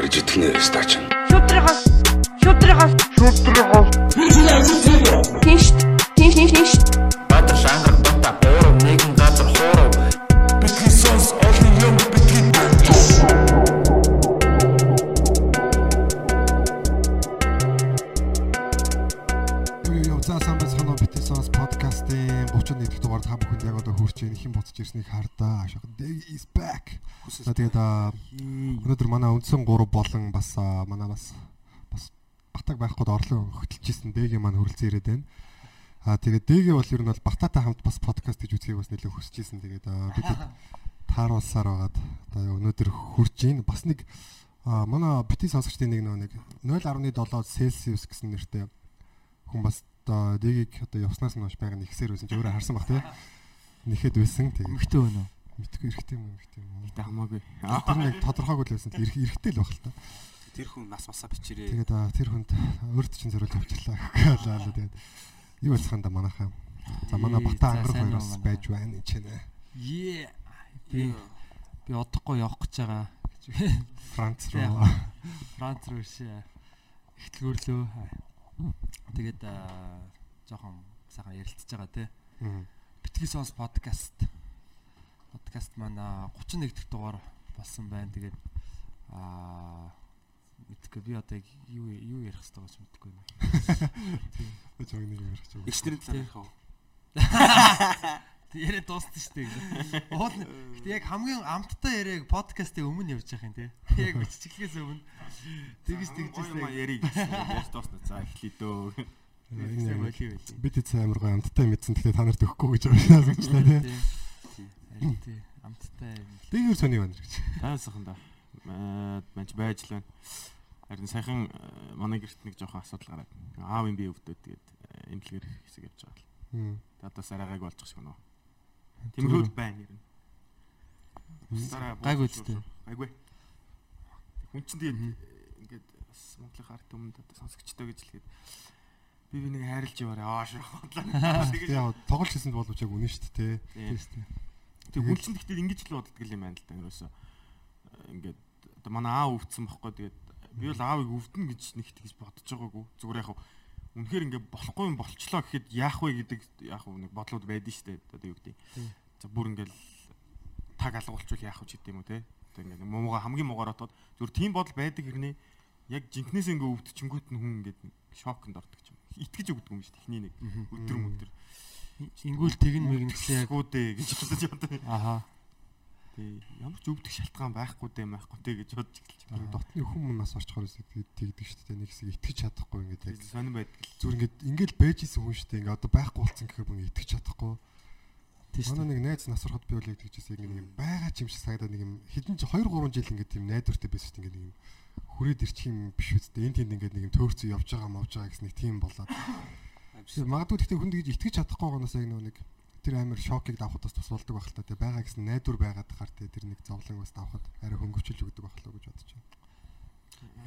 гарч идэх нэ стач. Шудрагаас шудрагаас шудрагаас Тинш тинш тинш тинш Баатар шангар бата гурав нэгэн газар хуурав. Бидний сонс олон юм бидний Юу юу за сайн байна уу? Битэн сонс подкастын 31 дахь дугаард та бүхэнд яг одоо хүрч ийн хэн буцаж ирснийг хардаа. Ашиг is back. Тэгээд аа, өнөөдөр манай үндсэн 3 болон бас манай бас бас батаг байхгүй орлон хөтөлж исэн дэгийн маань хөрөлцөн ирээд байна. Аа тэгээд дэгийн бол ер нь бол бататай хамт бас подкаст гэж үзхийг бас нэлээд хүсэж исэн. Тэгээд бид тааруулсаар байгаад одоо өнөөдөр хүрч ийн бас нэг манай битэн сонсогчдын нэг нэг 0.7 Celsius гэсэн нэртэй хүн бас одоо дэгийг одоо явснаас нь хойш байгаа нь ихсээр байсан ч өөрөө харсан баг тий. Нэхэд байсан тэгээ. Эмхтэй байна уу? Мэдгүй эрэхтэй юм эрэхтэй юм. Тэ хамаагүй. Тэр нэг тодорхойгүй л байсан. Ирэх эрэхтэй л баг л та. Тэр хүн нас масаа бичээрээ. Тэгээд аа, тэр хүнд өөрт чинь зориулж авчлаа. Гаалаа тэгээд юу болсханда манайхаа. За манай бата за, ангар сайн хоёроос уу, байж байна энэ ч нэ. Е. Би би одохгүй явах гэж байгаа. Франц руу. Франц руу шээ. Ихтлгөөрлөө. Тэгээд аа, жоохон сайхан ярилцж байгаа те. Битгий сонс подкаст. Подкаст манай 31 дахь дугаар болсон байна. Тэгээд аа мэдгүй би одоо юу юу ярих хэрэгтэй гэж мэдгүй байна. Өч нэг юм ярих чиг. Игчнэрийн талаар ярих уу? Яриа дуусна шүү дээ. Уул гэтээ яг хамгийн амттай яриаг подкастын өмнө явж байгаа юм те. Яг биччихлээс өмнө. Тэгж тэгж Маа тэгжээ. яриг яаж дуусна за эхлэе дөө. Бид эцэг амар гоо амттай мэдсэн тэгэхээр та нарт өгөхгүй гэж байна гэж та тий. Харин тий. Амттай юм. Дээгүүр сони байна гэж. Тайсахан да. Манч байж л байна. Харин сайхан э, манай гэрт нэг жоохон асуудал гараад. Аав юм би өвдөд тэгээд э, эмнэлгэр хэсэг явж байгаа л. Тэгээд одоо сарайгааг болж шиг нөө. Тэмрүүд байна нь. Сарай Гайгүй үстэй. Гайгүй. Хүн чинь тэгээд ингээд бас Монголын ард түмэнд одоо сонсогчтой гэж хэлгээд би би нэг хайрлж яваарай аа шүү. Тэгээд тоглож хийсэнд бол үчиг үнэн шүү дээ тий. Тийм. Тэг чинь гэхдээ ингэж л боддог юм байна л да. Ерөөсө ингээд одоо манай аав өвдсөн байхгүй тэгээд би бол аавыг өвдөн гэж нэг тэгж бодож байгаагүй. Зүгээр яг үнэхээр ингээд болохгүй юм болчлоо гэхэд яах вэ гэдэг яг нэг бодлууд байдэн штэ. Одоо юу гэдэг. За бүр ингээд таг алгуулчвал яах вэ гэдэг юм уу те. Одоо ингээд муугаа хамгийн муугаар отоод зүгээр тийм бодол байдаг хэрнээ яг жинкнээс ингээд өвдчихөнгүүт нь хүн ингээд шоконд ордог юм. Итгэж өгдөг юм шүү дээ. Эхний нэг өдөр өдөр. Ингүүл тэгн мэгэн гэсэн яг Гүүдээ гэж бодож одоо. аха. Тий. Ямар ч өвдөх шалтгаан байхгүй дээ байхгүй дээ гэж бодож эхэлж дотны хүмүүс нас орчхоор тэгдэг шүү дээ. Нэг хэсэг итгэж чадахгүй ингээд яг Сонирн байдаг. зүр ингээд ингээд байж исэн хүн шүү дээ. Ингээд одоо байхгүй болсон гэхээр бүр итгэж чадахгүй. Тийм. Манай нэг найз нас ороход би бол яг тэгжсэн ингээд нэг юм байгаа ч юм шиг санагдаад нэг юм хэдэн ч 2 3 жил ингээд тийм найдвартай байсан шүү дээ. Ингээд нэг юм хүрээд ирчих юм биш үстэй. Энд тэнд ингээд нэг юм төөрцөө явж байгаа мовж байгаа гэсэн нэг тийм болоод. Тэр магадгүй гэхдээ хүн тэгж итгэж чадахгүй байгаагаас яг нэг тэр амар шокийг давхад бас тус болдог байх л та. Тэгээ байгаа гэсэн найдвар байгаад тахаар тэр нэг зовлон бас давхад арай хөнгөвчилж өгдөг байх л гэж бодож байна.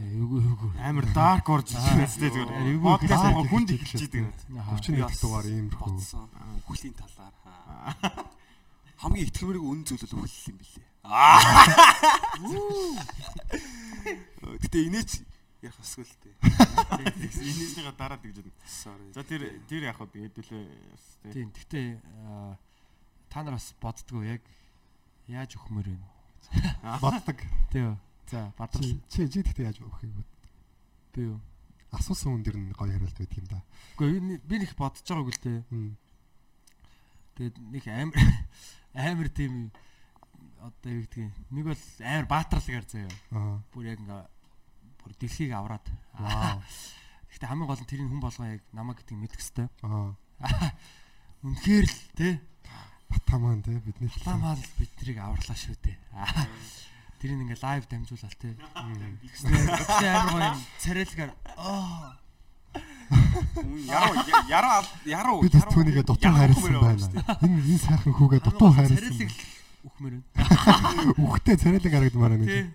Эйгүү эйгүү. Амар dark орж ирсэн Айгуу, зүгээр. Dark байгаа хүнд гэж эхэлж идэг. 31 дэх дугаар иймэрхүү. Үхлийн талаар хамгийн итгэмэрэг үн зүйлэл үхэл юм билээ. Гэтэ инээч ярих хэсгэл тээ. Инээсээ дараа тэгж байна. За тэр тэр яг хаа хэдүүлээ. Тийм. Гэхдээ та нар бас боддгоо яг яаж өхмөр вэ? Боддог. Тийм. За, бадрал Чи чи тэгтээ яаж өгөх юм бэ? би юу? Асуусан хүн дэр нь гоё хариулт байдаг юм да. Үгүй би нэг бодож байгаагүй л дээ. Мм. Тэгээд нэг амар амар тийм одоо юу гэдгийг нэг бол амар баатарлагаар заяа. Бүр яг ингээ бүр дэлхийг авраад. Вау. Гэхдээ хамгийн гол нь тэрийг хүн болгоо яг намайг гэдэг мэдэх хэвээр. Аа. Үнэхээр л те Бата маань те бидний ламаал биднийг аварлаа шүү дээ. Аа. Тэрийг ингээ лайв дамжуулаад. Мм. Тэгснээр амар гоё юм царайлгаар аа Яруу яруу яруу бид түүнийгээ дутуу хайрлсан байна. Энэ энэ сайхан хүүгээ дутуу хайрлсан. царайлаг өхмөр байна. Үхтэй царайлаг харагдмаар байна.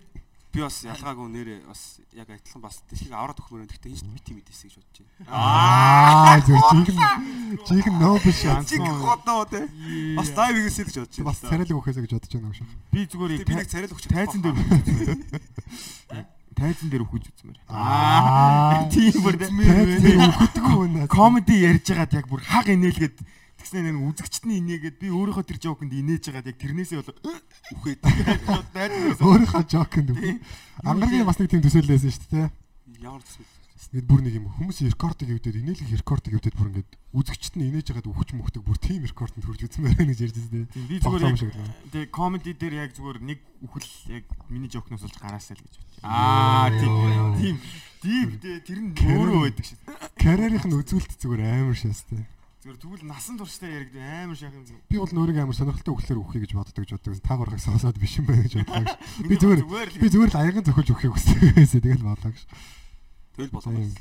Би бас ялгаагүй нэрээ бас яг адилхан бас дэлхийг аваад өгмөр байна. Гэхдээ энэ бити мэдээсэй гэж бодож байна. Аа зөв чихэн чихэн нөө биш. Чиг годоо те. Бас лайв хийгээсэй гэж бодож Бас байна. царайлаг үхээсэй гэж бодож байна шах. Би зүгээр Би нэг царай л өгч тайзан дээр тайзан дээр үхэж үзмээр. Аа. тийм бүр Тэр үхдэг үнэ. комеди ярьж байгаад яг бүр хаг инээлгээд тэгснэ нэг үзэгчтний инээгээд би өөрийнхөө тэр жоконд инээж байгаад яг тэрнээсээ бол үхээд дайднаас Өөрийнхөө жоконд үх. Ангаргийн бас нэг тийм төсөөллөөсөн шүү дээ. Ямар. Ингээд бүр нэг юм хүмүүс рекордыг өвдөд инээлэг рекордыг өвдөд бүр ингээд үзэгчт нь инээж байгаад үхэж мөхдөг бүр тийм рекордод хүрч үзмээр байна гэж ярьж байна. би зүгээр яг тэгээ комеди дээр яг зүгээр нэг үхэл яг миний жокноос болж гараасаа л гэж бодчих. Аа тийм тийм тийм тэр нь өөрөө байдаг шээ. Карьерийнх нь үзүүлэлт зүгээр амар шаастай. Зүгээр тэгвэл насан туршдаа яригд амар шахын зүг. Би бол нөрийг амар сонирхолтой үхлээр үхье гэж боддог гэж боддог. Та гургыг сонсоод биш юм байна гэж бодлоо. Би зүгээр би зүгээр л аяхан зөхөж үхэх хүсдэг байсан. Тэгэл бодлоо гэж. Тэгэл болоо. Тийм.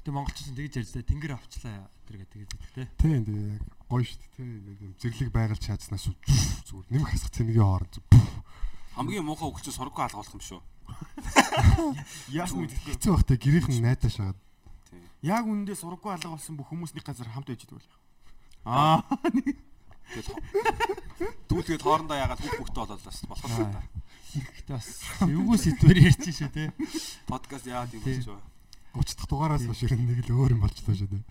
Гэтэ монголчууд тэгж ярьжлаа. Тэнгэр авчлаа тэр гэдэг гэдэг те. Тийм тийм яг гоё шүү дээ. Зэрлэг байгуулж чадснаас зүгээр нэмэх хасах цэнийг хооронд Хамгийн муухай өгч сургуу алгуулах юм шүү. Яасан мэдээгүй. хэцүү бахтай гэрийнхэн найдаа шагаад. Яг үндэ сургуу алга болсон бүх хүмүүс нэг газар хамт байж идэг бол. Аа Тэгэл дүүлгээд хоорондоо ягаад хүүх хүүхтэй болоод бас болох юм да. Гэтэ бас эвгүй сэдвэр ярьж шүү те. Подкаст яагаад юм болж байгаа. 30 дахь дугаараас хойш ер нь нэг л өөр юм болчихлоо шүү дээ.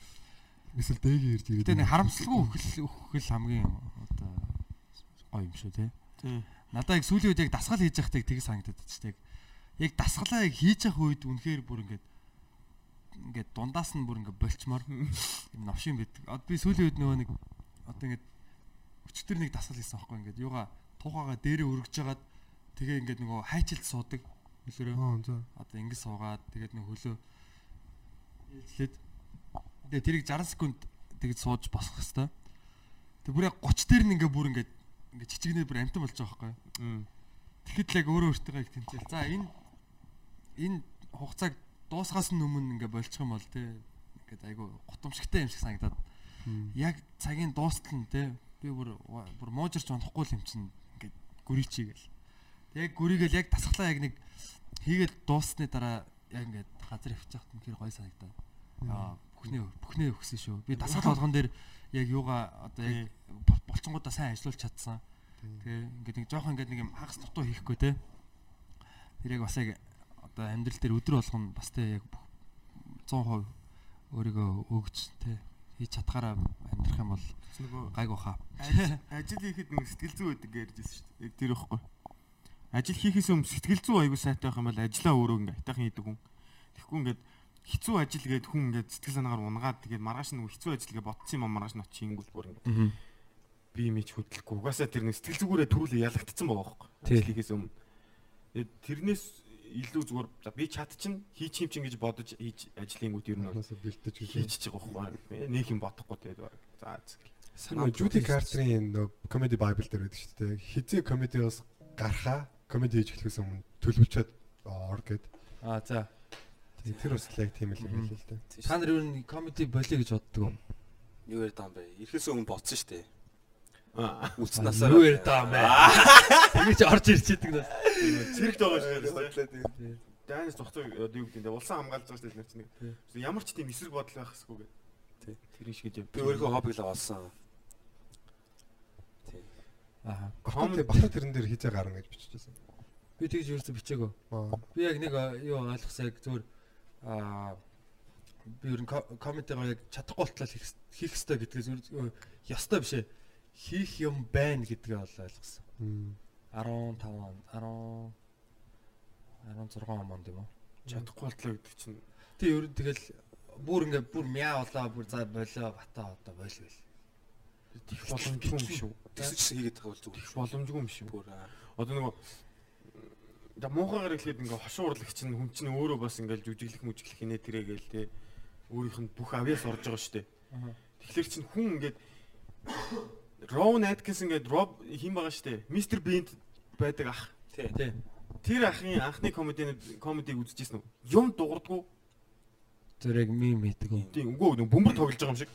Эсвэл дэгийн ирж ирээд. Гэтэ нэг харамсалгүй үхэл үхэл хамгийн одоо гоё юм шүү те. Тийм. Надаа яг сүүлийн үед яг дасгал хийж байхдаа тийг санагдаад байна шүү дээ. Яг дасгалаа яг хийж явах үед үнэхээр бүр ингээд ингээд дундаас нь бүр ингээд болчмоор юм новшин бит. Одоо би сүүлийн үед нөгөө нэг одоо ингээд өчтөр нэг дасгал хийсэн байхгүй ингээд юугаа тухайгаа дээрээ өргөж жагаад тэгээ ингээд нөгөө хайчилд суудаг хөлөөрөө одоо ингэ суугаад тэгээд нэг хөлөө ээлжлээд тэгээ тэрийг 60 секунд тэгж сууж босох хэвээр. Тэг бүр яг 30 дээр нь ингээ бүр ингээ ингээ чичигнээ бүр амтан болж байгаа байхгүй. Тэгэхэд л яг өөрөө өөртөө яг тэмцээл. За энэ энэ хугацааг дуусгаас нь өмнө ингээ болчих юм бол те ингээд айгу гутамшигтай юм шиг санагдаад яг цагийн дуустал нь те би бүр бүр муужирч унахгүй юм чинь ингээд гүрийчихгээл. Яг гүрийгээл яг тасглаа яг нэг хийгээд дуусны дараа яг ингээд газар явчих юм хэр гой санагдаа. Аа бүхнээ бүхнээ өгсөн шүү. Би дасгал болгон дээр яг юугаа одоо яг болчингуудаа сайн ажиллуулж чадсан. Тэгээ ингээд нэг жоохон ингээд нэг юм хагас дутуу хийхгүй те. Тэр яг бас яг одоо амьдрал дээр өдөр болгон бас те яг 100% өөрийгөө өгч те хийж чадхаараа амьдрах юм бол гайгүй хаа. ажил хийхэд нэг сэтгэл зүй байдаг гэж ярьжсэн шүү дээ. Яг тэр ихгүй. Ажил хийхээс өмнө сэтгэл зүй аягүй сайтай байх юм бол ажлаа өөрөө ингээ айтайхан хийдэг хүн. Тэгэхгүй ингээд хэцүү ажил гээд хүн ингээд сэтгэл санаагаар унгаад тэгээд маргааш нэг хэцүү ажил гээд ботсон юм маргааш нь очингүүл бүр ингээ би мич хөдлөхгүй. Угаасаа тэр нэг сэтгэл зүгээрээ төрүүлээ ялагдсан байгаа байхгүй. Ажил хийхээс өмнө. Тэрнээс илүү зүгээр за би чад чинь хийчих юм чинь гэж бодож хийж ажлынгууд ер нь бэлтэж хийчих байгаа байхгүй. Нэг юм бодохгүй тэгээд баг. За. Санаа Жуди Картерийн нөө комеди байбл дээр байдаг шүү дээ. Хизээ комеди бас гарахаа комеди хийж эхлэхээс өмнө төлөвлөчөөд ор гэд. Аа за. Тэр бас яг тийм л юм л дээ. Та нар юу нэг комеди болио гэж боддог уу? Юу яриад байгаа юм бэ? Ирэхээс өмнө бодсон шүү дээ. Аа. Үлцнасаа. Юу ярьд байгаа юм бэ? Тэгэж орж ирчээдэг нас. Цэрэгт байгаа шүү дээ. Дайнас цогцоо юу гэдэг нь улсан хамгаалж байгаа шүү дээ нэг. Ямар ч тийм эсрэг бодол байх хэсгүй гэ. Тий. Тэр шиг гэж. Би өөрийнхөө хоббиг л олсон. Аа. Комеди бата тэрэн дээр хизээ гарна гэж биччихсэн. Би тэгж ерөөсө бичээгөө. Аа. Би яг нэг юу ойлгосон яг зөвөр аа би ер нь ко- комедигаар яг чадахгүй болтлоо хийх ёстой гэдгээс ёстой биш ээ. Хийх юм байна гэдгээ бол ойлгосон. 15 он 10 16 онд юм уу? Чадахгүй болтлоо гэдэг чинь Тэг ер нь тэгэл бүр ингээ бүр мяа болоо бүр за болоо бата одоо болвол. их боломжгүй юм шүү. Тэгсэн чинь хийгээд байгаа бол зүгээр. Боломжгүй юм шүү. Бүр. Одоо нөгөө да муухайгаар ихлээд ингээ хошуу урлах чинь хүн чинь өөрөө бас ингээл жүжиглэх мүжиглэх хинэ тэрэгээл те өөрийнх нь бүх авьяас орж байгаа шүү дээ. Тэгэхээр чинь хүн ингээд Ron Atkinson гэдэг Rob хин байгаа шүү дээ. Mr Bean байдаг ах. Тий. Тий. Тэр ахын анхны комедийн комедиг үзчихсэн үү? Юм дуурдгуу. Тэр яг мим хийдэг юм. Тийм үгүй нэг бөмбөр тоглож байгаа юм шиг.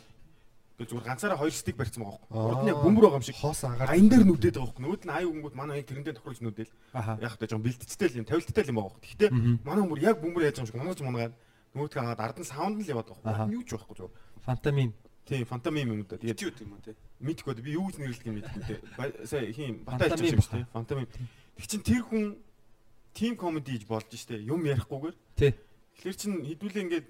Тэгэл зүгээр ганцаараа хоёр стик барьсан байгаа байхгүй. Урд нь бөмбөр байгаа юм шиг. Хоос агаар. Аян дээр нүдээд байгаа байхгүй. Нүд нь аяа өгөнгөт манай яг тэрэндээ тохируулж нүдэл. Аха. Яг та жоохон бэлтцтэй л юм, тавилттай л юм байгаа байхгүй. Гэхдээ манай хүмүүс яг бөмбөр яаж байгаа юм шиг унаж мунгаад нөгөөдхөө хаад ард нь саунд л яваад байгаа байхгүй. Юу ч байхгүй зүгээр. Фантамим. Тийм, фантамим юм да. Тэгээд юм уу те? Мэдхгүй би юу гэж нэрлэдэг юм. Ба- Сая хин бата хэлж байгаа юм шүү дээ. Фантамим. Тэг чин тэр хүн тим комеди гэж болж штэ юм ярихгүйгээр. Тий. Тэгэхээр чин хэдүүлээ ингээд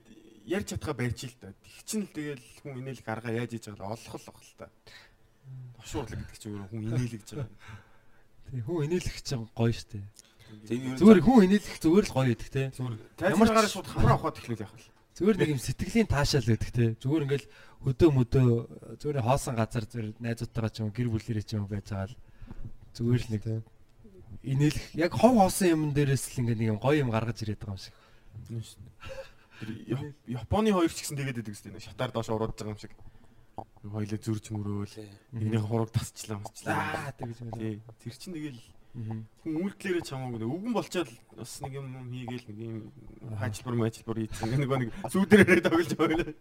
ярьж чадхаа байж л та. Тэг чин л тэгэл хүн инээлэг арга яаж хийж байгаа л олох л баг л та. Тошуурлаг гэдэг чинь өөрөө хүн инээлэгж байгаа. Тий хүн инээлэх чинь гоё штэ. Зүгээр хүн инээлэх зүгээр л гоё гэдэг те. Ямар ч гараа шууд хамраа авахад эхлүүл яах вэ? Зүгээр нэг юм сэтгэлийн таашаал гэдэг те. Зүгээр ингээл хөдөө мөдөө зүгээр хоосон газар зүгээр найзуудтайгаа ч юм гэр бүлэрээ ч юм байж байгаа л зүгээр л нэг инээлэх яг хов хоосон юм дээрээс л ингээ нэг юм гоё юм гаргаж ирээд байгаа юм шиг. Тэр Яп- Японы хоёр ч гэсэн тэгээд байдаг үстэй нэг шатаар доош ураад байгаа юм шиг. Хоёлоо зүрж мөрөөл. Энийг хураг тасчлаа масчлаа. Аа тэгэж юм. Тий. Тэр чинь тэгэл хүн үйлдэлээрээ чамаагүй үгэн болчоод бас нэг юм юм хийгээл нэг юм хажилбар мажилбар хийсэн. Нэг нэг сүүдэрээр тоглож байгаа.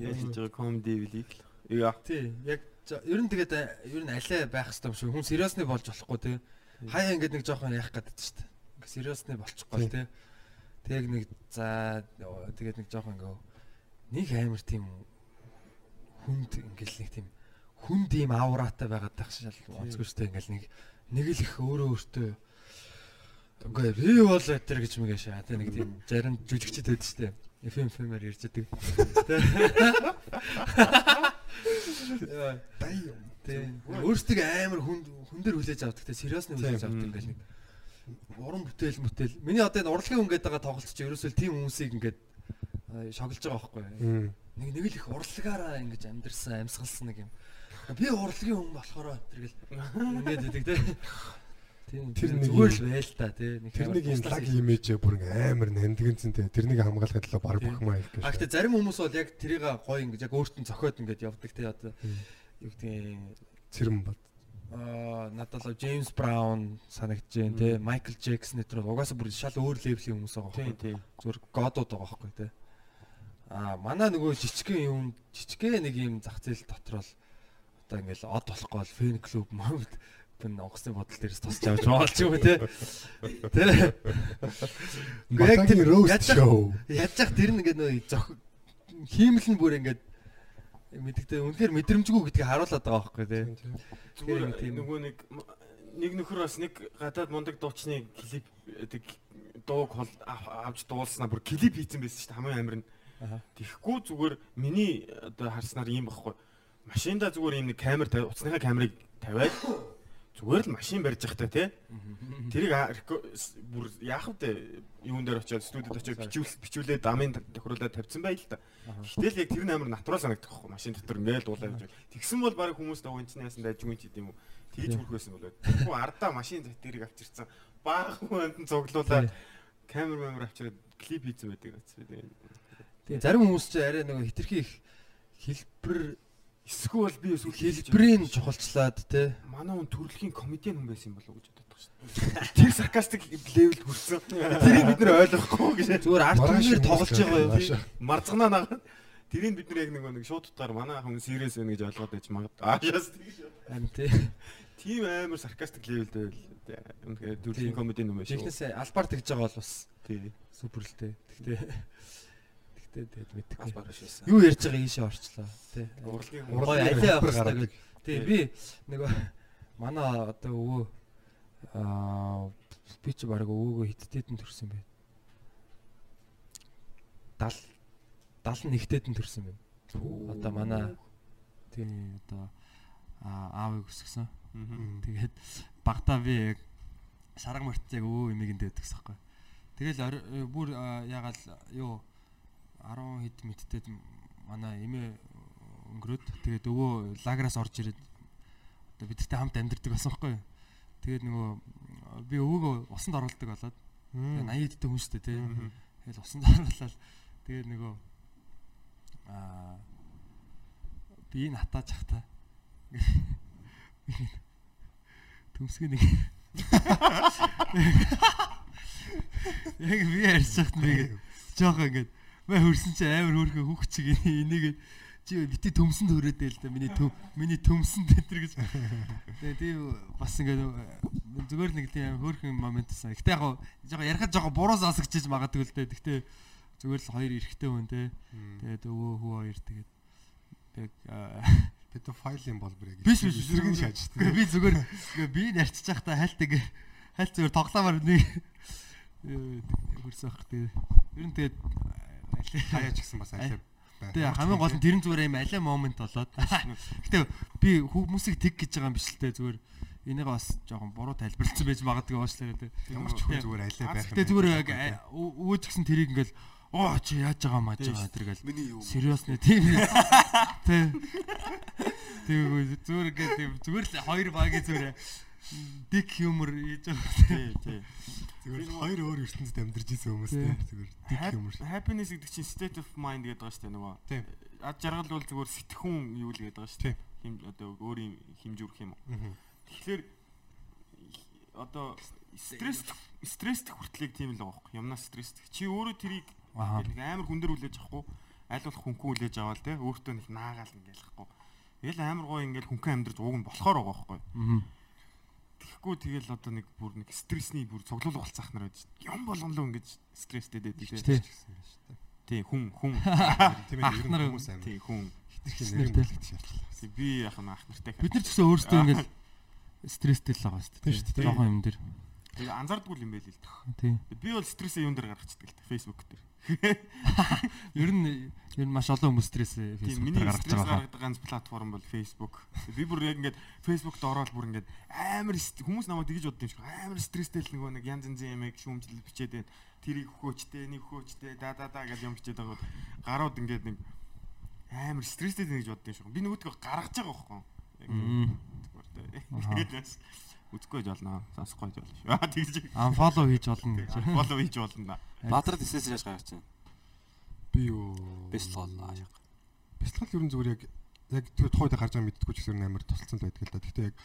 Яаж хийж байгаа комеди билийг л. Яа. Тий. Яг ер нь тэгээд ер нь алей байх хэрэгтэй юм шиг. Хүн сериосны болж болохгүй те. Хаяа ингээд нэг жоохон яах гэдэг чинь. Ингээ сериосны болчихгүй л те. Тэг нэг за тэгээд нэг жоохон ингээ нэг амар тийм хүнд ингээл нэг тийм хүнд ийм аураатай байгаад байх шал онцгүй штэ ингээл нэг нэг л их өөрөө өөртөө үгүй би бол өтер гэж мэгэж шаа тэ нэг тийм зарим жүжигчд байдаг штэ FM FM-аар ярьж байдаг. Тийм. Өөрсдөө амар хүн хүн дээр хүлээж авдаг те сериосны хүлээж авдаг ингээл нэг уран бүтээл бүтээл. Миний одоо энэ урлагийн хүн гэдэг тоглолт чи ерөөсөө тийм хүмүүсийг ингээд шоглож байгаа байхгүй. Нэг нэг л их урлагаараа ингэж амьдэрсэн, амьсгалсан нэг юм. Би урлагийн хүн болохоор тэргэл ингээд гэдэг те. Тийм Тэр тэр нэг зүгээр л байл та. Нэг Тэр нэг юм лаг имиж бүр амар нандгэнцэнтэй. Тэрнийг хамгаалахад л баг бахмаа их гэж. А гэхдээ зарим хүмүүс бол яг тэрийг гоё ингэж яг өөртөө зохиод ингэж явдаг те одоо юу гэдэг Цэрэм бод. Аа надад л Джеймс Браун санагдаж байна те Майкл Джексон нэтер угаасаа бүр шал өөр левлийн хүмүүс байгаа Тийм байхгүй тийм. зүгээр годууд байгаа байхгүй те аа манай нөгөө жижигхэн юм жижигхэн нэг юм зах зээл дотор л одоо ингээл од болохгүй бол фэн клуб мод бэн онгоцны бодол дээрээс тусч авч байгаа ч юм уу те тэр яг тэр- роуст шоу. яах тэр нэг нөө зөх хиймэл нь бүр ингээд мэддэгтэй үнэхээр мэдрэмжгүй гэдгийг харуулад байгаа байхгүй те Зүгээр тийм- нөгөө нэг нэг нөхөр бас нэг гадаад мундаг дуучны клип тэг дууг авч дуулснаа бүр клип хийсэн байсан шүү дээ хамгийн амар нь. Тэгэхгүй зүгээр миний одоо харснаар ийм байхгүй. Машинда зүгээр ийм нэг камер тавь уцсныхаа камерыг тавиад зүгээр л машин барьж явахтай тий. Тэрийг бүр яах вэ? Юун дээр очиод студид очиод бичүүл бичүүлээд дамын тохируулаад тавьсан байл л та. Гэтэл яг тэр нь амар натурал санагдах байхгүй машин дотор ингээл дуулаад байж. Тэгсэн бол баг хүмүүс даа энэ яасан дайжгүй ч гэдэм үү. Тэгж хүрх байсан болоод. Тэгвэл ардаа машин тэрийг авчирсан. Баах хүнд цуглуулаад камер мамер авчираад клип хийсэн байдаг. Тэгээ зарим хүмүүс ч арай нэг хитрхи их хэлбэр эсвэл би эсвэл хэлбэрийн чухалчлаад те манай хүн төрөлхийн комедиан хүн байсан юм болов уу гэж боддог шүү дээ. Тэр саркастик левелд хүрсэн. Тэрийг бид нэр ойлгохгүй гэж. зүгээр арт юм тоглож байгаа Маргааш. юу Марцганаа нагаад тэрийг бид нар яг нэг нэг шууд утгаар манай хүн serious байна гэж ойлгоод байж магад. Аашаас тэгж. харин те Тийм амар саркастик левелд байл. Үнэхээр төрөлхийн комедиан хүн байсан. технээсээ албаар тэгж байгаа бол бас Тий. супер л те тэгтээ тэгтээ тэгээд байсан. юу ярьж байгаа ийшээ орчлоо те Урлагийн Урлагийн алей авах хэрэгтэй гэж тий би нөгөө манай одоо өвөө аа би ч баг өвөөгөө хиттэйдэн төрсэн бай 70 71-тэйдэн төрсэн байна. Одоо манай тий одоо аа, аавыг өсгсөн. Тэгээд багтаа би яг шарга мартцаг өвөө эмигэнд дэвдэгс байхгүй. Тэгэл бүр ягаал юу 10 хэд мэдтэд манай эмээ өнгөрөөд тэгээд өвөө лаграас орж ирээд одоо бидтэй хамт амьдэрдэг байсан байхгүй. Тэгээд нөгөө би өвөөгөө усанд оруулдаг болоод тэгээд 80 эдтэй хүн шүү дээ тий. Тэгэл усанд оруулаад тэгээд нөгөө аа би натааж хата төмсгөө нэг яг би ярьчихт нэг жоох ингээд мэ хөрсөн чи амар хөөрхөн хүүхд чиг энийг чи бити төмсөн төрөөдэй л да миний төм миний төмсөн тэтэр гэж тэгээ тийм бас ингээд зүгээр нэг тийм хөөрхөн момент байсан. Гэтэ яг жоох ярихад жоох буруу сонсогчиж магадгүй л дээ. Гэтэ зүгээр л хоёр эрэгтэй хүн те. Тэгээд өвөө хүү хоёр тэгээд яг аа, Педофайлын бол бүр яг Биш биш зэрэг нь шааж би зүгээр би нарчиж байхдаа хальт ингээ Хальт зүгээр тоглоомор нэг хөрсөх тэгээ. Ер нь тэгээд хаяач гэсэн бас аль Тэгээ хамгийн гол нь тэрэн зүгээр юм аля момент болоод. Гэтэ би хүмүүсийг тэг гэж байгаа юм биш л те зүгээр энийг бас жоохон буруу тайлбарлсан байж магадгүй уушлаа те. Ямар ч хүн зүгээр аль байх. Гэтэ зүгээр өөж гисэн тэрийг ингээл оо чи яаж байгаа маж байгаа тэр гэл. Сериус нэ тийм. Тэ. Тэгээ зүгээр ингээд зүгээр л хоёр багийн зүгээр дик юмор хийж байгаа. Тий, тий. Зүгээр хоёр өөр ертөнцид амьдарч исэн хүмүүс те. Зүгээр дик юмор. Happiness гэдэг чинь state of mind гэдэг байгаа шүү дээ нөгөө. Тийм. Ад жаргал бол зүгээр сэтгэхүүн юу л гэдэг байгаа шүү дээ. Хим одоо өөрийн химжүүрх юм уу. Тэгэхээр одоо стресс стресст хүртлэх тийм л байгаа юм. Юмнаас стресст. Чи өөрөө тэрийг нэг амар хүндэр хүлээж авахгүй аль болох хүнхэн хүлээж аваад те өөртөө нэг наагаал ингээл ахгүй. Тэгэл амар гоо ингээл хүнхэн амьдрж ууг нь болохоор байгаа байхгүй. Аа Тэгэхгүй тэгэл одоо нэг бүр нэг стрессний бүр цуглуулга болцаах нар байж юм болгонлоо ингэж стресстэй дээд тий. Тий хүн хүн тийм ер нь хүмүүс амар. Тий хүн хитрхи нэрэн бүлэгт шаардлага. Би яхаа ах нартай. Бид нар ч гэсэн өөрсдөө ингэж стресстэй л байгаа шүү дээ. Жохон юм дээр. Тэгээ анзаардгүй юм байл л дээ. Тий. Би бол стрессээ юун дээр гаргацдаг л та Facebook дээр. Ер нь ер нь маш олон хүмүүс стресс Facebook дээр гаргаж байгаа. Гаргадаг ганц платформ бол Facebook. Би бүр яг ингээд Facebook-д ороод бүр ингээд амар хүмүүс намайг тэгж боддог юм шиг амар стресстэй л нөгөө нэг янз янзын юм шүүмжлэл бичээд байна. Тэрийг өгөөчтэй, нэг өгөөчтэй, да да да гэж юм бичээд байгаа. Гарууд ингээд нэг амар стресстэй гэж боддог юм шиг. Би нөгөөдгөө гаргаж байгаа байхгүй. Яг тэгээд үзэхгүй гэж болно. Сонсохгүй гэж болно шүү. Аа тэгж. Unfollow хийж болно гэж. Unfollow хийж болно. Баатрад эсэс яаж гаргаж чинь. Би юу? Бэстлол аашаа. Бэстлол ер нь зүгээр яг яг тэр тухайд гарч байгаа мэдтгүү ч гэсэн амар тусалцсан байдаг л да. Гэхдээ яг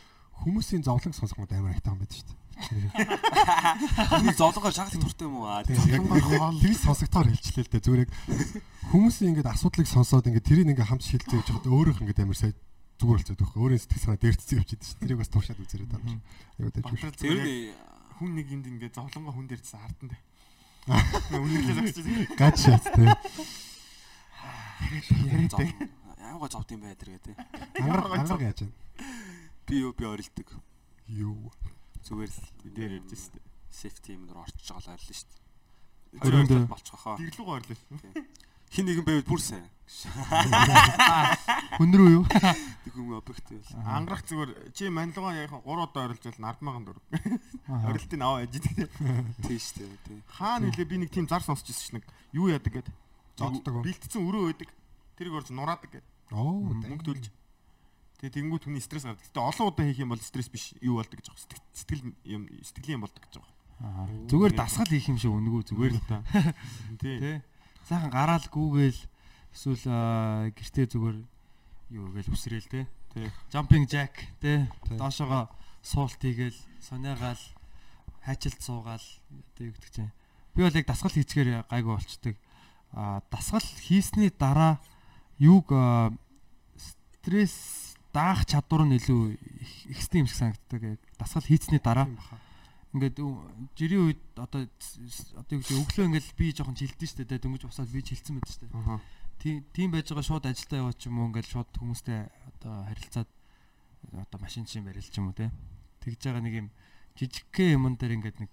хүмүүсийн зовлон сонсох мод амар айтаа юм байдаг шүү дээ. Хүмүүс зовлонгоор шахалт туртай юм уу? Яг тэгж сонсогдохоор хэлчихлээ л дээ. Зүгээр яг хүмүүсийн ингээд асуудлыг сонсоод ингээд тэрийг ингээд хамт шилжүүлж явахад өөрөөх ингээд амар сайн зүгээр болчиход байхгүй. Өөрийн сэтгэл санаа дээрцсэн идэв чинь. Тэрийг бас туушаад үзэрэй даа. Аюу дэж шүү. Тэр хүн нэг энд ингээд зовлонгоо хүн дээрцсэн ардан дээ. Үнэхээр зогсож гач шат тий. Аймага зовд юм бай тэр гэ тий. Ангаар яаж байна? Би юу би орилдог. Юу. Зүгээр л дээр ярьж шүү дээ. Safety юм дээр орчиж байгаа л арилна шүү дээ. Өрөөндөө болчихоо. Дэглүүг орлоо. Хин нэгэн байвал бүр сайн. Хүн рүү юу? Тэг хүн объект байл. Ангарах зүгээр чи манилгаа яг 3 удаа орилж бол 100000 төгрөг. Орилтын аваа яж дээ. Тийм шүү дээ. Тийм. Хаана нэлээ би нэг тийм зар сонсч ирсэн ш нэг юу яадаг гэд. Зоддог. Бэлтцэн өрөө байдаг. Тэрийг орж нураадаг гэд. Оо мөнгө төлж. Тэгээ тэнгуү түүний стресс гардаг. Гэтэ олон удаа хийх юм бол стресс биш юу болдог гэж байгаа. Сэтгэл юм сэтгэлийн юм болдог гэж байгаа. Зүгээр дасгал хийх юм шиг өнгөө зүгээр л та. Тий. Сайхан гараал гүүгээл эсвэл гэртээ зүгээр юу гээл үсрээл те. Тий. Jumping jack те. Доошоогоо суулт хийгээл сониагаал хайчилт суугаал тэг гэдэг чинь. Би бол яг дасгал хийцгээр гайгүй болчдөг. А дасгал хийсний дараа юуг стресс даах чадвар нь илүү ихсдэг юм шиг санагддаг. Дасгал хийцний дараа ингээд жирийн үед одоо одоо юу өглөө ингээд би жоохон жилдэн штэ тэ дөнгөж усаад би жилдсэн мэт штэ. Тийм тийм байж байгаа шууд ажилдаа яваад ч юм уу ингээд шууд хүмүүстэй одоо харилцаад одоо машин чинь барил ч юм уу те. Тэгж байгаа нэг юм жижигхэн юмн дээр ингээд нэг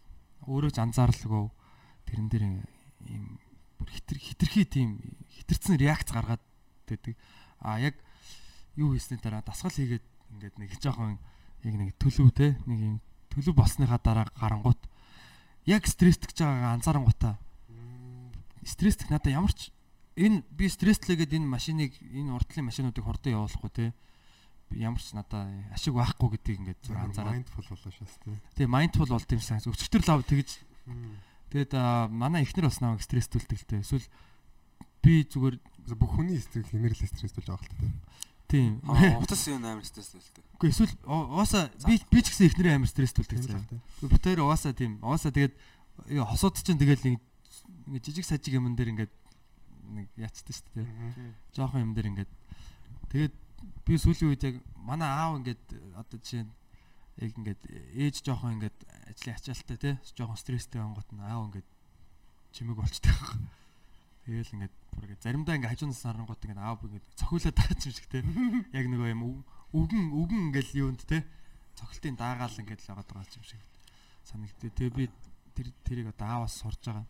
өөрөө ч анзаарлгүй тэрэн дээр юм бүр хитэр хитрхи тийм хитэрсэн реакц гаргаад байдаг. А яг юу хийсний дараа дасгал хийгээд ингээд нэг жоохон яг нэг төлөв те нэг юм төлөв болсныхаа дараа гарангуут яг стресстгж байгаагаа анзаарангуудаа стресстэх надад ямар ч энэ би стресслээгээд энэ машиныг энэ урдлын машинуудыг хурдан явуулахгүй те ямар ч надад ашиг байхгүй гэдгийг ингээд зүр анзаараад mindful болоо шээс те. Тэгээ mindful болт юм сан. Өчтөр лав тэгж тэгээд манай эхнэр бас намайг стресстүүлдэг л те. Эсвэл би зүгээр бүх хүний сэтгэл хэмэрэл стресстүүлж байгаа л те. Тийм. Утас юм амар стресстүүлдэг. Үгүй эсвэл уусаа би би ч гэсэн эхнэрээ амар стресстүүлдэг заа. Бүтээр уусаа тийм. Уусаа тэгээд хосууд чинь тэгэл нэг жижиг сажиг юм дээр ингээд нэг яцдаг шүү дээ. Жохон юм дээр ингээд тэгээд би сүүлийн үед яг манай аав ингээд одоо жишээ нь яг ингээд ээж жохон ингээд ажлын ачаалттай тий жохон стресстэй ангууд нь аав ингээд чимэг болчтой байх. Тэгээл ингээд бүр ингээд заримдаа ингээд хажуунаас харангууд ингээд аав ингээд цохиулаад байгаа юм шиг тий. Яг нөгөө юм өвгөн өвгөн ингээд юунд тий цохилтын даагаал ингээд л байгаа юм шиг санагдтыг. Тэгээ би тэр тэрийг одоо ааваас сурж байгаа.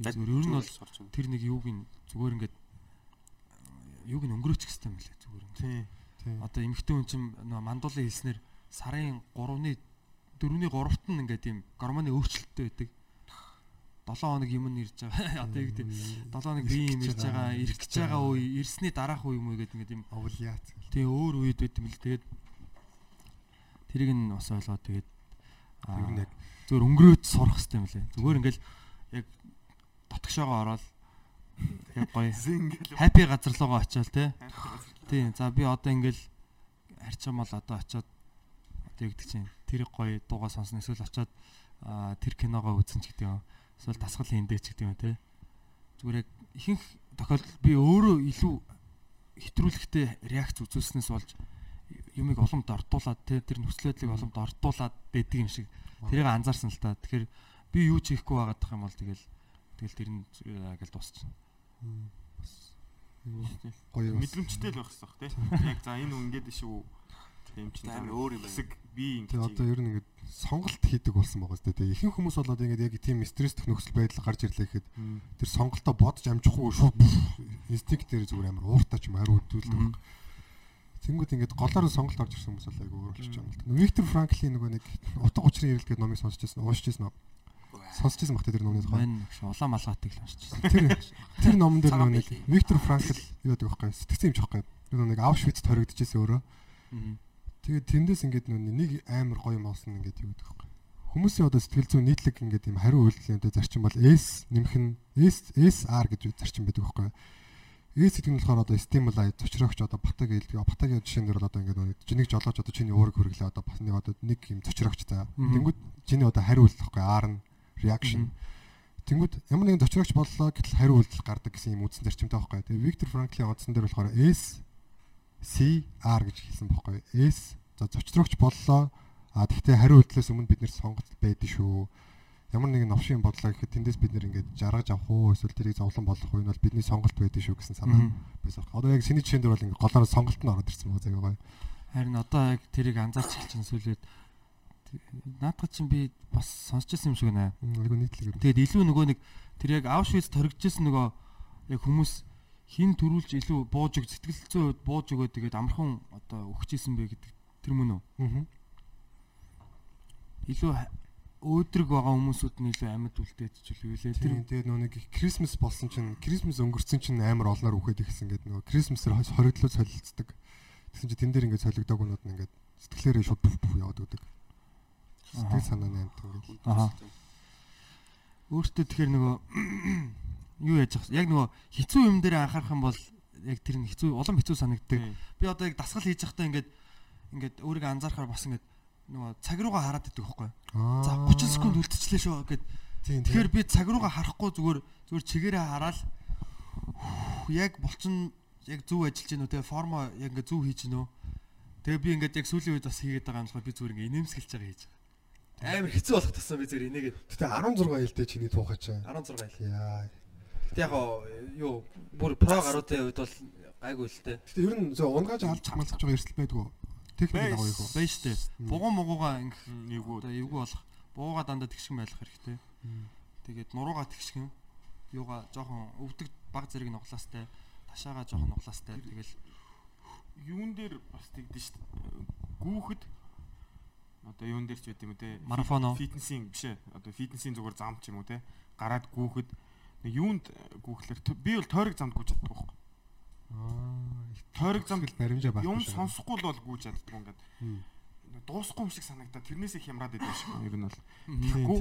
Дад- зүгээр ер нь бол тэр нэг юуг нь зүгээр ингээд юуг нь өнгөрөөчих хэвээр юм лээ зүгээр. Тий. Одоо эмэгтэй хүн чинь нөө мандуулын хэлснээр сарын 3-ны 4-ний 3-т нь ингээд тийм гормоны өөрчлөлттэй байдаг. 7 хоног юм нь ирж байгаа. Одоо юу гэдэг 7 хоног бие юм ирж байгаа, ирэх гэж байгаа үе, ирсний дараах үе юм уу гэдэг ингээд юм овлиац. тий өөр үед байт юм л тэгээд тэрийг нь бас ойлгоод тэгээд Тэр нь яг зүгээр өнгөрөөд сурах хэрэгтэй юм лээ. Зүгээр ингээл яг дотгошоогоо ороод яг гоё хаппи газар руугаа очиод те. Тийм. За би одоо ингээл харчаамал одоо очиод одоо юу гэдэг чинь тэр гоё дуугаа сонсно эсвэл очиод тэр киногоо үзэн ч гэдэг юм. Эсвэл дасгал хийндэ ч гэдэг юм те. Зүгээр яг ихэнх тохиолдолд би өөрөө илүү хэтрүүлэхтэй реакц үзүүлснээс болж юмыг оломд ортуулаад те тэр нөхцөл байдлыг оломд ортуулаад байдаг юм шиг тэрийг анзаарсан л та. Тэгэхээр би юу ч хийхгүй байгаад тах юм бол тэгэл тэгэл тэр нь гэл дуусчихна. гоё. Мэдрэмжтэй л байх хэрэгтэй тий. Яг за энэ ингэж шүү. Тийм чинь амар өөр юм байна. Би ингэж. Тэгээ одоо ер нь ингээд сонголт хийдэг болсон байгаа зү. Тэгээ ихэнх хүмүүс болоод ингээд яг тийм стресстэй нөхцөл байдал гарч ирлээ гэхэд тэр сонголтоо бодож амжихгүй шууд инстинктээр зүгээр амар ууртаа ч юм хариу хөдөлдөг. Тэнгүүд ингээд голоор нь сонголт орж ирсэн хүмүүс бол айгүй өөр болчих юм л та. Виктор Франклийн нөгөө нэг утга учрын ирэл гэдэг номыг сонсч байсан, уушч байсан. Сонсч байсан багтаа тэр номны тухай. Улаан малгайтыг л уншижсэн. Тэр тэр номон дээр нөгөө нэг. Виктор Франкл юу гэдэг вэ? Сэтгцэн юмч байхгүй. Нөгөө нэг Аушвиц хоригдчихсэн өөрөө. Тэгээд тэндээс ингээд нэг амар гоё юм олсон ингээд юу гэдэг вэ? Хүмүүсийн одоо сэтгэл зүйн нийтлэг ингээд юм хариу үйлдэлтэй зарчим бол S нэмэх нь S SR гэж зарчим байдаг байхгүй. S гэдэг нь болохоор одоо стимули зочрогч одоо батаг хэлдэг. Батагийн жишээнээр бол одоо ингээд нөгөө жинийг жолоож одоо чиний уурыг хөрглөө одоо бас нэг одоо нэг юм зочрогч за. Тэнгүүд чиний одоо хариу үйлдэл байхгүй R нь reaction. Тэнгүүд ямар нэгэн зочрогч боллоо гэтэл хариу үйлдэл гардаг гэсэн юм үндсэн зарчимтай байхгүй. Тэгээ Виктор Франклийн онцсон дээр болохоор S C R гэж хэлсэн байхгүй. S за зочрогч боллоо. А тэгтээ хариу үйлдэлээс өмнө бид нэр сонголт байдсан шүү. Ямар нэгэн новшийн бодлоо гэхэд тэндээс бид нэр ингээд жаргаж авах уу эсвэл тэрийг зовлон болгох уу энэ бол бидний сонголт байдсан шүү гэсэн санаа байсан. Одоо яг синий жишээн дээр бол ингээд голоор сонголт нь ороод ирсэн байгаа заяа гоё. Харин одоо яг тэрийг анзаарч хэлчихсэн сүлээд наадах чинь би бас сонсч ирсэн юм шиг байна. Айгу нийтлэг. Тэгээд илүү нөгөө нэг тэр яг Аушвиц торгижсэн нөгөө яг хүмүүс хин төрүүлж илүү бууж өг сэтгэл зүйн хувьд бууж өгөө тэгээд амархан одоо өгчээсэн бэ гэдэг тэр мөн үү? Аа. Илүү өөдрөг байгаа хүмүүсүүд нь илүү амьд үлдээдэж үлээ лээ. Тэр тэгээд нөгөө нэг Крисмас болсон чинь Крисмас өнгөрсөн чинь амар олноор үхээд ихсэн гэдэг нөгөө Крисмасэр хориглоо солилцдог. Тэгсэн чинь тэн дээр ингээд солигдог гунууд нь ингээд сэтгэлээрээ шууд бүф бүф яваад өгдөг. Сэтгэл санааны амт ингээд. Аха. Өөртөө тэгэхээр нөгөө юу яаж яг нөгөө хэцүү юм дээр анхаарах юм бол яг тэр нь хэцүү улам хэцүү санагддаг. Би одоо яг дасгал хийж байхдаа ингээд ингээд өөрийгөө анзаарахаар бас ингээд нөгөө цаг руугаа хараад идэг байхгүй. За 30 секунд үлдчихлээ шүү гэд. Тэгэхээр би цаг руугаа харахгүй зүгээр зүгээр чигээрээ хараад "Хүх, яг болчин яг зөв ажиллаж гинөө те формо яг ингээд зөв хийж гинөө. Тэгээ би ингээд яг сүүлийн үед бас хийгээд байгаа юм болохоор би зүгээр ингээд инээмсэглэж байгаа хийж байгаа. Амар хэцүү болох тасан би зүгээр инээгээд Гэтэ 16 ээлтэй чиний туухач. 16 ил. Яа. Тэг яг юу бүр про гаруудын үед бол гайгүй л те. Гэтэ ер нь зөө унгааж алж малцж байгаа эрсдэл байдгүй. Техник агуу их. Байн штэ. Бугуун мугуугаа ингэх Нэггүй. одоо эвгүй болох. Буугаа дандаа тэгшгэн байлах хэрэгтэй. Тэгээд нуруугаа тэгшгэн. Юугаа жоохон өвдөг баг зэрэг нуглаастай. Ташаага жоохон нуглаастай. Тэгэл юун дээр бас тэгдэж дээ. Гүүхэд одоо юун дээр ч байт юм те. Марафоно. Фитнесийн биш ээ. Одоо фитнесийн зүгээр зам ч юм уу те. Гараад гүүхэд юунд гүүхлэр т- би бол тойрог замд гүйж чаддаг байхгүй. Аа. Тойрог замд баримжаа байхгүй. юм сонсохгүй л бол гүйж чаддаг ингээд. Дуусахгүй юм шиг санагдаад тэрнээсээ хямраад идэв шүү. Ер нь бол. Тэгэхгүй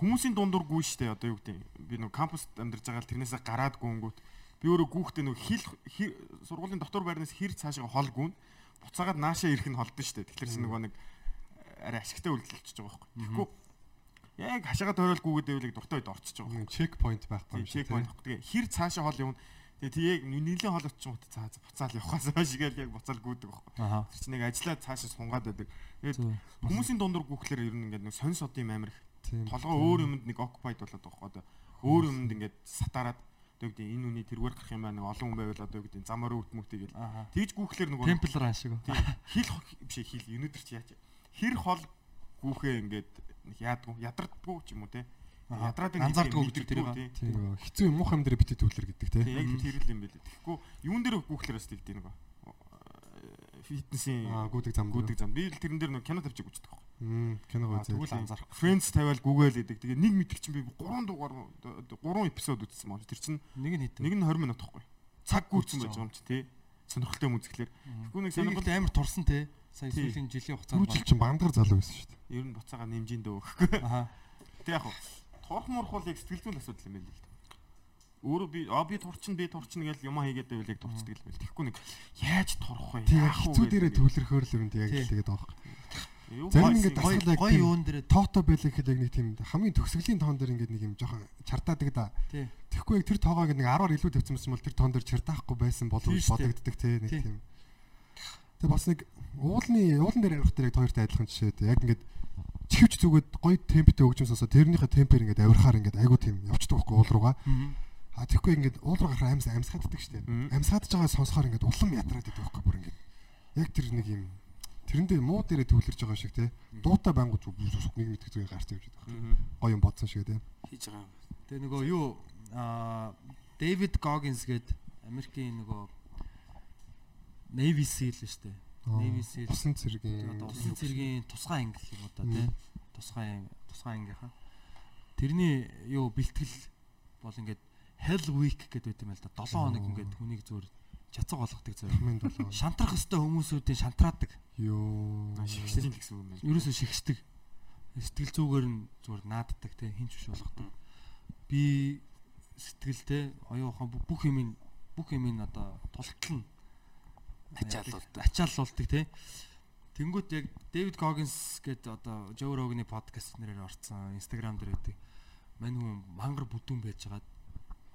хүмүүсийн дундуур гүйж штэ одоо юу гэдэг би нэг кампуст амьдарч байгаа л тэрнээсээ гараад гүнгүүт би өөрөө гүүхтэй нэг хил хи- сургуулийн дотор байрнаас хэр цаашаа хол гүн буцаагаад наашаа ирэх нь холдсон штэ тэгэхээр чи нөгөө нэг арай ашигтай үйлдэлчихэж байгаа байхгүй тэгэхгүй яг хашаага тойрол гүүгээд байвал дуртай үед орчиж байгаа. Нэг чек point байхгүй байхгүй юм шиг чек point байхгүй. Тэгээ хэр цаашаа хол юм тэгээ яг нийлэн хол очих юм цаа буцаал явахаас хойш гээл яг буцаал гүйдэг байхгүй. Тэр чинь нэг ажиллаа цаашаа сунгаад байдаг. Тэгээд хүмүүсийн дундуур гүүхлээр ер нь ингээд нэг сонь содын амир Тийм. толгой өөр юмд нэг occupied болоод байгаа одоо өөр юмд ингээд сатараад одоо гэдэг энэ үний тэргээр гарах юм байна нэг олон хүн байвал одоо гэдэг замаар өвтмөктэй гэл тэгж гүүхлээр нөгөө Темпл ран шиг. тийм, хил биш хил өнөдөр чи яач? Хэр хол гүүхээ ингээд яадгүй ядардгүй ч юм уу те. Ядраад Анзаардгүй гэдэг тэрийг. тий. нөгөө хэцүү юм муухай юм дээр бити төвлөр гэдэг те. Яг тэр л юм байлээ. Тэгэхгүй юун дээр гүүхлэр бас тэгдэг нэг фитнесийн Аа гүдэг зам гүдэг зам. Би л тэрэн дээр нэг кино тавьчих үздэг. Мм киног үзээ. Тэгвэл анзаарах. Friends тавиал гүгээл идэг. Тэгээ нэг мэдгч чинь би 3 дугаар 3 эпизод үзсэн мөн. Тэр чинь Нэг нь хитэн. нэг нь 20 минут тахгүй. Цаг гүйцэн байж байгаа юм чи тий. Сонирхолтой юм үзэхлээр. Тэгэхгүй нэг Сонирхол сонирхол амар турсан те. Сая сүүлийн жилийн хугацаанд Түрүүжил чинь бандгар залуу байсан шүү дээ. ер нь буцаага нэмжин дөө гэхгүй. Аха. Тэг яг турх мурх бол яг сэтгэл зүйн асуудал юм байл л да. Өөрөө би а би турчин би турчин гэж юм хийгээд байвал яг турцдаг л байл. Тэгэхгүй нэг яаж турах вэ? Вэ хэцүү дээрээ төвлөрөхөөр л юм яг Тий. л тэгээд байгаа. Юу Зарим ингээд гой- дасгал яг Гой юун дээр тоото байлаа гэхэд яг нэг тийм хамгийн төгсгөлийн тоон дээр ингээд нэг юм жоохон чартаадаг да. Тэгэхгүй яг тэр тоогоо ингээд нэг 10-аар илүү тавьсан юм бол тэр тоон дээр чартаахгүй байсан болов дээ. бодогддаг те нэг Тий. тийм. Тэгээ бас нэг уулны уулан дээр авирах дээр яг хоёртой адилхан жишээ дээ. Яг ингээд чихвч зүгээд гоё темптэй өгч юмсаасаа тэрнийхээ темпээр ингээд авирахаар ингээд айгу тийм явчихдаг байхгүй уул руугаа. А тэгэхгүй ингээд уул руу гарахаар амьс амьсгааддаг штеп. Мгм. Амьсгаадж байгаа сонсохоор ингээд улам ядраад идэг байхгүй бүр ингээд. Яг тэр нэг юм тэрэндээ муу дээрээ төвлөрж байгаа шиг те. Дуутай байнгут нэг мэдэх зүгээр гарч явж байгаа. Мгм. Гоё юм бодсон шиг те. хийж байгаа юм. Тэгээ нөгөө юу аа Дэвид Гогинс гээд Америкийн нөгөө Navy SEAL шүү дээ. Navy SEAL. Усан цэргийн одоо усан цэргийн тусгай анги юм да тий. Тусгай тусгай ангийнхаа. Тэрний юу бэлтгэл бол ингээд Hell Week гэдэг байт юм л да. 7 хоног ингээд хүнийг зөөр чацаг болгодог зөөр. Шантрах өстой хүмүүсүүдийн шантраадаг. Йоо. Л гэсэн үг юм байна. Ерөөсөө шигшдэг. Сэтгэл зүгээр нь зүгээр нааддаг те хинч биш болгодог. Би сэтгэлтэй оюухан бүх юм бүх юм одоо тултлна. Ачаалуулдаг. Ачаалуулдаг те. Тэнгүүт яг Дэвид Гогинс гэдэг одоо Joe Rogan-ы подкаст нэрээр орцсон Instagram дээр байдаг. Мань хүн мангар бүдүүн байж хагаад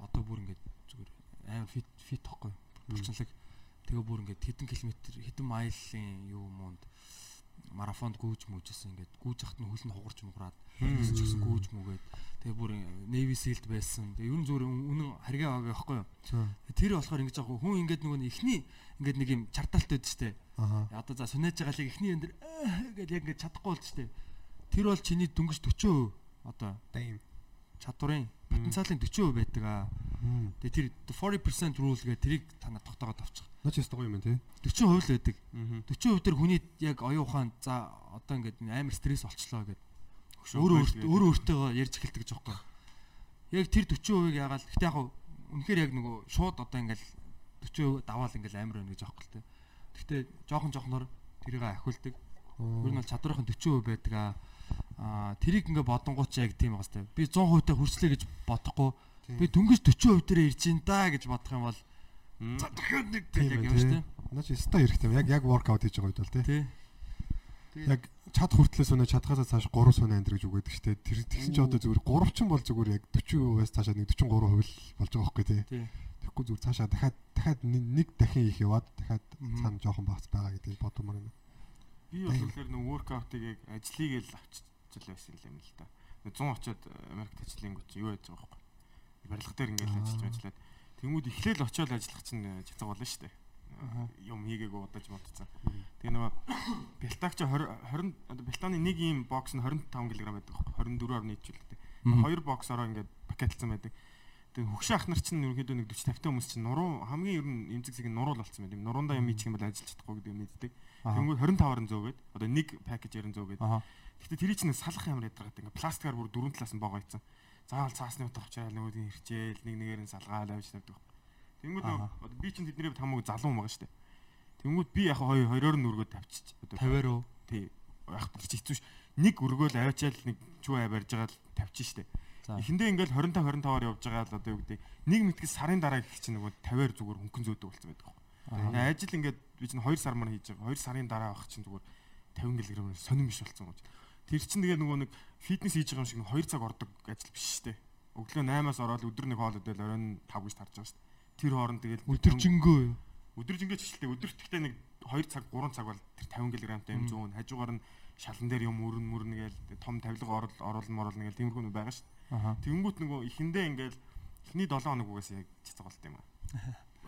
одоо бүр ингээд зүгээр аим фит фит тохгүй булчинлаг тэгээ бүр ингээд хэдэн километр хэдэн майлын юу муунд марафонд гүйж мүүжсэн ингээд гүйж хахт нь хөл нь хугарч муграад ч гэсэн гүйж мүгээд тэгээ бүр Navy Seal-д байсан. Тэгээ ер нь зүгээр үнэн харьгаа байгаа байхгүй юу? Тэр болохоор ингэж аахгүй хүн ингээд нөгөө ихний ингээд нэг юм чартаалтай байдаг штэ. Одоо за сүнэж байгаа л ихний юм дээр гэдэг яг ингээд чадахгүй бол штэ. Тэр бол чиний дөнгөж 40% одоо Дэм. чадварын потенциалын 40% байдаг аа. Тэгээ тэр 40% rule гэдэг тэрийг та нар тогтоогоод авчих. Наач ястаа гоё юм тий. 40% л байдаг. Мгм. 40% дээр хүний яг оюун ухаан за одоо ингээд амар стресс болчлоо гэдэг. Өөрөө өөрөө өөртөө ярьж эхэлдэг гэж юм. Яг тэр 40%-ийг яагаад гэхдээ яг үнэхээр яг нөгөө шууд одоо ингээд 40% даваал ингээд амар байна гэж юм л тэ. Гэхдээ жоохон жоохноор тэрийг ахиулдаг. Ер нь бол чадварынхын 40% байдаг аа. Тэрийг ингээд бодонгууд ч яг тийм байгаа сте. Би 100% та хүрслээ гэж бодохгүй. Би дөнгөж 40% дээр ирж ин да гэж бодох юм бол за дахиад нэг Тийм яг байх юм шүү тий. дээ. Наач ястаа хэрэгтэй юм. Яг яг воркаут хийж байгаа үед бол тий. Тий. Яг чад хүртлээс өнөө чадхаасаа цааш 3 сууна энэ гэж үгээд штэ. Тэр тэгсэн чи одоо зүгээр 3 чин бол зүгээр яг 40%-аас цаашаа нэг 43% л болж байгаа байхгүй тий. Тэгэхгүй зүгээр цаашаа дахиад дахиад нэг дахин их яваад дахиад цаана жоохон багц байгаа гэдгийг бодомор юм. Би бол тэгэхээр нэг workout-ыг яг ажлыг л авчиж байсан юм л да. Нэг 100 очоод Америкт ажиллах гоо чи юу яаж байгаа байхгүй. Барилга дээр ингээл ажиллаж ажиллаад тэнгууд эхлээл очоод ажиллах чинь чацаг болно шүү дээ. Юм хийгээгүй удаж модцсан. Тэгээ нөгөө бэлтагч 20 20 одоо бэлтааны нэг ийм бокс нь 25 кг байдаг байхгүй. 24.1 ч үлдээ. Хоёр боксороо ингээд пакетлсан байдаг. Тэгээ хөгшин ах нар чинь ерөнхийдөө нэг 40 50 хүмүүс чинь нуруу хамгийн ер нь эмзэг зэг нуруул болцсон байт. Юм нурундаа юм ичих юм бол ажиллаж чадахгүй гэдэг юм мэддэг. Тэнгүү 25-аар нь зөөгээд одоо нэг пакэж 90 зөөгээд. Гэтэ тэрий чинь салах ямар ядаргаад ингээ пластикаар бүр дөрвөн талаас нь богоо ийцэн. Заавал цаасны утга авчраад нөгөөдгийг хэрчээл нэг нэгээр нь салгаал авч тавьдаг. Тэнгүүд нөгөө би чинь тэдний хамаагүй залуу юм байгаа штэ. Тэнгүүд би яг хоёр хоёроор нь өргөд тавьчих. Одоо 50 руу. тий яг чи хэцүү ш. Нэг өргөөл аваачаал нэг чүү ай барьж байгаа л тавьчих штэ. За. Эхэндээ ингээл 25 25-аар явж байгаа л одоо юу гэдэг нэг мэтгэс сарын дараа гэх чинь нөгөө 50-аар зүгээр хөнгөн зөөдөг болсон байдаг. Тэгээ ажил ингээд би чинь 2 сар мар хийж байгаа. 2 сарын дараа авах чинь зүгээр 50 кг сонирм биш болсон гэж. Тэр чинь тэгээ нөгөө нэг фитнес хийж байгаа юм шиг 2 цаг ордог ажил биш шүү дээ. Өглөө 8-аас ороод өдөр нэг хоол идэл оройн 5 гэж тарж байгаа шүү дээ. Тэр хооронд тэгэл Өдөржингөө юу? өдөржингөө чишлээ өдөртөгтэй нэг 2 цаг 3 цаг бол тэр 50 кг-тай юм зүүн хажуугаар нь шалан дээр юм өрн мөрн гээл том тавилга орол оруулна моруулна гээл тиймэрхүү нэг байгаа шүү дээ. Аха. Тэнгүүт нөгөө ихэндээ ингээл эхний 7 хоног угаас яг цэцэг болт юм аа.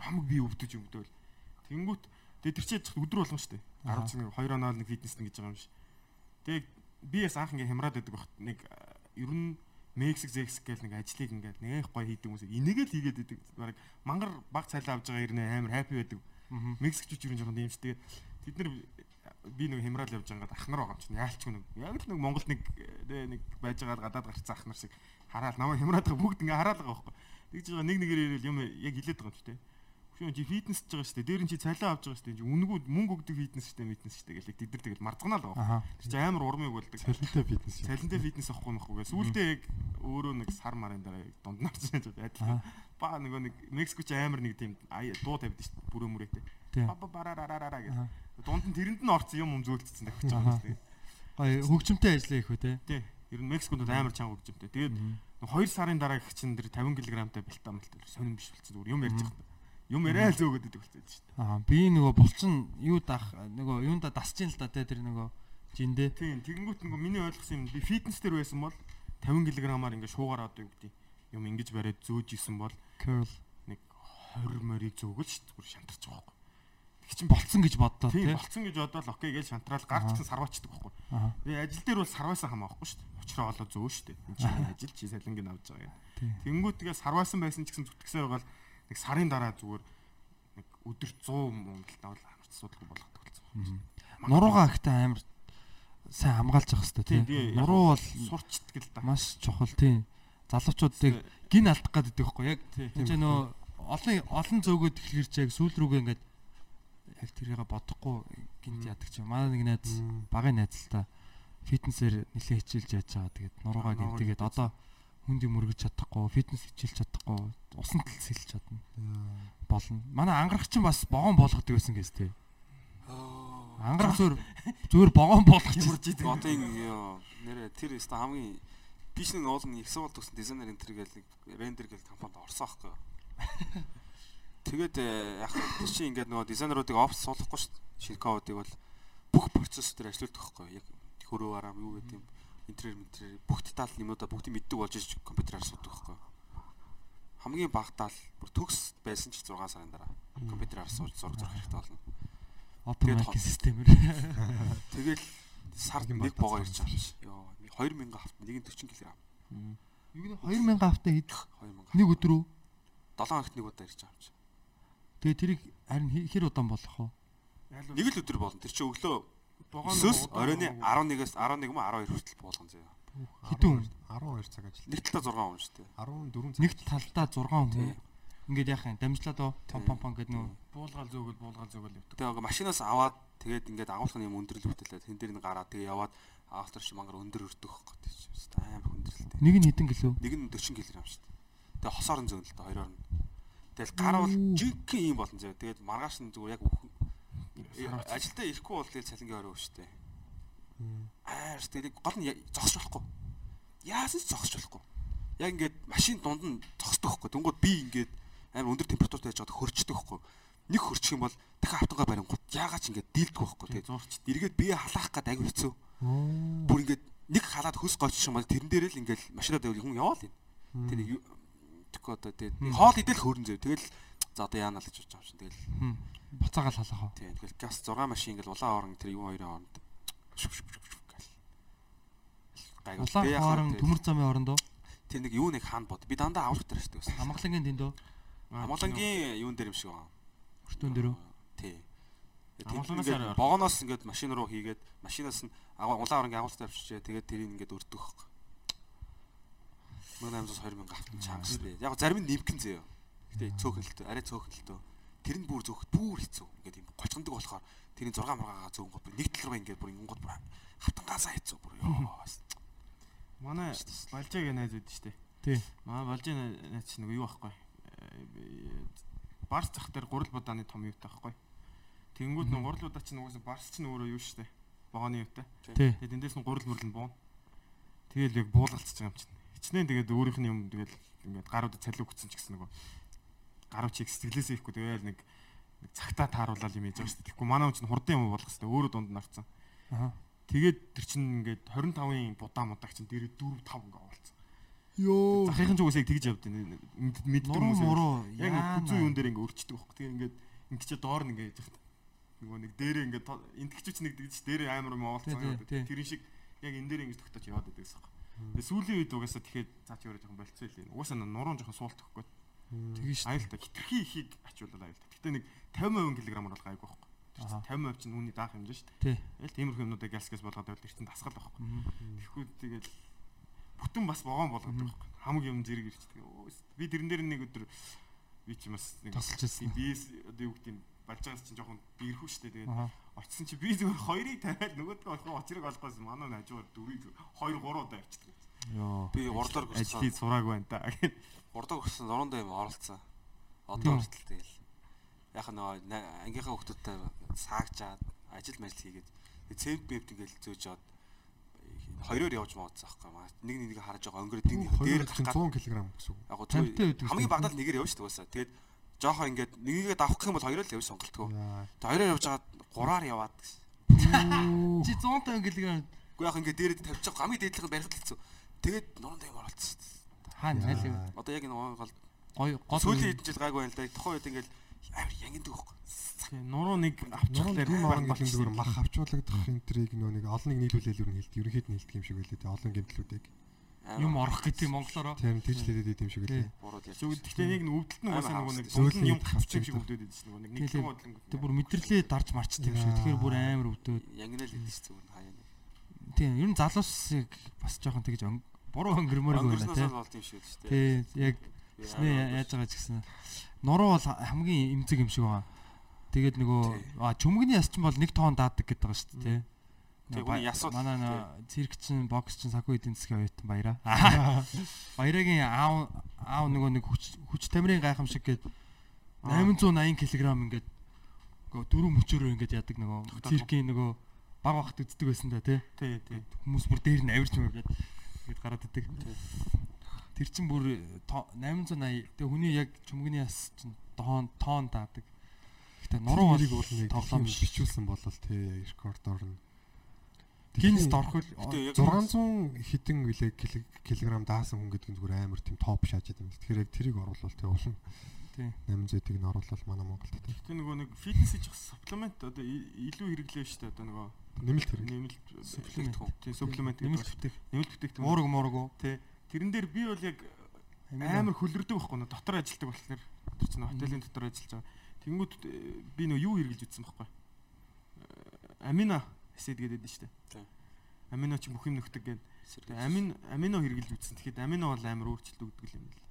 Хамаг би өвдөж өвдөөл. Тэнгүүт тэгээ тэр чинь өдөр болгон шүү дээ. 10 цаг 2 оноо нэг фитнес нэг гэж байгаа юм биш. Тэгээ би бас анх ингээ хямраад байдаг багт нэг ер нь Мексик зексик гэл нэг ажлыг ингээд нэг гоё хийдэг хүмүүс энийгээ л хийгээд идэг. Бараг мангар баг цайлаа авж байгаа ирнэ амар хаппи байдаг. Мексикчууд ер нь жоохон дэмждэг. Тэд нар би нэг хямрал явж байгаад ах нар байгаа юм чинь яалч нэг яг л нэг Монголд нэг нэг байж байгаа гадаад гарцсан ах нар шиг хараад намайг хямраад байгаа бүгд ингээ хараад байгаа байхгүй. Тэгж байгаа нэг нэгээр ирэл юм яг хилээд байгаа юм чи тээ. Хүн чи фитнес хийж байгаа шүү дээ. Дээр нь чи цалиа авч байгаа шүү дээ. Үнгүүд мөнгө өгдөг фитнес шүү дээ, фитнес шүү дээ гэх тэд нар тэгэл марцганаа л байгаа. Тэр чи амар урмыг болдог. Цалинтай фитнес. Цалинтай фитнес авахгүй махгүй гээ. Сүүлдээ яг өөрөө нэг сар марын дараа дунд нарч яаж адилхан. Ба нөгөө нэг Мексик чи амар нэг тийм дуу тавьд шүү дээ. Бүрөө мөрөөтэй. Ба ба барарарараа гэх. Дунд нь тэрэнд нь орсон юм юм зөөлцсөн тавьчих байгаа шүү дээ. Гоё хөгжимтэй ажиллаа их үү те. Тий. Ер нь Мексикод амар чанга хөгжимтэй. Тэгээд 2 сарын дараа гэх чинь тэр 50 кг-тай бэлтамэлтэй сонирн биш болчихсон. Зүгээр юм ярьж байгаа юм яриа л зөөгөөд идэг болчихсон шүү дээ. Аа би нөгөө булчин юу даах нөгөө юунда дасж ин л да тэр нөгөө жиндээ. Тийм тэгэнгүүт нөгөө миний ойлгосон юм би фитнес дээр байсан бол 50 кг-аар ингээ шуугаар одоо юу гэдэг юм ингэж бариад зөөж исэн бол curl нэг 20 морийг зөөгөл шүү дээ. Шантарч байгаа байхгүй. Тэг чин болцсон гэж боддоо тийм болцсон гэж бодоод окей гэж шантраал гарч чин сарваачдаг байхгүй. Би ажил дээр бол сарваасан хамаахгүй шүү дээ. Учраа олоо зөө шүү дээ. Энд чинь ажил чи салингийн авч байгаа юм. Тэнгүүт тэгээ сарваасан байсан ч гэсэн зүтгэсээр байгаа л нэг сарын дараа зүгээр нэг өдөр 100 мөнгөлт авал амар асуудалгүй болгох болсон. Нуруугаа ихтэй амар сайн хамгаалж явах хэрэгтэй тийм. Нуруу бол сурчдаг л да. Маш чухал тийм. Залуучуудыг гин алдах гэдэг байхгүй яг тийм нөө олон олон зөөгөө тэхлэрч яг сүүл рүүгээ ингээд яг тэрийг бодохгүй гинт яадаг ч юм. Манай нэг найз багын найз л та фитнесээр нэлээ хичээлж яаж байгаа. Тэгээд нуруугаа гинт тэгээд одоо хүндийг мөргөж чадахгүй, фитнес хичээлж чадахгүй, усан талс хэлж чадна. Болно. Манай ангарах чинь бас богоон болгодог байсан гэс тээ. Ангарах зөөр зөөр богоон болгож ирж идэг. Одоо юм нэрэ тэр өстө хамгийн биш нэг уулын их сургууль төгсөн дизайнер энтер гэл рендер гэл компанид орсон аахгүй. Тэгээд яг тэр чинь ингээд нөгөө дизайнеруудыг офс суулгахгүй шүү дээ. Ширкаудыг бол бүх процесс дээр ажилладаг байхгүй. Яг хөрөө арам юу гэдэг юм интерьер интерьер бүх деталь юмудаа бүгдийг мэддэг болж иж компьютераар асуудаг байхгүй. Хамгийн багтаал бүр төгс байсан ч 6 сарын дараа компьютераар сууж зураг зурх хэрэгтэй болно. Open mic системээр. Тэгэл сард нэг богоо ирж байгаа юм. Йоо 2000 авт нэг нь 40 кг. Юу гэнэ 2000 автаа хийх 2000. Нэг өдөр үү? 7 хоногт нэг удаа ирж байгаа юм чи. Тэгээ тэрийг харин хэр удаан болох вэ? Нэг л өдөр болно. Тэр чи өглөө Эсвэл оройны 11-ээс 11 мө 12 хүртэл буулган заяа. Хэдэн 12 цаг ажил. Нэг талдаа 6 хүн шүү дээ. 14 цаг. Нэг талдаа 6 хүн. Ингээд яах юм? Дамжлаад оо пом пом пом гэдэг нөө буулгаал зөөгөл буулгаал зөөгөл явдаг. Тэгээ машинаас аваад тэгээд ингээд агуулгын юм өндөрлөв бүтээлээ тэн дээр нь гараад тэгээ яваад автор чи мангар өндөр өрдөх гэдэг чинь амар хүндрэлтэй. Нэг нь хэдэн кг? Нэг нь 40 кг юм шүү дээ. Тэгээ хосоор нь зөөнөл тэ хоёроор нь. Тэгэл гар бол жинхэнэ юм болон зөө. Тэгээд маргааш нь зүгээр яг ажилдаа ирэхгүй бол тэгэл цалингийн орой дээ. Аа тэгэл гол нь зогсож болохгүй. Яасан ч зогсож болохгүй. Яг ингээд машин дунд нь зогсдог байхгүй. Тэнгууд би ингээд амар өндөр температуртай байж байгаад хөрчдөг байхгүй. Нэг хөрчих юм бол дахин автангаа барингууд яагаад ч ингээд дийлдэг байхгүй. Тэгээ зурч эргээд бие халаах гээд аягүй хэцүү. Бүр ингээд нэг халаад хөс гоцчих юм бол тэрэн дээрээ л ингээд машинаа дэвэл хүн яваал юм. Тэр нэг тэгэхгүй одоо тэгээ хоол идэл хөрөн зөө. Тэгэл за одоо яана л гэж бодож байгаа юм чинь. Тэгэл буцаагаал халах уу. Тийм тэгэл газ 6 машин ингээл улаан орон тэр юу хоёрын оронд Улаан орон төмөр замын оронд уу? Тэр нэг юу нэг хаан бод. Би дандаа аврах дээр штэ байсан. Амгалангийн тэнд үү? Амгалангийн юун дээр юм шиг байна. Өртөн дээр үү? Тий. Тэгээд богоноос ингээд машин руу хийгээд машинаас нь улаан оронгийн агуулт авчижээ. Тэгээд тэрийг ингээд хөөх. 1800 2000 автан чанга штэ. Яг зарим нь нэмгэн зөө. Гэтэ цөөхөлтөө, арай цөөхөлтөө тэр нь бүр зөөхд бүр хэцүү. Ингээд юм гочгондог болохоор тэрний 6 маргаага зөөн гот нэг тал руу ингээд бүр ингэнгот бүр хавтангаасаа хэцүү бүр ёо. Манай Балжагийн найз үүд штэ. Тий. Манай Балжагийн найз чинь нэг юу байхгүй. Барс зах дээр гурал будааны том юутай байхгүй. Тэнгүүд нэг гурал будаа чинь угаасаа барс чинь өөрөө юу штэ. Богооны юутай. Тэгээд эндээс нь гурал мөрлөн буун. Тэгэл яг буулгалцж байгаа юм чинь. Хичнээн тэгээд өөрийнх нь юм тэгэл ингээд гаруудад цалиу өгсөн ч гэсэн нөгөө гаруй чиг сэтгэлээсээ ихгүй тэгэл нэг нэг цагтаа тааруулаад юм хийж байгаа шүү дээ. Тэгэхгүй манай хүн чинь хурдан юм болгох хэрэгтэй. өөрөө дунд нь орцсон. Аа. Тэгээд тэр чинь ингээд 25-ын будаа мудаг чинь дээрээ 4 5 ингээд оолцсон. Йоо. Захихын үгүйсээ тэгж явд мэддэг хүмүүс. Яг хүзүү юун дээр ингээд өрчдөг байхгүй. Тэгээ ингээд ингээд доор нь ингээд яах нөгөө нэг дээрээ ингээд энтгэжч нэг дэгч дээрээ амар юм оолцсон. Тэр шиг яг энэ дээр ингэж тогтож яваад байдаг гэсэн. Тэгээ сүүлийн үед угаасаа тэгэхээр цаа чи өөрөө жоохон болцсон юм. Угаасаа нуруу жоохон суулт өгөхгүй. Тэгэж шүү. Аюултай хитрхи ихийг ачуулаад аюултай. Гэтэ нэг 50% кг бол гайгүй байхгүй. Аха. 50% чинь үүний даах хэмжээ шүү дээ. Ял тиймэрхүү юмнуудыг галс галс болгоод байвал эртэн дасгал байхгүй. Тэгэхгүй тэгэл бүтэн бас вогоон болгоод байхгүй. Хамаг юм зэрэг ирчдэг. Би тэрэн дээр нэг өдөр би ч бас нэг Тосолж ирсэн. биес одоо юу гэдэг юм болж байгаас чинь жоохон биерхүү шүү дээ. Тэгээд очсон чи би зүгээр хоёрыг тавиад нөгөөдгөө болохоо очрыг олохгүйсэн манай хажуугаар дөрвийг 2 3 удаа авчдаг. Йоо. Би Ажлыг гүрсэн. сураагүй байна та. Урдаар гүрсэн нуруундаа юм оролцсон. Одоо хүртэл тэгэл. Яг на- ангийнхаа хүмүүстэй саагчаад ажил мэл хийгээд цэвд бэвд ингээл зөөж аваад хоёроор явж маадсан маа. Нэг нэг харж байгаа өнгөрөө дин дээр гарах 100 кг гэсэн үг. яг байдаг хамгийн багадаа л нэгээр явж шүү дээ. Тэгээд жоохон ингээд нэгийгээ давах гэх юм бол хоёроо л явж сонголтгоо. Тэгээд хоёроор явж хагаад гураар яваад гэсэн. Чи 100 кг Уу яг ингээд дээрэд тавьж байгаа хамгийн дээдлэх барихад хэцүү. Тэгээд нуруундаа юм оролцсон. хаана хайлыг Одоо яг энэ гол гой гол сүүлийн хэдэн жил гайгүй байл да. Тухайн үед ингээд амар янгиндаг байхгүй. Нуруу нэг Нуруу авчихлаар тийм орон гэдэг зүгээр мах авчуулагдах энтрийг нөө нэг олныг нийлүүлэл юу хэлдэг. Ерөнхийд нь хэлдэг юм шиг байлээ. Олон гэмтлүүдийг. юм орох гэдэг монголоороо. Тийм тэгж хэлээд идэм шиг байлээ. Бурууд ярьж. Зүг гэхдээ нэг нь өвдөлт нь угаасаа нөгөө нэг зөөлөн юм хавчих юм шиг өвдөд чинь нөгөө нэг нэг юм бодлон. Тэг бүр мэдрэлээ дарж марчт юм шиг. Тэгэхээр бүр амар өвдөөд. Янгинал идэв ч зүгээр хаяа. Тийм, ер нь залуусыг бас жоохон тэгж буруу өнгөрмөргүй байна Өнгөрснөөс тий. л болд юм шүү дээ. Тий, яг Снэ яаж байгаа ч гэсэн. Нуруу бол хамгийн эмзэг юм шиг байгаа. Тэгээд нөгөө чүмгний яс чинь бол нэг тоон даадаг гэдэг байгаа шүү дээ. Тий, Ба- үний яс бол- манай нөө цирк чин бокс чин саку эдийн засгийн оюутан баяраа. Баярагийн аав аав нөгөө нэг хүч хүч тамирын гайхамшиг гээд 880 кг ингээд нөгөө дөрөв мөчөөрөө ингээд яадаг нөгөө циркийн нөгөө баг багт үздэг байсан да тий. Тий, тий. Хүмүүс бүр дээр нь авирч мөргээд ингээд гараад идэг. Тэр чин бүр то- 880 тэгээ хүний яг чүмгний яс чин тоон тоон даадаг. Гэтэ нуруу бол нэг тоглоом бичүүлсэн болол тий рекорд орно. Тэгээ яг 600 хэдэн үлээ килограмм даасан хүн гэдэг нь зүгээр амар тийм топ шааж байгаа юм. Тэгэхээр яг тэрийг оруулал тий улам Тий. 800-ыг нь оруулал манай Монголд тий. Гэтэ нөгөө нэг фитнес хийж supplement одоо илүү хэрэглэв шүү дээ одоо нөгөө Нэмэлт хэрэг. нэмэлт Supplement. тий supplement нэмэлт бүтэх. нэмэлт бүтээгдэхүүн Муураг муураг. тий тэрэн дээр би бол яг амар хөлөрдөг байхгүй нөө дотор ажилтдаг болохоор тэр чинь хотелийн дотор ажиллаж байгаа. Тэнгүүд э, би нөө юу хэрэглэж үтсэн байхгүй. Э, Амино эсэд гэдэг дээ. Тий. Амино чи бүх юм нөхдөг. Тэгээ амин амино хэрэглэж үтсэн. Тэгэхэд амино бол амар өөрчлөлт өгдөг юм байна.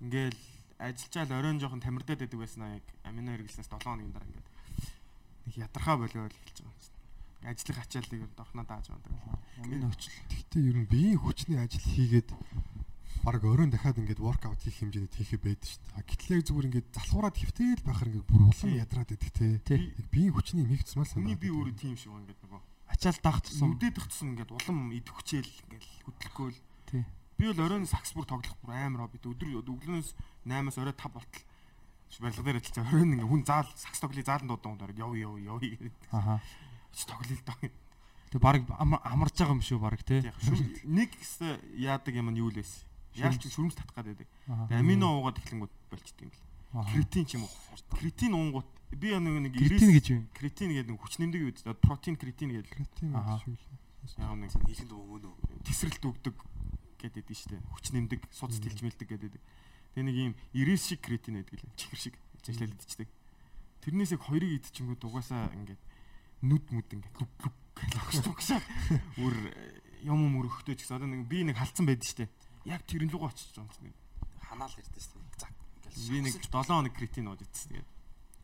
Ингээл ажиллажаал оройн жоохон тамирдаад байдаг байсан аа яг амино хэрэглэснээс 7 хоногийн дараа ингээд нэг ядархаа болоод эхэлж байгаа юм. Ажлын ачааллыг дорхноо дааж байгаа. Амин очил. Гэхдээ ер нь биеийн хүчний ажил хийгээд баг өрөөнд дахиад ингээд воркаут хийх хэмжээнд хийхээ байдаг шүү дээ. Гэтэл яг зүгээр ингээд залхуураад хөвтэйл байхаар ингээд бүр улам ядраад байдаг те. Биеийн хүчний их тусмал Хүний би өөрөө тийм шиг ингээд нөгөө Ачаал тусам. Нүдэдэх тусам ингээд улам идэх хүчээл ингээд хөдлөхгүй л. Би бол оройн сакс бүр тоглох бүр амар хобби. Өдөр өглөөнөөс 8-аас орой 5 болтол барилга дээр ажиллаж. Оройн ингээд хүн заал сакс тоглоё заалан дуудан орой яв яв яв гэдэг. Тоглоё л доо. Тэг баг ам- амарч байгаа юм шүү баг шүр- нэг яадаг юм нь юу л байсан. Яаж ч шүрмс татах гэдэг. Аха. Тэгээ амино уугаад эхлэнгүүд болчихдээ юм бэл. Кретин ч юм уу. Кретин уунгууд би нэг нэг Кретин гэж юу? кретин гэдэг хүч нэмдэг үү? Протеин кретин гэдэг. Аха. шүү л. Яг нэг хийхэд өгөн үү. тесрэлт өгдөг гэдэг дээ штэ. Хүч нэмдэг, судас тэлжмэлдэг гэдэг. Тэгээ нэг юм 90 шиг кретин байдаг лээ. Чихэр шиг ажиллаад идчихдэг. Тэрнээс яг хоёрыг идчихэнгүүд угаасаа ингээд нүд мүд ингээд лүп лүп гэж огсоо. Үр юм юм өрөхтэй ч гэсэн одоо нэг би нэг халдсан байдаг штэ. Яг тэрэн лугаа очиж байгаа юм. Ханаал шүү дээ. Зак. Би нэг 7 хоног кретин ууж идсэн. Тэгээд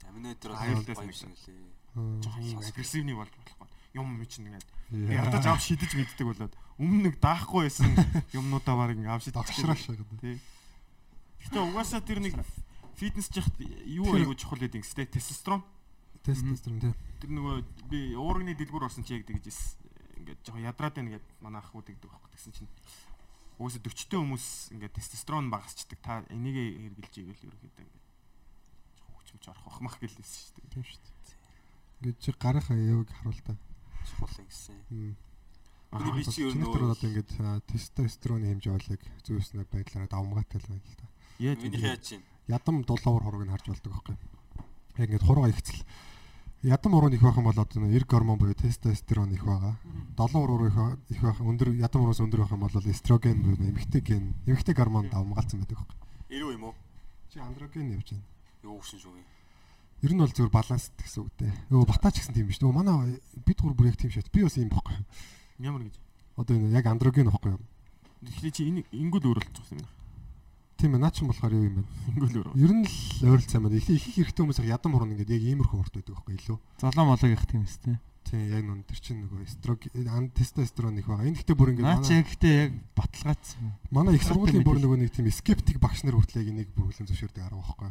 Амино дээр Аюултай юм шиг лээ. жоохон юм агрессивний болж болохгүй. Юм юм чинь ингээд ядаж ав шидэж мэддэг болоод өмнө нэг даахгүй байсан юмнуудаа баг ингээд ав шидэж Давшраа шагаад. Тий. Гэтэ угаасаа тэр нэг фитнес жихт юу аягүй чухал гэдэг юм сте тестостерон. Тест тестер тий. Тэр нөгөө би уурганы дэлгүүр орсон чи яг тэгж ирсэн. Ингээд жоохон ядраад байна гэд манай ах хүүд гэдэг байхгүй гэсэн чинь угаасаа 40 тө хүмүүс ингээд тестостерон багасчдаг. Та энийг хэрглэж ивэл ерөөхдөө ингээд жоохон хүчмж орох бах мах гэлээсэн шүү дээ. Тийм шүү дээ. Ингээд чи гарынхаа явыг харуул та. Чухал юм гэсэн. Аа, би чи ер нь Чиний өөр- одоо ингээд тестостероны хэмжээ болыг зөөснө байдлаараа давмгаатай л байна л та. Яаж Миний яаж чинь. Ядам дулуур хургийг харж болдог байхгүй. Яг ингээд хурга ихцэл ядам уруу их байх юм бол одоо эрг гормон буюу тестостерон их байгаа. Долон уруу их ба- их байх өндөр ядам уруус өндөр байх юм бол эстроген буюу эмэгтэй ген эмэгтэй гормон давмгаалцсан байдаг байхгүй. Ирүү юм уу? Чи андроген явж байна. Юу гэсэн шүү. Ер нь бол зөвхөн баланс гэсэн үг дээ. Өө батаач гэсэн тийм биш. Нөгөө манай бид гур бүр яг тийм шат. Би бас юм байхгүй. Ямар гэж. Одоо энэ яг андроген байхгүй юу? Тэгэхээр чи энэ ингүүл байгаа юм. Тийм ээ, наа чин болохоор юу юм бэ? Ингүүл өөр. Ер нь л ойролцоо маань их их хэрэгтэй хүмүүс яг ядам хурна ингээд яг иймэрхүү урт байдаг байхгүй илүү. Золоо молог их тийм өстэй. Тийм яг нүн тэр чинь нөгөө эстроген тестостерон их байгаа. Энэ гэхдээ бүр ингээд Наа чи яг гэхдээ яг баталгаажсан. манай их сургуулийн бүр нөгөө нэг тийм скептик багш нар хүртэл яг энийг бүр хүлэн зөвшөөрдөг арга байхгүй.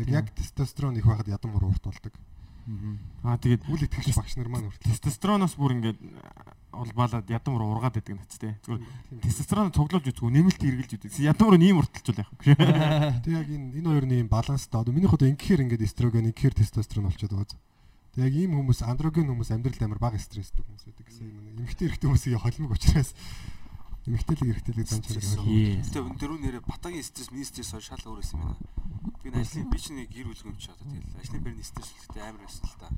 Яг яг тестостерон их байхад ядам хуруу урт болдог. Аа тэгээд Үл итгэгч багш нар маань хүртэл тестостероноос бүр ингээд улбаалаад ядам руу ургаад байдаг нац те. Зүгээр тестостерон цуглуулж үзгүй нэмэлт эргэлж үздэг. Ядам руу ийм урталчул яах вэ? Тэг яг энэ энэ хоёрын ийм баланстай. Одоо минийх одоо ингэхээр ингээд эстроген, ингэхээр тестостерон болчиход байгаа. Тэг яг ийм хүмүүс андроген хүмүүс амьдралд амар бага стресстэй хүмүүс байдаг гэсэн юм. Эмэгтэй эрэгтэй хүмүүсийн холимог учраас эрэгтэйлэг зам чанар амар. Yes. Тэгээ дөрөв нэрэ батагийн стресс, миний стресс хоёр шал өөр байсан юм байна. Тэгээ ажлын би чинь нэг гэр бүл юм чи одоо тэгэл ажлын бэрний стресс үлдээ амар байсан л та.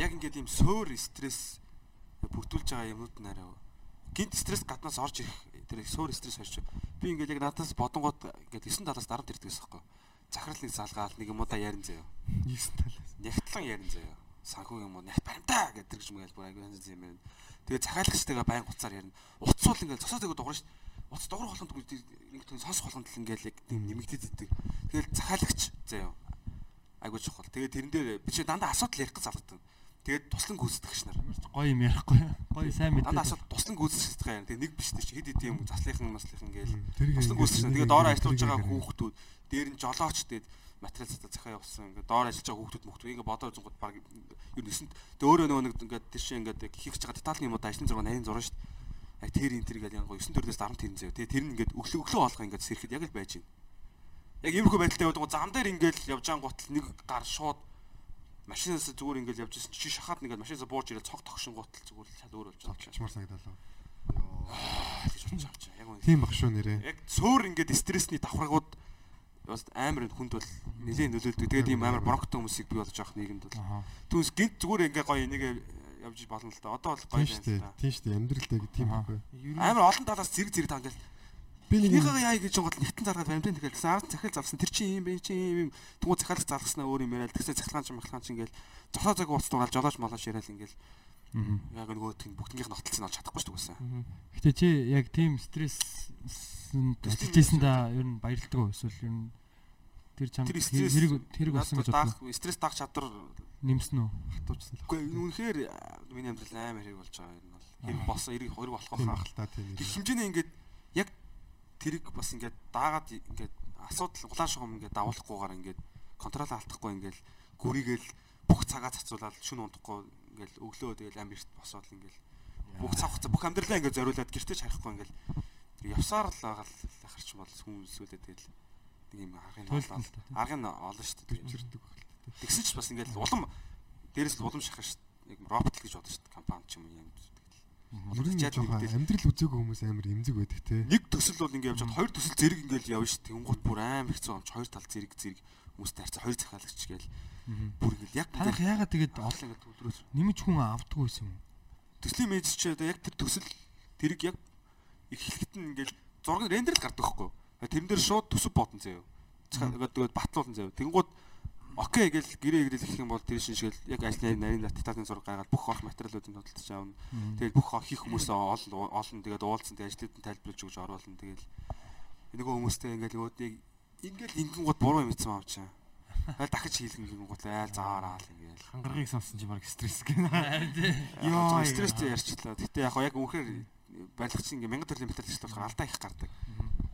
Яг ингээд ийм суур стресс бүтүүлж байгаа юмнууд нь арай гинт стресс гаднаас орж ирэх тэр их суур стресс хоёр чи би ингээд яг надаас бодонгууд ингээд 9 талаас дарамт ирдэг гэсэн юм. Захирал нэг залгаал нэг юм удаа ярин заяа. 9 талаас. Нягтлан ярин заяа. Санхүү юм уу? Нягт баримтаа гэдэг гэж мэгэл бүр аягүй янз юм байна. Тэгээ захиалагчтайгаа байн уцаар ярина. Уцсуул ингээл цосоод айгу дуграа шүү. Уц дуграх болгонд нэг тийм сонсох болгонд л ингээл яг тийм нэмэгдээд идэг. Тэгэл захиалагч заяа. Айгу чухал. Тэгээ тэрэн дээр би чи дандаа асуудал ярих гэж залгадаг. Тэгээд туслан гүйцэтгэгч нар. Гоё юм ярихгүй. Гоё сайн Дандаа мэдээ. асуудал туслан гүйцэтгэж байгаа юм. Тэгээ нэг биш тийм чи хэд хэд юм заслынхан маслынхан гээл. Туслан гүйцэтгэж. Тэгээ доор ажиллаж байгаа хүүхдүүд дээр нь жолооч тэгээд материал цата захаа явуулсан ингээд доор ажиллаж байгаа хүүхдүүд мөхтүүд ингээд бодоо үзэнгууд баг юу нэсэнд тэг өөрөө нөгөө нэг ингээд тийш ингээд хийх гэж байгаа детальны юм уу ажлын зураг нарийн зураг шүү дээ. Яг тэр энэ тэр ингээд янгоо 9 төрнөөс 10 тэрэн заяа. Тэгээ тэр нь ингээд өглөө өглөө болгоо ингээд сэрхэд яг л байж байна. Яг иймэрхүү байдалтай байдаг зам дээр ингээд явж ангуут нэг гар шууд машинаас зүгээр ингээд явж ирсэн чи шахаад нэгээд машинаас бууж ирэл цог тогшингуут л зүгээр л шал өөр болж байгаа. Авч. Яг үнэ. Тийм баг шүү нэрээ. Яг цөөр ингээд стрессний давхрагууд бас амар хүнд бол нэлээд нөлөөлдөг. Тэгээд ийм амар бронхтой хүмүүсийг бий болж авах нийгэмд бол. Түүнээс гинт зүгээр ингээ гоё энийг явж болно л да. Одоо бол гоё Тийм байна л да. Тийм шүү дээ. Амьдралтай тийм Аха. байхгүй. Амар олон талаас зэрэг зэрэг таа ингээл Би нэг Энийг яа гэж гол нэтэн заргаад баримтын тэгэл гэсэн ард захиал завсан тэр чинь юм бэ чи юм юм тэгвэл захиалах залгаснаа өөр юм яриад тэгсээ захилгаан ч махлгаан ч ингээл зохио цаг уцт угаал жолооч молооч яриад ингээл яг нөгөөдг нь бүгднийх нь нотолцсон олж чадахгүй шүү дээ. Гэтэ чи яг тийм стресс исэн да ер нь баярлдаг уу эсвэл ер нь тэр чам Тэр стресс хэрэг хэрэг болсон гэж бодлоо. стресс даах чадвар Нэмсэн үү? хатуучсан л. Үгүй энэ үнэхээр а, миний амьдрал амар хэрэг болж байгаа юм бол хэрэг болсон хэрэг хэрэг болох Тийм хаа. баг л та тийм. Гэх хэмжээний ингээд яг тэрийг бас ингээд даагаад ингээд асуудал улаан шугам ингээд давуулахгүйгээр ингээд контрол алдахгүй ингээд гүрийгээл бүх цагаа цацуулаад шүн унтахгүй ингээд өглөө тэгэл амирт босоод ингээд бүх цаг хугацаа бүх амьдралаа ингээд зориулаад гэртеж харахгүй ингээд явсаар л байгаа л ахарч бол хүн сүлээ тэгэл нэг юм аргын та. аргын олоо шүү дээ. Чирдэг баг. тэгсэн ч бас ингээд улам дээрэс л улам шахах шүү яг робот л гэж бодож шүү компани ч юм юм нь жоохон амьдрал үзээгүй хүмүүс амар эмзэг байдаг те. нэг төсөл бол ингээд явж чад хоёр төсөл зэрэг ингээд явна шүү. Тэнгуут бүр амар хэцүү амч хоёр тал зэрэг зэрэг. Хүмүүстэй харьцаа хоёр захиалагч гээл бүр ингээд яг Танах яагаад тэгээд олон ингээд төлрөөс нэмж хүн авдаггүй юм бэ? төслийн чи одоо яг тэр төсөл тэрийг яг их хэлэхэд нь ингээд зураг рендерл гардаг байхгүй. Тэрэн дээр шууд төсөв бодон заяа. Тэгээд батлуулан заяа. Тэнгуут окей гэл гэрээ гэрэл эхлэх юм бол тэр шинжгээл яг ажлын нарийн таталтын зураг гаргаад бүх орох материалуудыг тодтолж аавна. Тэгээд бүх хийх хүмүүсээ олон олон тэгээд уулзсан тэгээд ажлууд нь тайлбарлаж өгч оруулна. Тэгээд нөгөө хүмүүстэй ингээд нөгөөдийг ингээд ингэн гот буруу юм ийцэн авчаа. Дахиж хийлгэн гин гот айл заараа л ингээд. Хангаргийг сонсон чи баг стресс гэнэ. Яа стресстэй ярьчлаа. Гэтэ яг яг үнэхээр барилгач ингээ мянган төрлийн металлч болохоор алдаа их гардаг.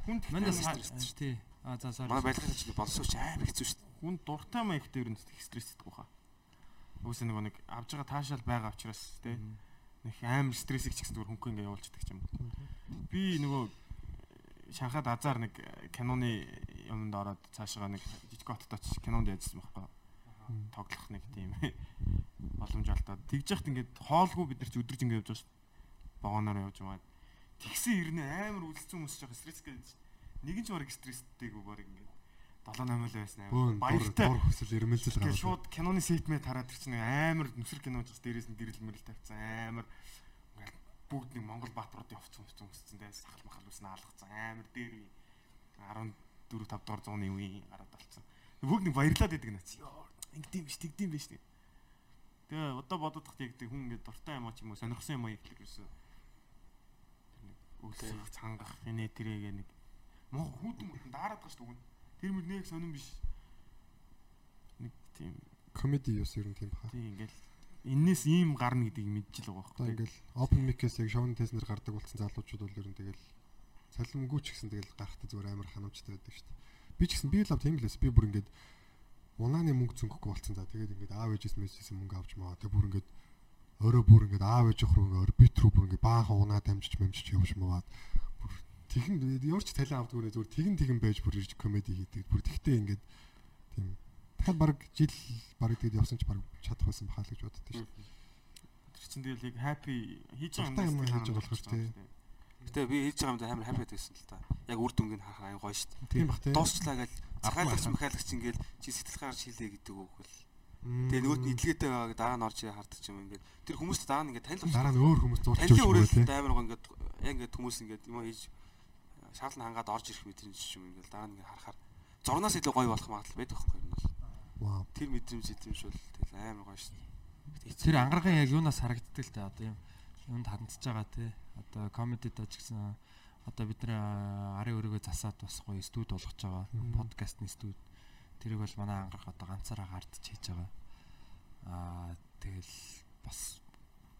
Хүн Манай тэгэхээр стресс тий. А за sorry. Манай барилгач болсон ч амар хэцүү шүү дээ. хүн дуртай маягтай ер нь стресстэй баха. Үгүйс нөгөө нэг авж байгаа таашаал байгаа учраас те нэг амар стрессийг ч гэсэн зүгээр хөнгө ингээ явуулчихдаг юм. Би нөгөө Шанхайд азар нэг киноны юмд ороод цаашгаа нэг жижиг хоттой ч кинонд яжсан байхгүй. Тоглох нэг тийм боломж алдаад тэгж яхад ингээд хоолгүй бид нар ч өдрөж ингээ явж байгаа шүү. Богоноор явж байгаа. Тэгсэн ирнэ амар үлдсэн хүмүүс жоох стресс гэж. Нэг нь ч баг стресстэйг баг ингээд 7 8 л байсан амар. Баяртай. дур хөсөл ирмэлзэл гараад. шууд киноны сетмээ тараад ирчихсэн амар нүсэр кино жигс дээрээс нь дэрэл мэрэл тавьсан амар бүгд нэг Монгол баатруудын хувцсан хувцсан өссөн дээс сахал махал үснэ алгацсан амар дээр үе 14 5 дугаар зууны үе гараад болцсон. Бүгд нэг баярлаад идэг нац. Ингэдэм биш тэгдэм биш тэг. Тэгээ одоо бодоод тахт яг тэг хүн ингээд дуртай юм аа ч юм уу сонирхсан юм аа ихлэх гэсэн. Үлсэх цангах энэ тэрэг нэг мох хүүтэн даарад гаш дүгэн. Тэр мөр нэг сонирн биш. Нэг тийм комеди юус ер нь тийм баха. тийм ингээл энээс ийм гарна гэдгийг мэдчихэл байгаа байхгүй. ингээл open mic-ээс яг шоуны теснэр гардаг болсон залуучууд бол ер нь тэгэл салимгүй ч гэсэн тэгэл гарахтаа зүгээр амар ханамжтай байдаг шүү дээ. Би ч гэсэн би л ав тийм лээс би бүр ингээд унааны мөнгө зөнгөхгүй болсон за тэгээд ингээд аав ээжээс мессежээс мөнгө авч маа тэг бүр ингээд өөрөө бүр ингээд аав ээж руу ингээд орбит руу бүр ингээд баахан унаа дамжиж мэмжиж явж маад бүр тэгэн ямар ч талент авдаггүй зүгээр тэгэн тэгэн байж бүр ирж комеди хийдэг бүр тэгтээ ингээд тийм дахиад баг жил баг тэгээд явсан ч баг чадах байсан бахаа л гэж боддоо шүү дээ. Тэр чинь тэгэл яг happy хийж байгаа юм хийж байгаа болохоор тий. Гэтэ би хийж байгаа юмдаа амар happy байсан л та. Яг үр дүнгийн харах аян гоё шүү. Тийм бах тий. Дуусчлаа гэж захаалагч махаалагч ингээл чи сэтгэл гаргаж хийлээ гэдэг үг хөл. Тэгээ нөгөөд нь идэлгээтэй байгааг дараа нь орж хардаг юм ингээд тэр хүмүүст дараа нь ингээд танил дараа нь өөр хүмүүс танилын өгч байгаа тий. амар гоо ингээд яг ингээд хүмүүс ингээд юм хийж шаарлан хангаад орж ирэх мэдрэмж ч юм ингээд дараа нь ингээд харахаар зурнаас илүү гоё болох магадлал байдаг байхгүй юм бол. Вау. Тэр мэдрэмж мэдрэмж бол тэгэл амар гоё дээ. Тэр ангаргын яг юунаас харагддаг л те одоо юм юунд хандж байгаа те одоо комедид ч гэсэн одоо бид нэр арын өрөөгөө засаад бас гоё студ болгож байгаа подкастны студ тэрийг бол манай ангарах одоо ганцаараа гардж хийж байгаа аа тэгэл бас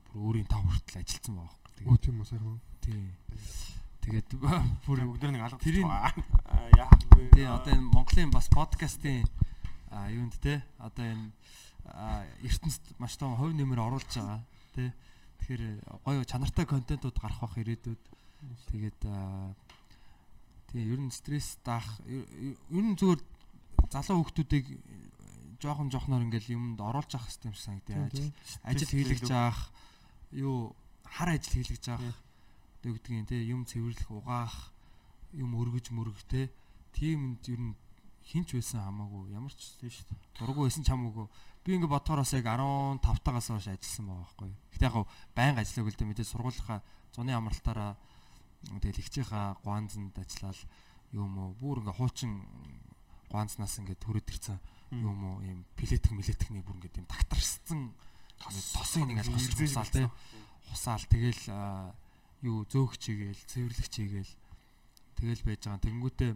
бүр өөрийн тав хүртэл ажилласан байгаа Өө байхгүй тийм үү сайхан. тий тэгээд бүр бүгд нэг алга Тэрийн- Яа. тий одоо энэ Монголын бас подкастын а юунд те? Одоо энэ ертөнцид маш том хувь нэмэр оруулж байгаа тий Тэгэхээр гоё чанартай контентууд гарах бах ирээдүйд. Тэгээд а, тий ер нь стресс даах ер нь зүгээр залуу хүмүүсийг жоохон жоохноор ингээл юмд оруулж авах хэрэгтэй юм шиг санагдав. Ажил ажил хийлгэж авах юу хар ажил хийлгэж авах тэг үгдгийн тий юм цэвэрлэх угаах юм өргөж мөргөх тий тийм ер нь хинч байсан хамаагүй ямар ч дээ. Дургу байсан ч хамаагүй. Би ингээ бодохоор бас яг 15 тагаас хойш ажилласан байгаа байхгүй. Гэтэ яг байнга ажиллаг л дээ мэдээ сургуулийнхаа зуны амралтаараа тэгэл ихчийнхаа гуанзанд ажиллаад юм уу бүр ингээ хуучин гуанзнаас ингээ төрөд ирсэн юм уу юм плетик милетикний бүр ингээ юм тагтарсан тосын аль хусаал тий хусаал тэгэл юу зөөх чигээл цэвэрлэх чигээл тэгэл байж байгаа. Тэнгүүтээ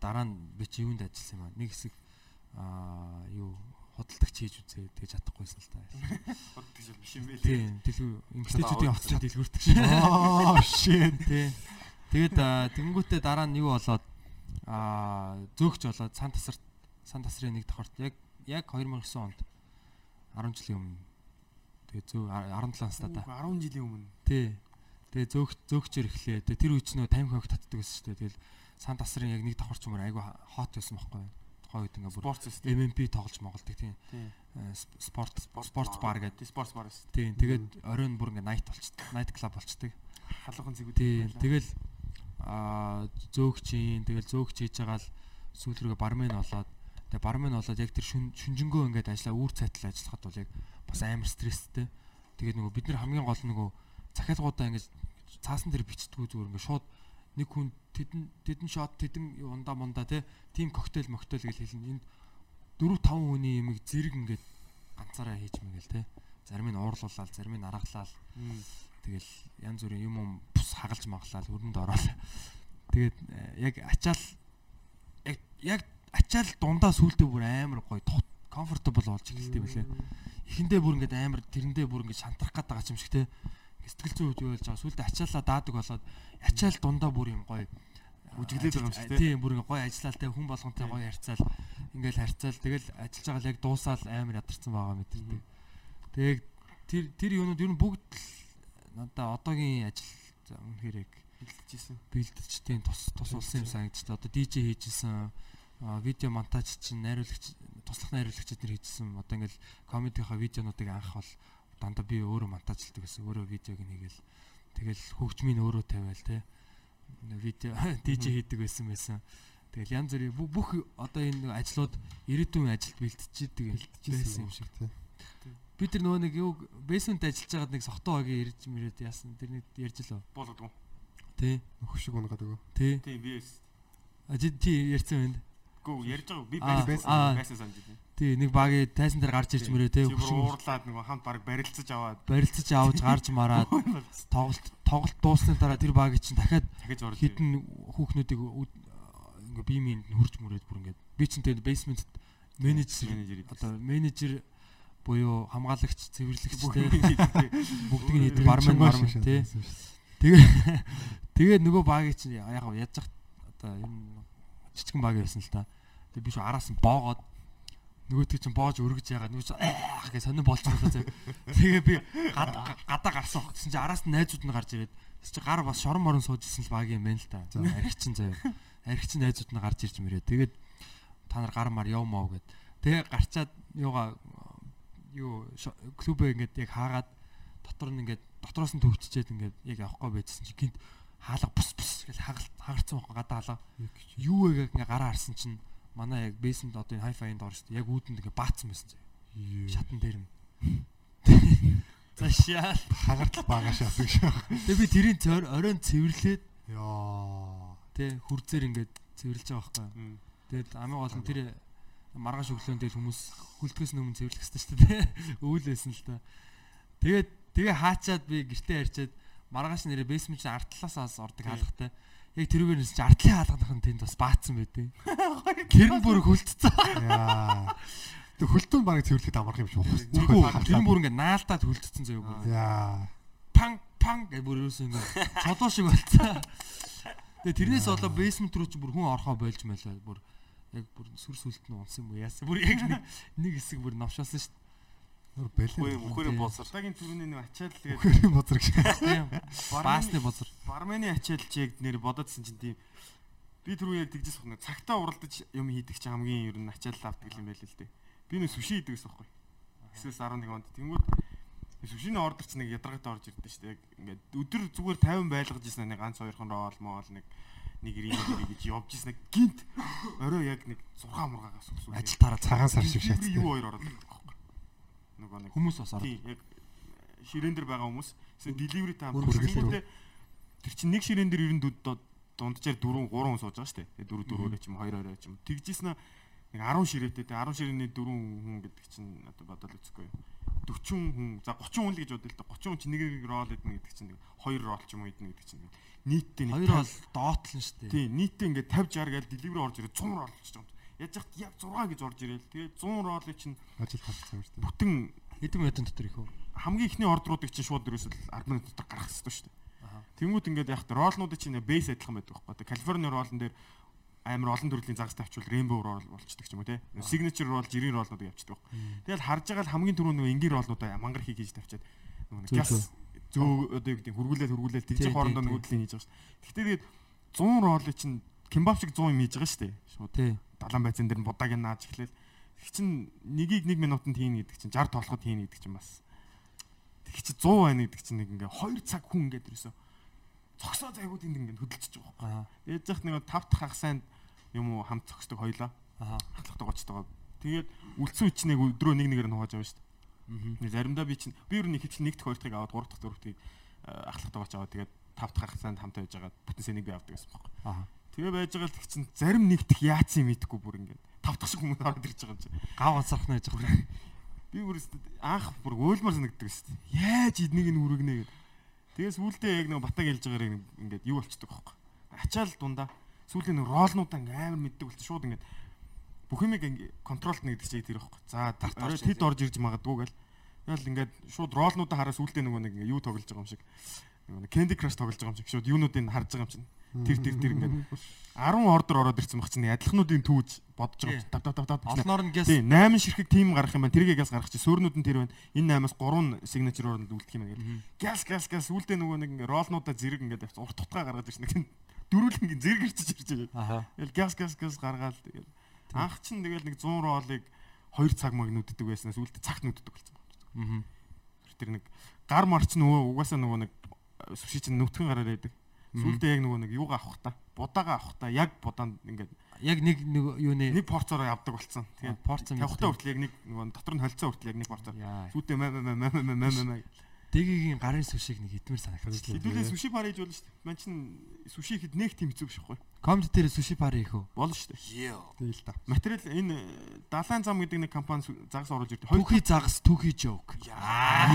дараа нь би чи юунд ажилласан юм аа. Нэг хэсэг аа юу худалдагч хийж үзээ тэгж чадахгүйсэн л та. Юм биш юм бэ лээ. Тийм, дэлгүү эмгтээчүүдийн хотын дэлгүүртэг шиг. Аа shit. Тийм. Тэгээд тэнгүүтээ дараа нь юу болоод аа зөөгч болоод сан тасарт сан тасрын нэг давхарт яг яг 2009 онд 10 жилийн өмнө тэгээд зөө 17 настай да. 10 жилийн өмнө. Тий. Тэгээ зөөх зөөгчөр эхлэе. Тэгээ тэр үе ч нөө 50 хоног татдаг байсан шүү дээ. Тэгэл сан тасрын яг нэг давхарч юмар айгу хот байсан байхгүй? Тухайн үед ингээ бүр. MMP тоглож моголдог тийм. Э, сп- Спорт спортс бар гэдэг. Спортс бар шүү. Тийм. Тэгээд оройн бүр ингээ night болчдөг. Night club болчдөг. Халуухан зэгүүд. Тийм. Тэгэл аа зөөгчийн тэгэл зөөгч хийж байгаа л сүүл рүүгээ бармен болоод тэгээ бармен болоод яг тэр шүн шүнжэнгөө ингээд ажиллаа үүр цайтал ажиллахад бол яг бас амар стресстэй. Тэгээд нөгөө бид нар хамгийн гол нөгөө захиалгуудаа ингээд цаасан дээр бичдэггүй зүгээр ингээд шууд нэг хүн тэдэн тэдэн шот тэдэн ундаа мундаа тим коктейл моктейл гэж хэлнэ. Энд 4 5 хүний юмыг зэрэг ингээд ганцаараа хийж мэгэл те. Зарим нь уурлуулаад, зарим нь аргалаад Тэгэл янз бүрийн юм юм бус хагалж маглаад хөрөнд ороод тэгээд э, яг ачаал яг яг ачаал дундаа сүултээ бүр амар гоё comfortable болж эхэлдэг байлээ. Эхэндээ бүр ингээд амар тэрэндээ бүр ингээд шантрах гээд байгаа юм шиг те. Сэтгэл зүйн үед юу болж байгаа сүултээ ачаалаа даадаг болоод ачаал дундаа бүр юм гоё Үжиглээд байгаа юм шиг те. Тийм бүр гоё ажиллаал те хүн болгонтэй гоё харьцаал ингээл харьцаал тэгэл ажиллаж байгаа л яг дуусаал амар ядарсан байгаа мэдэрдэг. Тэг тэр тэр юунууд ер нь бүгд л надаа одоогийн ажил үнэхээр яг Бэлтжижсэн. бэлдэж тийм тус тусулсан юм санагдчих. Одоо DJ хийжсэн видео монтаж чинь найруулагч туслах найруулагчид нар хийжсэн. Одоо ингээл комедийнхаа видеонуудыг анх бол дандаа би өөрөө монтажлдаг гэсэн. Өөрөө видеог нэгээл тэгэл хөгжмийн өөрөө тавиал те видео DJ хийдэг байсан байсан. Тэгэл янз бүрийн бүх- одоо энэ ажлууд ирээдүйн ажилд бэлтжиждэг юм байсан юм шиг. тий. Би тэр нөгөө нэг юу бейсмент ажиллаж байгаад нэг сохтоо багийн ирж мөрөөд яасан тэр нэг ярьж лөө. Болгодгоо. Тий. Нөхөш шиг унгаад өгөө. Тий. Тийм би эс. А тий ярьсан байна. Гүү ярьж байгаа. Би байсан байсан санаж байна. Тий нэг багийн тайсан дээр гарч ирж мөрөө тий. Хөшин уурлаад нэг хамт баг барилцаж аваад. барилцаж авч гарч мараад тоглолт тоглолт дууссаны дараа тэр багийн чинь дахиад хідэн хүүхнүүдийг үд- ингээ биеминд нь хурж мөрөөд бүр ингээд. Би чинь тэгээд basement менежер одоо менежер буюу хамгаалагч цэвэрлэгч юм хийдэг. бүгдийг нь хийдэг бармен бармен те тэгээ тэгээ нөгөө багийн чинь яг яа яаж зах одоо энэ жижигэн баг байсан л та. Тэгээ би ч араас нь боогоод нөгөөтгий чинь боож өргөж яагаад нөгөө аах гэж сонир байгаа зав. Тэгээ би гад- гадаа гарсан хог гэсэн чинь араас нь найзууд нь гарч ирээд чинь гар бас шорон морон сууж исэн л баг юм байна л та. Арх чин заяа арх чин найзууд нь гарч ирж мөрөө. Тэгээд та нар гар мар явмаа гэд. Тэгээ гарчаад юугаа юу клубээ ингээд яг хаагаад дотор нь ингээд дотроос нь төвччээд ингээд яг явахгүй байжсэн чинь гинт хаалга бус бус гэж хагарцсан байхгүй гадаа хаалга. Юу вэ гэх ингээд гараа харсан чинь манай яг бейсэнд одоо энэ хайфайнд орж штэ яг үүдэнд ингээд баацсан байсан заяа шатан дээр нь. За шаал хагартал бага шаасан гэж. тэгээ би тэрийн цор оройн цэвэрлээд Яа. тэ хүрзээр ингээд цэвэрлж байгаа байхгүй Мм. тэгээд амин гол нь тэр маргааш өглөөн дээр хүмүүс хүлтгэс өмнө цэвэрлэх хэрэгтэй шүү дээ. Өвөл байсан л та. Тэгээд тэгээ хаачаад би гэртээ харьчаад маргааш нэрээ бейсмент чинь арт талаасаас ордог хаалгатай яг тэрүүгээр нэрс чинь артлын хаалганах нь тэнд бас баацсан байдیں۔ Тэр нь бүр хөлтцөө. Яа. Тэг хөлтөнд баг цэвэрлэхэд амарх юм. Үгүй тэр нь бүр ингээ наалтаад хөлтцсөн заяа бүр. Яа. Пан пан гэж бүр юусэн ингээ цодоо шиг болцсон. Тэгээ тэрнээс болоо бейсмент руу чи бүр хүн орхоо болж мэлээ бүр яг бүр сүр сүлт нь унсан юм уу яасан бүр яг нэг хэсэг бүр новшоолсон шүү Бэлэн. Үгүй мөхөрийн буулсар. Тагийн түрүүний нэг ачаал тэгээд Хөрийн бозрог шиг. дээ. Баасны бозор. бармены ачаалч яг нэр бодоодсэн чинь тийм би түрүү яг тэгжээс бохно цагтаа уралдаж юм хийдэг чи хамгийн ер нь ачаал авдаг юм байл л дээ. Би нэг сүши хийдэг гэсэн байхгүй. Эсвэл 11 онд тэнгууд сүшиний ордер чи нэг ядаргаатай орж ирдэ шүү дээ. Яг ингээд өдөр зүгээр 50 байлгаж ирсэн нэг ганц хоёр хон роол моол нэг нэг рим гэж явж ирсэн гинт орой яг нэг 6 мургаагаас өсвөл Ажил тараа Цагаан сар шиг шаттай. юу хоёр ороод. Нөгөө нэг Хүмүүс бас. Тийм яг ширээн дээр байгаа хүмүүс эсвэл delivery Үргэлжлэл. хүргэлтээ тэр чинь нэг ширээн дээр ер нь дунд дунджаар 4 3 хүн сууж байгаа шүү дээ. Тэгээ 4 4-өөр ч юм 2 2 ч юм. Тэгжсэн нь нэг 10 ширээтэй тэгээ 10 ширээний 4 хүн гэдэг чинь одоо бодол үзэхгүй. 40 хүн за 30 хүн л гэж бодъё л да 30 хүн чинь нэг нэг рол эднэ гэдэг чинь 2 рол ч юм уу эднэ гэдэг чинь нийтдээ нэг Хоёр бол доотлон шүү дээ. Тийм нийтдээ ингээд 50 60 гээл delivery орж ирээд 100 рол болчих юм. Яаж яхад яг 6 гэж орж ирээл тэгээ 100 ролыг чинь Ажил тавцсан юм шүү дээ. бүтэн Хэдэн минутын дотор их үү? хамгийн ихний ордруудыг чинь шууд ерөөсөл 10 минут дотор гаргах хэрэгтэй шүү дээ. Тэнгүүд ингээд яг ролнуудыг чинь бейс адилхан байдаг байхгүй. Тэгээ Калифорни ролн дээр амар олон төрлийн загас тавьчвал Rainbow рол болчдөг ч юм уу те. Signature рол, жирийн ролнуудыг явчихдаг байхгүй. Тэгэл харж байгаа л хамгийн түрүү нөгөө энгийн ролнуудаа мангар хий хийж тавьчаад нөгөө нэг Зөө, одоо юу гэдэг хургуулаад Тий, тэгж хоорондоо нөгөөдлийн хийж байгаа шүү дээ. Гэхдээ тэгээд 100 ролыг чинь кимбап шиг 100 юм хийж байгаа шүү дээ. Шууд Тий. далайн байцан дээр будааг нь нааж эхлэв. Тэг чин нэгийг 1 минутанд хийн гэдэг чинь 60 толгод хийн гэдэг чинь бас тэг чи 100 байна гэдэг чинь нэг ингээ 2 цаг хүн ингээд ерөөсө цогсоо зайгууд энд ингээд хөдөлчихөж байгаа байхгүй. Аа. Яаж яах нэг 5 дахь хагас сайн юм уу хамт цогсдог хоёлаа. Аа. Ахлагтай гоцтойгоо. Тэгээд үлдсэн үчнийг өдрөө нэг нэгээр нь хувааж авна шүү дээ. Заримдаа би чинь би ер нь ихэвчлэн нэг дахь хоёр дахьыг аваад гурав дахь дөрөвтгийг ахлагтай гоч аваад тэгээд 5 дахь хагас сайн хамт байж байгаа бүтэн сэнийг би авдаг гэсэн байхгүй. Аа. Тэгээ байж байгаа л тэг чин зарим нэгдэх яац юм идэхгүй бүр ингээд тав дахь шиг хүмүүс ороод ирж байгаа юм чинь. Гав ганцарх нэж байгаа. Би бүр анх бүр өөлмөр санагддаг шүү дээ. Яаж эднийг нь үргэнэ гэд. Тэгээс сүүлдээ яг нэг батаг хэлж байгаагаар ингээд юу болчдөг байхгүй. Ачаал дундаа сүүлийн нэг ролнуудаа ингээд амар мэддэг болчих шууд ингээд бүх юмыг ингээд контролт нэгдэг чиг тэр байхгүй. За орой тэд орж ирж магадгүй гэл. Тэгэл ингээд шууд ролнуудаа хараа сүүлдээ нөгөө нэг ингээд юу тоглож байгаа юм шиг. Candy Crush тоглож байгаа юм шиг шууд юунуудыг харж байгаа юм чинь. Тэр тэр тэр ингээд 10 ордер ороод ирсэн баг чинь адилхнуудын түүж бодож байгаа юм чинь. Тав тав тав тав. Олноор нь гэс Тийм 8 ширхэг тим гарах юм байна. Тэргээ газ гарах чи суурнууд нь тэр байна. Энэ 8-аас 3 signature орнд үлдэх юм байна. Газ газ газ үлдээ нөгөө нэг ингээ ролнуудаа зэрэг ингээ тавьсан. Урт тутгаа гаргаад ирсэн. Нэг дөрүүл ингээ зэрэг ирчиж ирж байгаа. Тэгэл газ газ газ гаргаад тэгэл анх чин тэгэл нэг 100 ролыг 2 цаг маг нүддэг байснаас үлдээ цагт нүддэг болсон. Мгм. Тэр нэг гар марч нөгөө угаасаа нөгөө нэг сүши чин нүтгэн гараад байдаг. Сүлдээ яг нөгөө нэг юугаа авах та. Будаага авах та. Яг будаанд ингээд яг нэг нэг юу нэ нэг порцоор явдаг болсон. Тэгээд порцоо тавхтаа хүртэл яг нэг нөгөө дотор нь холцоо хүртэл яг нэг порцоор. Яа. Сүйдээ мэ мэ мэ мэ мэ мэ мэ. Дэгийн гарын сүшиг нэг идмэр санагдаж байна. Хэдүүлээ суши пар хийж болно шүү дээ. Ман чин суши хэд нэг тийм хэцүү биш байхгүй. Комд дээр сүши пар хийх үү? Болно шүү дээ. Тэгэл та. Материал энэ далайн зам гэдэг нэг компани загас оруулж. Хоёр Түүхий загас түүхий joke. Яа.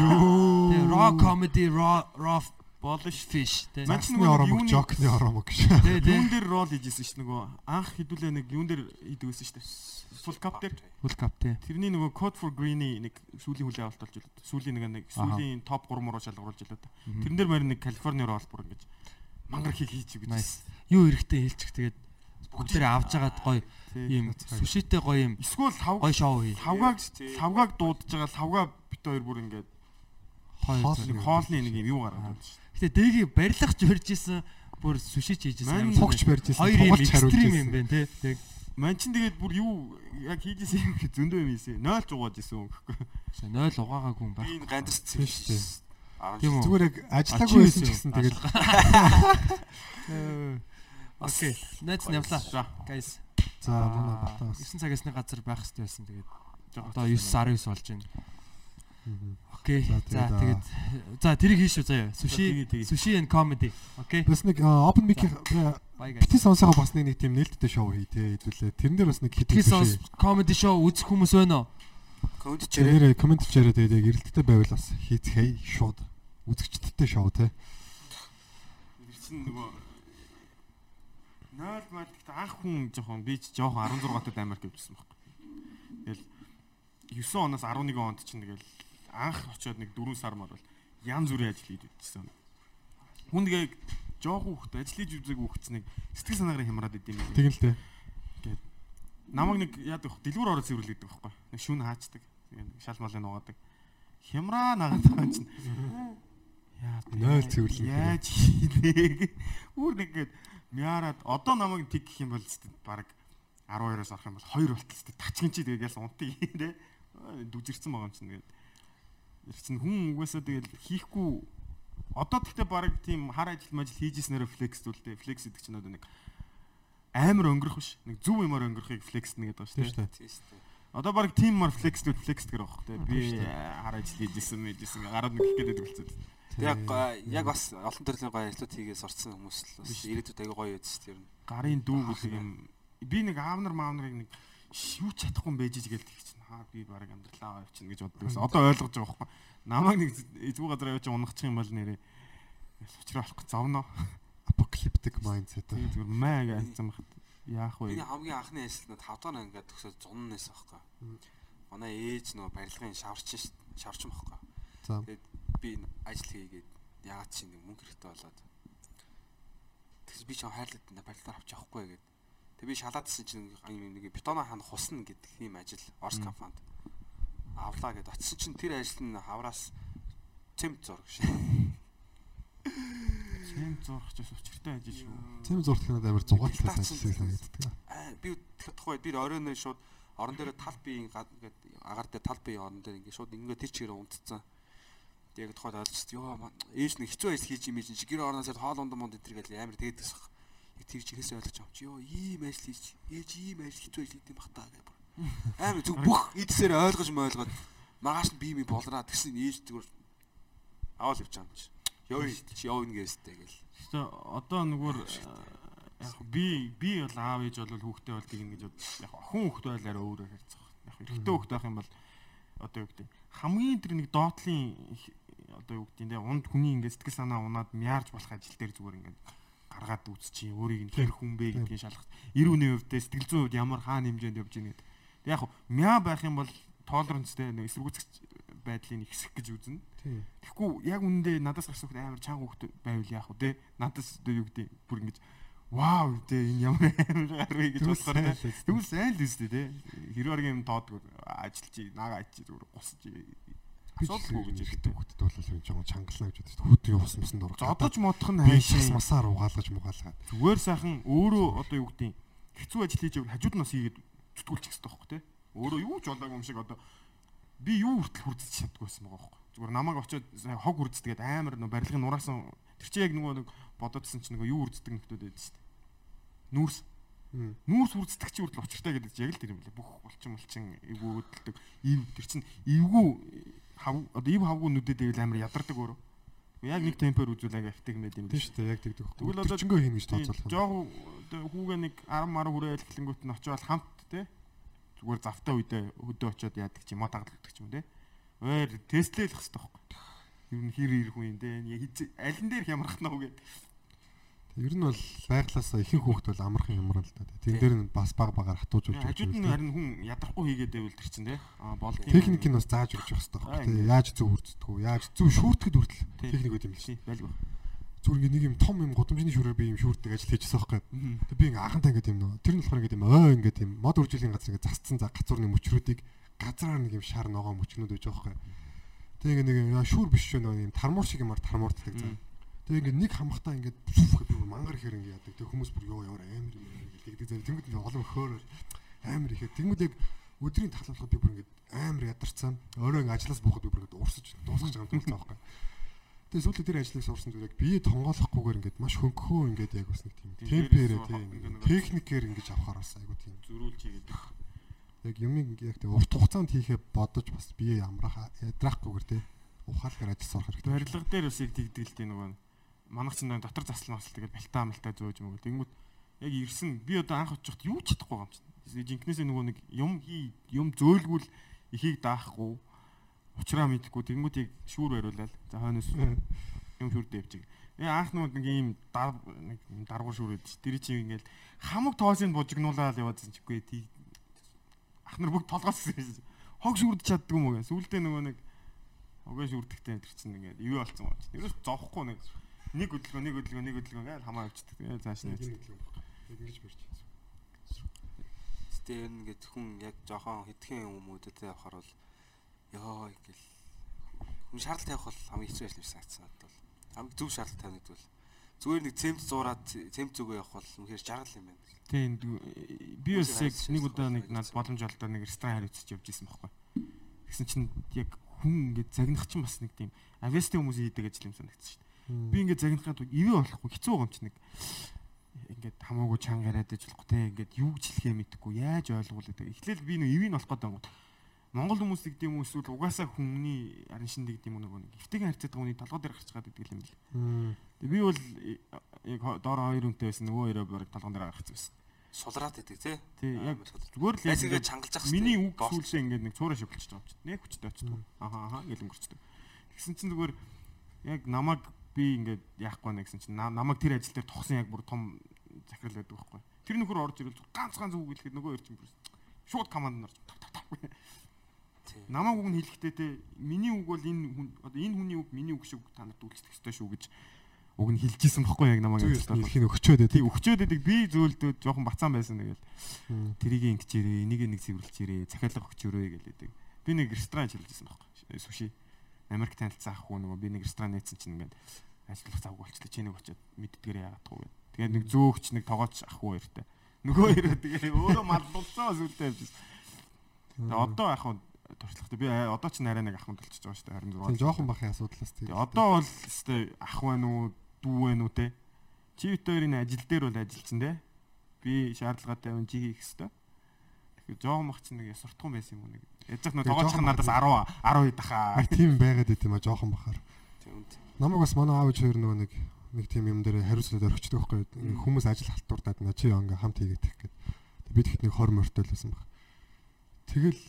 Raw comedy raw raw болно шүү. fish тэ. Ман ч Насны нөгөө оромог, жокны оромог гэж. Тэ тэ. юун дээр рол хийжсэн шүү нөгөө анх хэдүүлээ нэг юун дээр байсан шүү дээ. Full cup дээр. Full cup тэ. Тэрний нөгөө Code for Green-ий нэг сүүлийн хүлээ авалт болж илээ. Сүүлийн нэг нэг сүүлийн топ 3 руу шалгаруулж илээ. Тэрэн дээр мөр нэг Калифорни рол бүр ингэж мангар хийг хийж өгч. Юу эрэхтэй хэлчих тэгээд бүгдээрээ авч агаад гоё ийм сүшитэй гоё юм Эсвэл лав гоё шоу хий. лавгааг лавгааг дуудаж байгаа лавгаа бит хоёр бүр ингэж Хоол нэг хоолны нэг юм юу гаргаад байна шүү. Гэтэ дэгийг барилгах барьж исэн бүр сүшиж. Мань амар Тогч барьж исэн, Хоёр юм экстрим исэн. юм байна те. Тэг. Ман чин тэгээд бүр юу яг хийжсэн юм их зөндөө юм ийсэн. 0 ч угааж исэн юм гэхгүй. 0 угаагаагүй юм Би байна. энэ гандарс Тийм шүү дээ. Тийм үү? Зүгээр яг ажиллаагүй байсан ч гэсэн тэгэл Окей. Найц нявлаа. За. Guys. за манай батаас. 9 цагаас нэг газар байх хэрэгтэй байсан. Тэгээд одоо 9 19 болж байна. Окей. За, тэгээд, за тэрийг хийш үү заяа. Тэгээ. sushi and comedy. Окей. Бас нэг open mic бити сонсогоо бас нэг тийм нээлттэй шоу хий те хэдүүлээ. Тэрэн дээр бас нэг хит Тгий сонс comedy show үзэх хүмүүс байна уу? Комент чирээ. Комент чирээ тэгээд яг эрэлттэй байвал бас хийцгээе шууд. Үзэгчдтэй шоу те. Ирсэн нөгөө 0 мал гэхдээ анх хүн жоохон би ч жоохон 16 тад Америк явжсэн байхгүй. Тэгэл 9 оноос 11 онд чинь тэгэл анх очиод нэг 4 сар мар бол янз бүрийн ажил хийж үзсэн. Хүн тэгээ жоохон хөхт ажил хийж үзээгүй хөхцнийг сэтгэл санаагаар хямраад идэм юм. Тэгэл те. Намаг нэг яадаг вэ? Дэлгүүр ороо цэвэрлэдэг байхгүй. Нэг шүүн хаачдаг. Тэгээд шал малын нугаадаг. Хямраа нагаад байгаа чинь. Яа. Нойл цэвэрлэх юм. Яаж хийлээ. Үүр нэгээд мяарад одоо намайг тэг гэх юм бол зү баг 12-оос орох юм бол 2 болтол зү тачгин чи тэгээд яасан унтыг те. Дүжирсэн байгаа юм чинь тэгээд. Ирсэн хүн угаасаа тэгээд хийхгүй одоо тэгтээ баг тийм хар ажил мажил хийжсэнээр флекс зүйлтэй. Флекс гэдэг чинь одоо нэг амар өнгөрөх биш. Нэг зөв юмар өнгөрөхийг флекс нэгээд байгаа шүү Тийм дээ. Тийм шүү дээ. Одоо баг тиммар флекс дүү флекс гэх байхгүй те. Би хар ажил хийжсэн мэжсэн гараад нэг гээд болцсон. Яг яг бас олон төрлийн гоё ажлууд хийгээс орсон хүмүүс л бас ирээдүйд аягүй гоё үз тэр. Гарын дүү гэх юм. Би нэг аавнар маавнарыг нэг юу ч чадахгүй байж ижгээл гэх хаа би баг амьдралаа авчихна гэж боддог гэсэн. Одоо ойлгож байгаа байхгүй. Намайг нэг эзгүй газар явж унахчих юм бол нэрээ сучраа болохгүй зовно. Apocalyptic mindset. Зүгээр маа хэлсэн багт. Яах вэ? Миний хамгийн анхны ажил нь 5 дахь анги төгсөөд зуннаас байхгүй. Манай ээж нөгөө барилгын шаварчин шаварчин байхгүй. Тэгээд би энэ ажил хийгээд ягаад чи нэг мөнгө хэрэгтэй болоод тэгс би ч хайрлаад энэ барилгаар авч явахгүй гэгээд тэг би шалаадсэн чинь нэг бетоно хана хусна гэдэг тийм ажил Орс компанид авлаа гэд очисон чинь тэр ажил нь хавраас цемт зураг шээ. Сэм зурх ч учиртай ажил шүү. Тийм зурт хянаад амар зугаалтай ажиллаж санагддаг. Аа би тухай би оройн шууд орон дээр тал биеийн гад ингээд агаар дээр тал биеийн орон дээр ингээд шууд ингээд тэр чигээр унтцсан. Тэгээд тухайд ойлгочихсон. Йоо маа, ээж нэг хэцүү ажил хийж юм чинь гэр орноос хоол ундам унд энэ гэл амар тэгээд гэсэн. Тэр чихээс ойлгож авч ёо ийм ажил хийж ээж ийм ажил хэцүү ажил хийдэм бах таа гэх. Амар зүг бүх эдсээр ойлгож мойлгоод маргааш нь бие ми болраа тэгсэн ээж зүгээр аваад явж байгаа юм чи. Ёо чи ёо ингэстэй гэл. Гэхдээ одоо нөгөө яг би би бол аав ээж бол хүүхдээ бол гин гэж. Яг охин хүүхдээ бол арай өөрөөр харьцах. Яг эрэгтэй хүүхдээ байх юм бол одоо юу гэдэг хамгийн тэр нэг доотлын одоо юу гэдэг нэ унд хүний ингээд сэтгэл санаа унаад мяарж болох ажил дээр зүгээр ингээд гаргаад үзчихье өөрийг нь хэр хүн бэ гэдгийг шалгах. 90% өвдөө сэтгэл зүйн хувьд ямар хаана хэмжээнд явж байгаа гэдэг. Тэг яг мяа байх юм бол толеранцтэй нэг эсэргүүцэх байдлыг ихсэх гэж үзнэ. Тэгэхгүй яг үнэндээ надаас гарсан хүүхд амар чанга хүүхд байвал яах вэ? Надаас юу гэдэг бүр ингэж вау те энэ ямар амар гар вэ гэж болохоор. Тэгвэл сайн л үстэй те. Хэрвэргийн юм тоодгүй ажилч наага ачи зүгээр гусж асуудалгүй гэж хэлдэг. хөлтөд бол юм жоохон чангална гэж боддог. Хөдөө явсан мөсөнд орох. Зодож модох нь хайшаа. масаар угаалгаж мугаалгаад. Зүгээр сайхан өөрөө одоо юу гэдэг хэцүү ажил хийж явал хажууд нас хийгээд зүтгүүлчих хэрэгтэй байхгүй те. Өөрөө юу ч болоогүй юм шиг одоо би юу хүртэл хүрдэж чаддгүй байсан байгаа байхгүй. Зүгээр намайг очиод хог хүрдцгээд амар нөө барилгын нураасан тэр чинь яг нөгөө нэг бодоодсэн чинь нөгөө юу хүрддэг нөхдөөд байдаг шүү дээ. Нүүрс. Нүүрс үрддэг чи хүртэл учиртай гэдэг яг л тэр юм лээ. Бүх булчин булчин эвгүй хөдөлдөг. Ив тэр чинь эвгүй хав одоо ив хавгүй нүдэд ивэл амар ядардаг өөрөө. Яг нэг темпээр үзүүл ага эффект юм байт юм шүү дээ яг тэгдэг. Тэгвэл одоо чингөө хийнэ гэж тооцоолох. Жог хүүгээ нэг 10 10 хүрээ хэлхлэнгүүт нь очиод хамт те зүгээр завтай үедээ хөдөө очиод яадаг чи мод тагладаг юм те. Өөр тестлээх хэрэгтэй байхгүй. Юу н хэр ирэх үе юм те. Дээр хямрах нь уу гэдэг. Ер нь бол байглаасаа ихэнх хүүхд бол амархан хямрал л да. Тэн дээр нь бас баг багаар хатуужуулж Хажууд нь харин хүн ядрахгүй хийгээд байвал тэр чинь те. Аа болд. Техник нь бас зааж өгч явах хэрэгтэй байхгүй. Яаж зөв үрддэг үү? Яаж зөв шүүрдэхэд хүртэл техник байт юм л шээ. байлгүй. Зүгээр ингээ нэг юм том юм гудамжны шүүрээр би юм шүүрдэг ажил хийжсэн байхгүй. Тэг би ингээ анхантай ингээ юм нөө. Тэр нь болохоор ингээ юм ой ингээ юм мод үржилийн газар ингээ засцсан за гацуурны мөчрүүдийг газраар нэг юм шар ногоо мөчнүүд байгаа байхгүй. Тэг ингээ нэг шүүр биш шүү нөө юм тармуур шиг юмар тармуурддаг за. Тэгээ ингээд нэг хамхтаа ингээд гэдэг мангар ихэр ингээд яадаг. Тэг хүмүүс бүр ёо ямар амар ингээд тэгдэг зэрэг тэнгууд ингээд олон хөөр амар ихэд тэнгууд яг өдрийн талхалахад би бүр ингээд амар ядарсан. Өөрөө ингээд ажлаас буухад би бүр ингээд урсаж дуусгаж байгаа юм байна. Тэгээ сүүлд тэр ажлыг сурсан зүгээр яг бие тонгоолохгүйгээр ингээд маш хөнгөхөө ингээд яг бас нэг тийм темперээ тийм ингээд техникээр ингээд авахаар бас айгу тийм зөрүүлж хийгээд яг юм яг тийм урт хугацаанд хийхээ бодож бас бие амраах ядрахгүйгээр тийм ухаалгаар ажил сурах хэрэгтэй. Барилга дээр бас яг тэгдэг л тийм нөгөө манах чинь дотор заслан бас тэгээд балтаа малтаа зөөж мөгөө. Тэнгүүт яг ирсэн би одоо анх очиход юу ч чадахгүй юм чинь. Жинкнээсээ нөгөө нэг юм хий юм зөөлгүүл ихийг даахгүй учраа мэдэхгүй тэнгүүт яг шүүр бариулаад за хойноос юм шүүрдээ явчих. Тэгээ анх нөгөө нэг ийм нэг даргуур өгдөө. Тэр чинь ингээл хамаг тоосыг бужигнуулаад яваадсан ч үгүй тий. Ахнар бүгд толгоос хог шүүрд чаддгүй юм уу. Сүүлдээ нөгөө нэг хогоо шүүрдэгтэй тэр чинь ингээд юу болцсон юм чинь. Ерөөс зовхгүй нэг нэг хөдөлгөөн нэг хөдөлгөөн нэг хөдөлгөөн гээл хамаа явчихдаг. Тэгээ цааш нь явчихдаг. Ингэж барьж. Тэ ер нь ингээд хүн яг жоохон хитгэн хүмүүдэд явахаар бол ёо гэл хүн шаардлага тавих бол хамгийн хэцүү ажил байсан гэсэн бол. Хамгийн зөв шаардлага тавих гэдэг бол зүгээр нэг цемц зуураад цемц зүгөө явах бол үнэхээр жаргал юм байна. Тийм би бас яг нэг удаа нэг над боломж олдоо нэг ресторан хариуцж явж исэн байхгүй. Тэгсэн чинь яг хүн ингээд загнах чинь бас нэг тийм авиастай хүмүүс хийдэг ажил юм санагдсан шүү дээ Би ингээд загнахад ивэ болохгүй хэцүү байгаа юм чи нэг ингээд хамаагүй чанга яриад иж болохгүй те ингээд юу гэж хэлхээ мэдэхгүй яаж ойлгуул гэдэг. Эхлээл би нэг ивэ болох гэдэг юм. Монгол хүмүүс гэдэг юм эсвэл угаасаа хүмүүний арын шин гэдэг юм нэг эвтэйгэн харьцаад байгаа хүний толгой дээр гарч байгаа гэдэг юм л. Тэгээ би бол яг доор хоёр хүнтэй байсан нөгөө хоёроо бараг толгой дээр гарч байсан. Сулраад идэг тий. Тий яг зүгээр л яг чангалж ах. Миний үг сүүлсээ ингээд нэг цуураа шивэлчихэж байгаа юм чинь. Нэг хүчтэй очдог. Ахаа ахаа гэл өнгөрчдөг. Тэгсэн чинь зүгээр яг намайг би ингээд яахгүй нэ гэсэн чинь намайг тэр ажил дээр тогсон яг бүр том захирал байдаг байхгүй. Тэр нөхөр орж ирэл ганцхан зүг хэлэхэд нөгөө ирж юм шууд команд нарж тав тав тав. Намайг үг нь хэлэхдээ те миний үг бол энэ хүн одоо энэ хүний үг миний үг шиг та нарт үйлчлэх ёстой шүү гэж үг нь хэлжсэн байхгүй яг намайг хэлэх нь өгчөөд тий өгчөөд байдаг. Би зөвлөдөө жоохон бацаан байсан тэгэл тэрийг ингэчээрээ энийг нэг цэвэрлэчээрээ захиалга өгч өрөө гэлээдэг. Би нэг ресторан ажиллажсэн байхгүй. Суши Америк танилцсан ах хүн нөгөө би нэг ресторан нээсэн чинь ингээд ажиллах завгүй болчихлоо чи нэг очиод мэддгээрээ яагаадгүй. Тэгээд нэг зөөгч нэг тоогооч ах хүн хоёртай. Нөгөө хоёроо тэгээ өөрөө маллуулсан сүлдээ явж байна. Тэгээд одоо ах хүн туршлагатай би одоо ч нарай нэг ах хүн толчиж байгаа шүү дээ 26. Тийм жоохон бахын асуудлаас тийм. Одоо бол өстэй ах байна уу дүү байна уу те. Чи хоёрын ажил дээр бол ажилчин те. Би шаардлагатай хүн чи хийх хэвээр. Тэгэхээр жоохон бах чинь нэг суртахуун байсан юм уу нэг Язах нөө тоглоомч надаас 10 12 дахаа. Тийм байгаад байт юм а жоохон бахаар. Намайг бас манай аав хоёр нөгөө нэг нэг тийм юм дээр хариуцлаад орчихдог байхгүй хүмүүс ажил халтурдаад на чи ингээ хамт хийгээд гэх гээд бид хэд нэг 20 морьтой л байсан баг. Тэгэл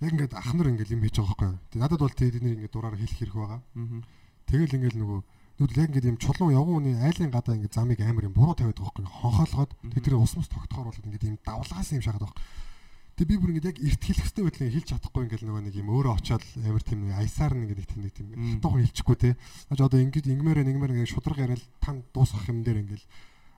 яг ингээд ах нар ингээл юм хийж байгаа байхгүй. Тэг надад бол тэдний ингээ дураар хэлэх хэрэг байгаа. Тэгэл ингээл нөгөө нүд яг ингээд юм чулуун явгууны айлын гадаа ингээ замыг амар юм буруу тавиад байгаа байхгүй. Хонхоолгоод тэд тэр усмас тогтохоор бол ингээд юм давлгаас юм шахаад байгаа. Тэгээ би бүр ингэ яг эрт хэлэх хэрэгтэй байдлыг хэлж чадахгүй ингээл нөгөө нэг юм өөрөө очиод амар тийм аясаар нэг тийм нэг тийм хатуухан хэлчихгүй те. Аж одоо ингэж ингмээр ингмээр ингэ шудраг яриад тань дуусгах юм дээр ингээл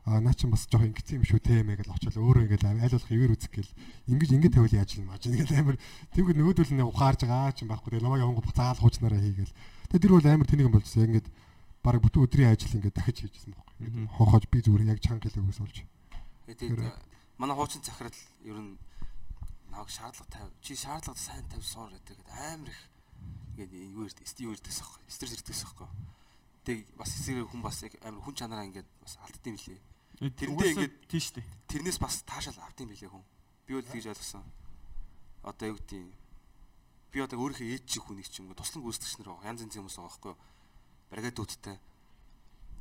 а наа чи бас жоох ингэсэн юм шүү те мэгэл очиод өөрөө ингээл аль болох ивэр үзэх гээл ингэж ингэ тавил яаж юм аж ингээл амар тэгвэл нөгөөдөл нэг ухаарж байгаа ч юм байхгүй те. Намайг явангууд заал хуучнараа хийгээл тэгээ тэр бол амар тэнийг юм болчихсон яг ингэ баг бүтэн өдрийн ажил ингэ дахиж хийжсэн байхгүй хохож би зүгээр яг чанга хэлээ өгсөлж тэгээд манай хуучин захирал ер нь наваг шаардлага тавь. Чи шаардлага сайн тавь суур гэдэг амар их ингээд юу ирд юу ирдэгс аахгүй. Стресс ирдэгс аахгүй. Тэг бас эсрэг хүн бас амар хүн чанараа ингээд бас алдд юм лээ. Тэрэндээ ингээд тийм шүү дээ. тэрнээс бас таашаал автын билээ хүн. Би бол тэгж ойлгосон. Одоо юу гэдэг юм. Би одоо өөрийнхөө ээж чих хүнийг ч юм уу туслан гүйцэтгэгч нар байгаа. Янз янзын хүмүүс байгаа байхгүй юу? Бригадуудтай.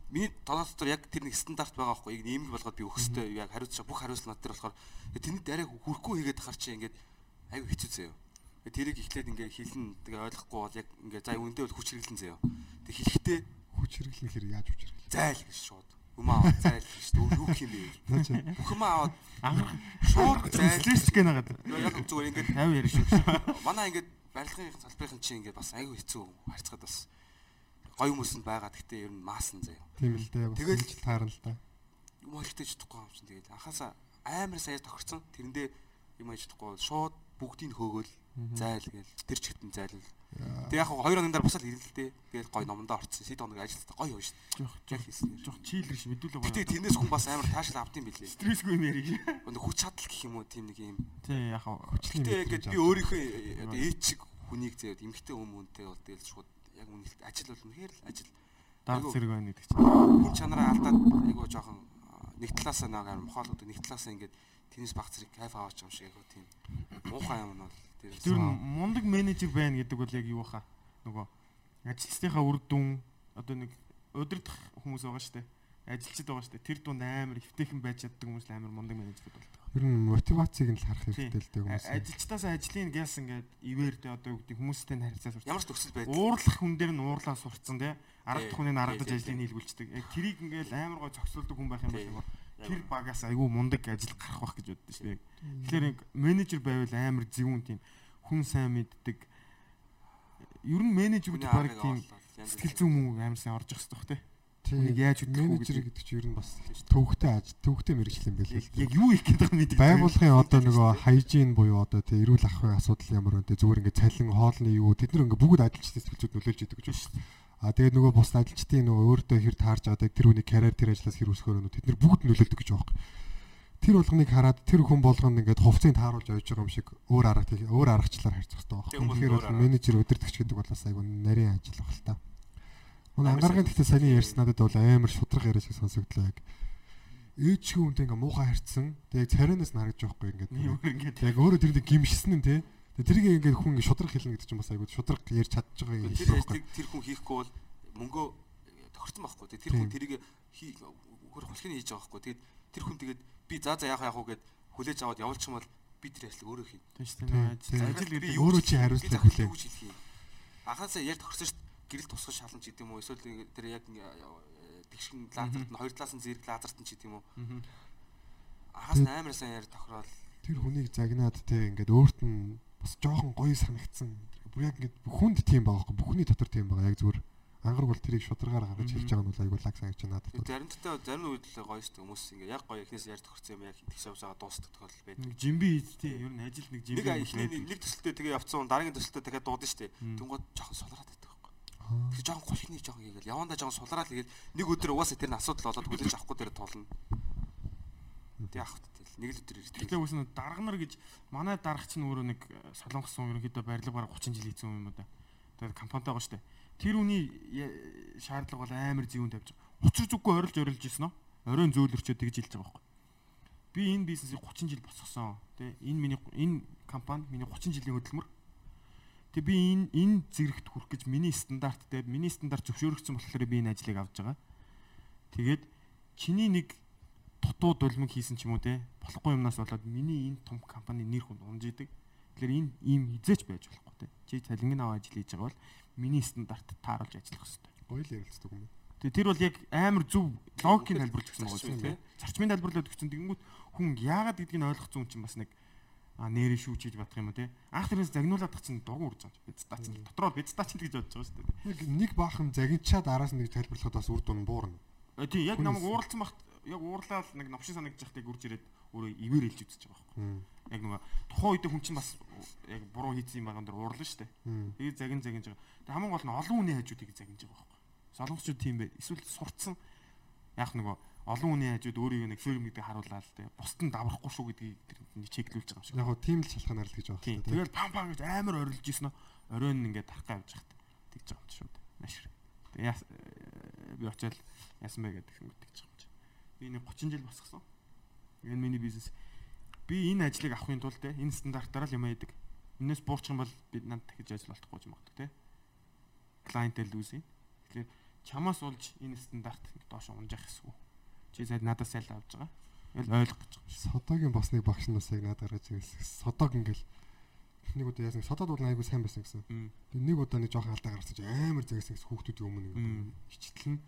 Миний толгой дотор яг тэр нэг стандарт байгаа байхгүй юу? Ийм болгоод би өгөхстэй яг хариуцлага бүх хариуцлага над дээр болохоор тэрний арай хүрхгүй хийгээд хар чи ингээд аюу хэцүү заяа. Тэрийг эхлээд ингээ хэлэн тэгээ ойлгохгүй бол яг ингээ за үндэ бол хүч хэрэглэн заяа. Тэг хэлэхдээ Хүч хэрэглэх хэрэг яаж хүч хэрэглэх? зайл гэж шууд. Өмөө аваад зайл шүү дээ. Юу гэх юм бэ? Чи Бүхэмээ аваад шууд зайл. транслэйч гэнэ хагаад. Яг зүгээр ингээд 50 ярих шүү. манай ингээд барилгын салбарын чи ингээд бас аюу хэцүү харьцаад бас гоё хүмүүс нь байгаа. Гэхдээ ер нь маасан заяа. тийм л дээ. Тэгэл- Тэгэл л таарна л да. юм хэлэхдээ чадахгүй юм чинь тэгээд анхаасаа амар сайн тохирцсон. Тэрэндээ юм бол шууд бүгдийг хөөгөөл зайл гээл тэр чигтэн зайлвал. Тэг яг 2 хоногийн дараа бас л ирэл л дээ. Тэгээд гоё номондоо орцсон. Сэд хоног ажилтаа гоё явж шин. Жох Яг хийсэн. жох чийлэр ш мэдүүлэг Гэтэ тэрнээс хүн бас амар таашаал авдсан билээ. Стрессгүй юм ярих. Өнө хүч чадал гэх юм уу тийм нэг юм. Тий яг хаа. Гэтэ ингээд би өөрийнхөө одоо шиг хүнийг зөөд эмгтэй хүм хүнтэй бол тэгэл шууд яг үнэлт ажил бол үнэхээр л ажил. Дард Айгу. зэрэг байна гэдэг чинь. хүн чанараа алдаад айгуу жоохон нэг талаас нь нэг амар мохоолоод нэг талаас нь ингээд теннис баг зэрэг кайф аваач юм шиг айгуу тийм муухай юм нь бол тэр мундаг менежер байна гэдэг бол яг юу хаа? Нөгөө ажилчдынхаа үр дүн одоо нэг удирдах хүмүүс байгаа шүү дээ. Ажилчид байгаа шүү дээ. Тэр дунд амар эвтэйхэн байж чаддаг хүмүүс л амар мундаг менежер болдог. Ер нь мотивацийг нь л харах хэрэгтэй л дээ хүмүүс. Ажилчдаас ажлын гэлс ингээд ивэрдээ одоо юу гэдэг хүмүүстэй нь харьцаа сурч. ямар ч төгсөл байдаг. Уурлах хүн дээр нь уурлаа сурцсан тий. Арга Тий, хүнийг аргадаж ажлыг нийлгүүлцдэг. Яг тэрийг ингээд амар гой зөксөлдөг хүн байх юм нөгөө тэр багаас айгүй мундаг ажил гарах байх гэж боддоо шүү дээ. Тэгэхээр менежер байвал амар зөвүүн тийм хүн сайн мэддэг. Ер нь менежерүүд баг тийм сэтгэл зүйн мөн амар сайн орж явах хэрэгтэй тий. Тийм Хүнийг яаж хөтлөх үү менежер гэдэг. чинь ер нь бас төвхтэй аж төвхтэй мэрэгжил юм байл л дээ. Яг юу их гэдэг юм мэддэг. Байгууллагын одоо нөгөө хайжин буюу одоо тий эрүүл ахуйн асуудал ямар вэ? Зүгээр ингээд цалин хоолны юу тэд нар ингээд бүгд ажилчдын сэтгэлзүйд нөлөөлж идэг гэж байна шүү дээ. А тэгээд нөгөө бус ажилчдын нөгөө өөртөө хэр таарж авдаг тэр хүний карьер тэр ажлаас хэр өсгөхөөр нь тэд нар бүгд нөлөөлдөг гэж байгаа юм. Тэр болгоныг хараад тэр хүн болгонд ингээд хувцсыг тааруулж авч байгаа юм шиг өөр арга өөр аргачлаар харьцах хэрэгтэй байна. Тэгэхээр бол менежер өдөртөгч гэдэг бол бас айгүй нарийн ажил баг л та. Амар ангаргийн гэхдээ саний ярьсан надад бол амар шудраг яриа шиг сонсогдлоо яг. Ээж шиг үнтэй ингээ муухай харьцсан. Тэгээ царинаас нь харагдаж ингээд. ингээд Яг өөрөө тэр нэг гимшсэн нь тий. Тэгээ тэрийг ингээ хүн ингээ шудраг хэлнэ гэдэг чинь бас айгүй шудраг ярьж чадчих байгаа юм. Тэр ажлыг тэр хүн хийхгүй бол мөнгөө тохирсон байхгүй. Тэр хүн тэрийг хөр холхины хийж байгаа байхгүй. Тэгээд тэр хүн тэгээд би за за яах яах уу гэд хүлээж аваад явуулчих юм бол би тэр ажлыг өөрөө хийн. тийм шүү дээ. Ажил гэдэг өөрөө чи хариуцлага юм. Анхаасаа яг тохирсон шүү дээ. Гэрэл тусгаж шалан ч гэдэг юм уу эсвэл тэр яг э, тэгшин лазерт нь хоёр талаас нь зэрэг лазерт нь ч гэдэг юм уу. Анхаас нь амар сайн яар тохирол Тэр хүнийг загнаад тий ингээд өөрт нь бас жоохон гоё санагдсан. Бүр яг ингээд бүхэнд тийм байгаа байхгүй. Бүхний дотор тийм байгаа. Яг зүгээр ангараг бол тэрийг шударгаар гаргаж хэлж байгаа нь бол айгүй лаг байна надад. бол. заримдтай зарим үед л гоё шүү дээ хүмүүс ингээ яг гоё ихнээс яар тохирсон юм яг тэгш байгаа дуустдаг тохиолдол байдаг. Нэг жимби хийж тий. Ер нь ажил нэг жимби Нэг байдаг. нэг төсөлтөө тэгээ явцсан дараагийн төсөлтөө дахиад дуудана шүү дээ. Тэнгууд жоохон сулраад Тэгээ жоохон голхны жоохон хийгээл явандаа жоохон сулраад тэгээд нэг өдөр угаасаа тэр нь асуудал болоод хүлээж авахгүй тэр тулна. Тэг яах вэ? Нэг л өдөр ирдэг. Тэгэхээр үс нь дарга нар гэж манай дарга чинь өөрөө нэг э, солонгос хүн ерөнхийдөө барилга бараг 30 жил хийсэн юм уу да. Тэгээд компанитай байгаа штэ. Тэр үний я- шаардлага бол амар зүүн тавьж. Учир зүггүй орилж орилж ирсэн нөө. Оройн зөөлөрчөө тэгж хэлж байгаа байхгүй. Би энэ бизнесийг 30 жил босгосон. Тэ энэ миний энэ компани миний 30 жилийн хөдөлмөр. Тэг би энэ энэ зэрэгт хүрэх гэж миний стандарт дээр миний стандарт зөвшөөрөгдсөн болохоор би энэ ажлыг авч байгаа. Тэгээд чиний нэг дутуу дулмиг хийсэн ч юм уу те болохгүй юмнаас болоод миний энэ том компани нэр хүнд унжидаг. Тэгэхээр энэ ийм хизээч байж болохгүй те. Чи цалингийн аваа ажил хийж байгаа бол миний стандарт тааруулж ажиллах хэрэгтэй. Гоё л ярилцдаг юм. Тэгээ тэр бол яг амар зөв логикийг тайлбарлаж өгсөн байгаа тийм. Зарчмын тайлбарлаад өгсөн. Тэгэнгүүт хүн яагаад гэдгийг нь ойлгоцсон хүн чинь бас нэг а нэрээ шүүж хийж батах юм уу те. Анх тэрнээс загнуулаад чинь дургу урж байгаа. Бид стац нь дотроо бид стац гэж бодож байгаа шүү дээ. Нэг баахан загинчаад араас нэг тайлбарлахад бас үр дүн буурна. Э, Тий, яг намайг ууралцсан багт яг уурлаад нэг новшин санагдаж байхдаа гүрж ирээд өөрөө ивэр хэлж үзэж байгаа байхгүй. Яг нөгөө тухайн үед хүн чинь бас яг буруу хийсэн юм байгаа дэр уурлаа шүү дээ. Хм. Тэгээд загин загинж байгаа. Тэг хамгийн гол нь олон хүний хажуудыг загинж байгаа байхгүй. Солонгосчууд тийм бай. Эсвэл сурцсан яг нөгөө олон хүний хажууд өөрийг нэг фирм гэдэг харуулаад тэ. Бусд нь даврахгүй шүү гэдгийг тэр чеклүүлж байгаа юм шиг. Яг гоо тийм л шалтгаанаар л гэж байгаа Тийм. Тэгэл пам пам гэж амар орилж ийсэн нөө. Оройн ингээд тархаа явж хат. Тэгж байгаа юм шүү дээ. Нашир. Тэг яас э, би очиад яасан бэ гэдэг юм тэгж байгаа юм чи. Би нэг 30 жил босгосон. Энэ миний бизнес. Би энэ ажлыг авахын тулд те энэ стандартаараа л юм яадаг. Энээс буурчих юм бол бид надад дахиж ажил олдохгүй юм байна те. Клиентэл лүүсийн. Тэгэхээр чамаас улж энэ стандарт доош унжах хэсгүү. Чи сайд надаас сайл авч байгаа. Ингээл ойлгох гэж байгаа. Содогийн босныг багш нь бас яг надад гаргаж ирсэн. Содог ингээл нэг удаа яасан содод бол айгу сайн байсан гэсэн. Тэгээ нэг удаа нэг жоохон алдаа гаргасан чи амар зэгсэн гэсэн хүүхдүүдийн өмнө нэг хичтлэн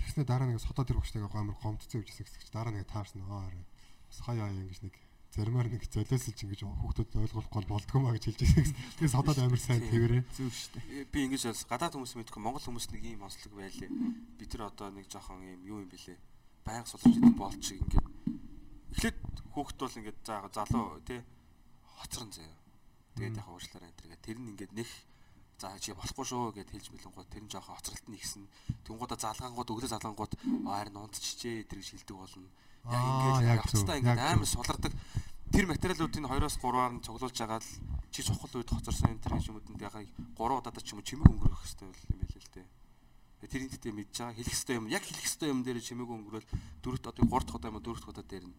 тэгснэ дараа нэг содод тэр багштайгаа амар гомдцсон явж байсан гэсэн. Дараа нэг таарсан аа бас хаяа ингэж нэг заримаар нэг золиосолж ингэж хүүхдүүд ойлгохгүй болдгоо маа гэж хэлж байсан. Тэгээ содод амар сайн тэрэ. Зөв шүү дээ. Би ингэж бас гадаад хүмүүс мэдхгүй Монгол хүмүүс нэг ийм онцлог байлээ. Бид нар одоо нэг жоохон ийм юу юм бэлээ. Баян сулж идэг болч ингээд эхлээд хүүхд бол ингээд за залуу тий хоцрон заяа. Тэгээд яг уучлаарай энэ тэргээ тэр нь ингээд нэх за чи болохгүй шүү гэд хэлж мэлэнгууд тэр нь жоохон хоцролт нь ихсэн. Тэнгуудаа залгаангууд өглөө залгаангууд харин унтчихжээ тэр шилдэг болно. Яг ингээд явцдаа ингээд амар сулардаг. Тэр материалуудын 2-оос 3-аар нь цуглуулж байгаа л чи сухал үед хоцорсон энэ тэр юмуд яг 3 удаад ч юм уу чимэг өнгөрөх хэрэгтэй юм байл л дээ. Тэрийн дэхтэй мэдж байгаа хэлэх хэрэгтэй юм. Яг хэлэх хэрэгтэй юм дээр чимэг өнгөрөөл дөрөвт одоо 3 дахь удаа юм уу 4 дахь удаа дээр нь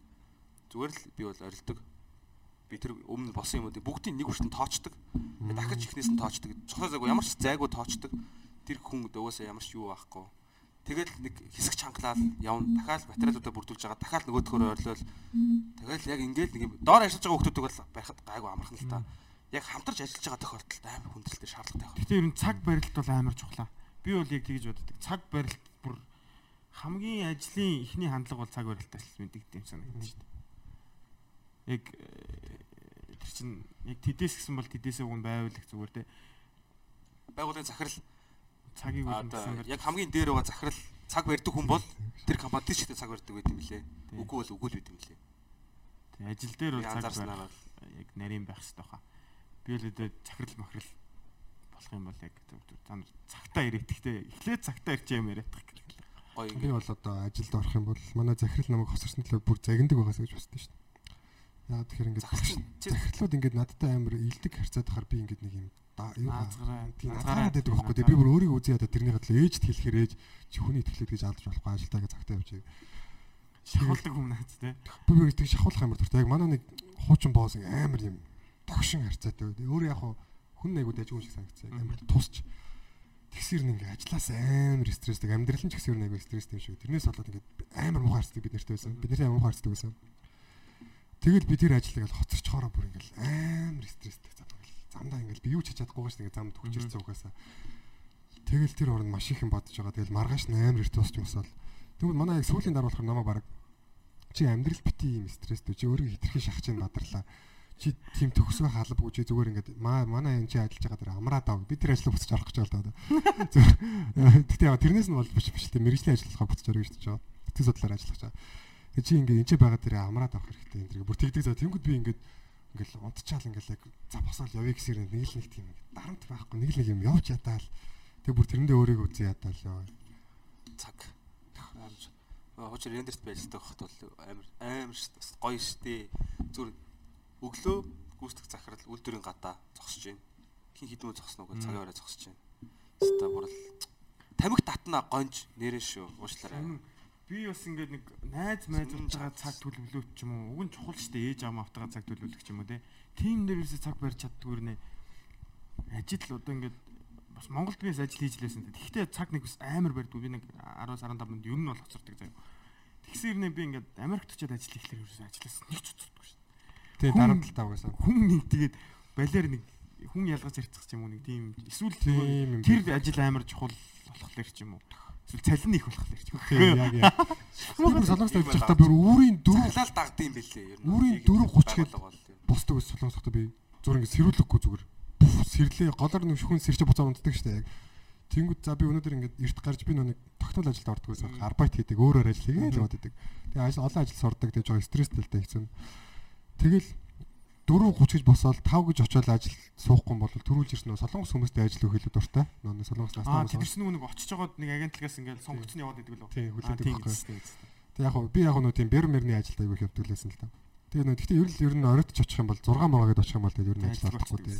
зүгээр л би бол орилдог би тэр өмнө болсон юмуудыг бүгдийг нэг хүртэн тоочдөг. Дахиж ихнээс нь тоочдөг. Цохоо зайгүй ямар ч зайгүй тоочдөг. Тэр хүн угаасаа ямар ч юу байхгүй. Тэгэл нэг хэсэг чангалаад явна. Дахиад материалуудаа бүрдүүлж байгаа. Дахиад нөгөөдхөөр ойрлол. Тэгэл яг ингээд нэг доор ажиллаж байгаа хүмүүсүүд бол байхад гайгүй амархан л та. Яг хамтарч ажиллаж байгаа тохиолдолд амар хүндрэлтэй шаардлагатай байна. Гэтэ ер нь цаг барилт бол амар чухлаа. Би бол яг тэгж боддог. Цаг барилт бүр хамгийн ажлын ихний хандлага бол цаг барилтаас мэддэг юм санагдаж байна. Яг тэр чинь яг тэдээс гэсэн бол тэдээсээ уг нь байвал их зүгээр те. Байгууллагын захирал цагийг үлдсэн. Яг хамгийн дээр байгаа захирал цаг барьдаг хүн бол тэр компанид ч ихтэй цаг барьдаг байт юм лээ. Үгүй бол үгүй л байт юм лээ. Тэг ажил дээр бол цаг барьдаг яг нарийн байх хэрэгтэй хаа. Би л өдөө захирал махрал болох юм бол яг та нар цагтаа ирээдхтэй эхлээд цагтаа ирч юм яриадах гэх. Гоё би бол одоо ажилд орох юм бол манай захирал намайг хосорсон төлөө бүр загиндаг байгаасаа гэж бодсон шүү дээ. Яа тэгэхээр ингээд захирлууд ингээд надтай амар илдэг харьцаад байхаар би ингээд нэг юм юу тийм азгараад байдаг байхгүй. би бүр өөрийгөө үзье ядаа тэрний хадлаа ээжд хэлэхээр ээж чи хүний итгэлээд гэж алдаж болохгүй ажилтаа гэж цагтаа явж шахуулдаг хүн наац те. Би би тэг шахуулах амар дуртай. Яг манай нэг хуучин босс амар юм тогшин харьцаатай. Өөр яг хүн айгуу дайггүй шиг санагцсан амар тусч. Тэгсэр нэг ажиллаас амар стресстэй амьдрал нь ч гэсэн нэг стресстэй юм шиг. Тэрнээс болоод ингээд амар муухай харцдаг бид нартай байсан. Бид нарын амар муухай харцдаг байсан. Тэгэл би тэр ажлыг л хоцорчхороо бүр ингээл амар стресстэй зам ингээл замдаа ингээл би юу ч хийж чадахгүй шүү дээ. Замд хүчирсэн угаасаа. Тэгэл тэр оронд маш их юм бодож байгаа. Тэгэл маргааш амар эрт тусч юмсаал. Тэгвэл манай яг сүүлийн дараа болохоор намаа баг чи амьдрал бити юм стресстэй чи өөрөө хитрхи шахаж ин бадарлаа. Чи тийм төгсгөө халбгүй чи зүгээр ингээд манай энэ чи ажиллаж байгаа дээр амраад ав. Би тэр ажлыг буцаж орох гэж даа. Тэгтээ тэрнээс нь бол биш биш тийм мэрэгжлийн ажиллахаа буцаж орох гэж байна. Тэтгэл судлаар ажиллах гэж байна Тэг чи ингээд энэ ч байгаа дээрээ амраад авах хэрэгтэй энэ дэрэг. Бүр тэгдэг за тэнгууд би ингээд ингээд унтчаал ингээд яг за босоод явъя гэсээр нэг л нэг тийм дарамт байхгүй нэг л нэг юм явж ятаал. Тэг бүр тэрэндээ өөрийгөө үзэн ятаал ёо. Цаг. Хоч рендерт байждаг хот бол амар амар гоё штэ. Зүр өглөө гүйцэтгэх захирал үйлдвэрийн гадаа зогсож байна. Хин хідмөө зогсноо гэж цагийн орой зогсож байна. Ста бурал тамхи татна гонж нэрэн шүү. Уучлаарай би бас ингээд нэг найз майз утгаа цаг төлөвлөөч ч юм уу. Уг нь чухал дээ. Ээж аамаа автгаа цаг төлөвлөх ч юм уу те. Тим дээрээс цаг барьж чаддгүй нэ. Ажил одоо ингээд бас Монголд бис ажил хийж лээсэн. Тэгэхдээ цаг нэг бас амар барьдгүй. Би нэг 10-15 минут ер нь бол хоцордог заяа. Тэгсээр нэ би ингээд Америкт очиод ажил хийхлээр ерөөсөө ажилласан нэг ч уцдаггүй шүү дээ. Тэгээ дарамт таа угаасаа. Хүн нэг тэгээд балиар нэг хүн ялгаж ярьцах ч юм уу нэг тийм эсвэл тэр ажил амар чухал болохоор ч юм уу Эсвэл цалин их болох л юм. Яг яг. Бүр солонгос тавьж байхдаа бүр үүрийн дөрөв цалал дагд юм бэлээ. Ер нь үүрийн 4 30 гээд босдог ус солонгос тавьхдаа би зур ингэ сэрүүлэхгүй зүгээр. Сэрлээ голоор нэг хүн сэрчээ буцаа унтдаг штэ яг. Тэнгүүд за би өнөөдөр ингээд эрт гарч би нэг тогтмол ажилд ордог байсан. Арбайт хийдэг, өөрөөр ажил хийгээд л боддог. Тэгээ ажил олон ажил сурдаг, тэгээ жоо стресстэй л хэцүү. Тэгэл 4:30 гэж босоод 5 гэж очиод ажил суухгүй бол төрүүлж ирсэн нөө солонгос хүмүүстэй ажил өгөх илүү дуртай. Нөө солонгос настаа. Аа тэрс нэг очиж жагаад нэг агентлагаас ингээл сонгогдсон яваад идэг лөө. Тийм хүлээдэг байхгүй. Тэг яг би яг нөө тийм бэр мэрний ажилд аягүй явдаг лээсэн л та. Тэгээ нөө гэхдээ ер нь ер нь оройтч очих юм бол 6 магаа гэдээ очих юм бол ер нь ажил олдохгүй тий.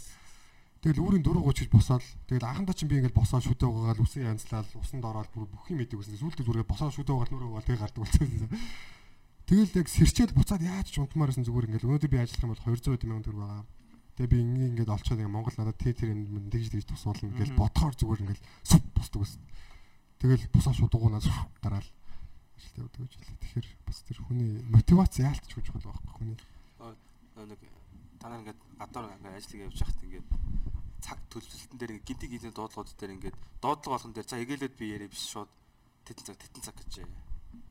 Тэгэл үүрийн 4:30 гэж босоод тэгэл анхандаа чинь би ингээд босоод шүтээ угаагаад үсэн янзлал усанд ороод бүх юм идэг гэсэн. Сүүлдээ зүгээр босоод шүтээ угаагаад нүрээ угаал тэгээ гардаг болсон. Тэгэл яг сэрчээд буцаад яаж ч унтмаарсэн зүгээр ингээд өнөөдөр би ажиллах юм бол 200 сая төгрөг байгаа. Тэгээ би ингээд ингээд олцоод ингээд Монгол надад тэ тэр юм тэгж тэгж тусуулна гэж бодохоор зүгээр ингээд суп босдог гэсэн. Тэгэл бусаа шууд угуунаас гараал ажилтаа өгдөг гэж хэлээ. Тэгэхээр бас тэр хүний мотивац яалтч хүч байгаа байхгүй хүний. нэг та нар ингээд гадаар ингээд ажил явж байхад ингээд цаг төлөвлөлтөн дээр гинти гинти дуудлууд дээр ингээд дуудлага болгон дээр за эгээлээд би яриа биш шууд тэтэн цаг тэтэн цаг гэж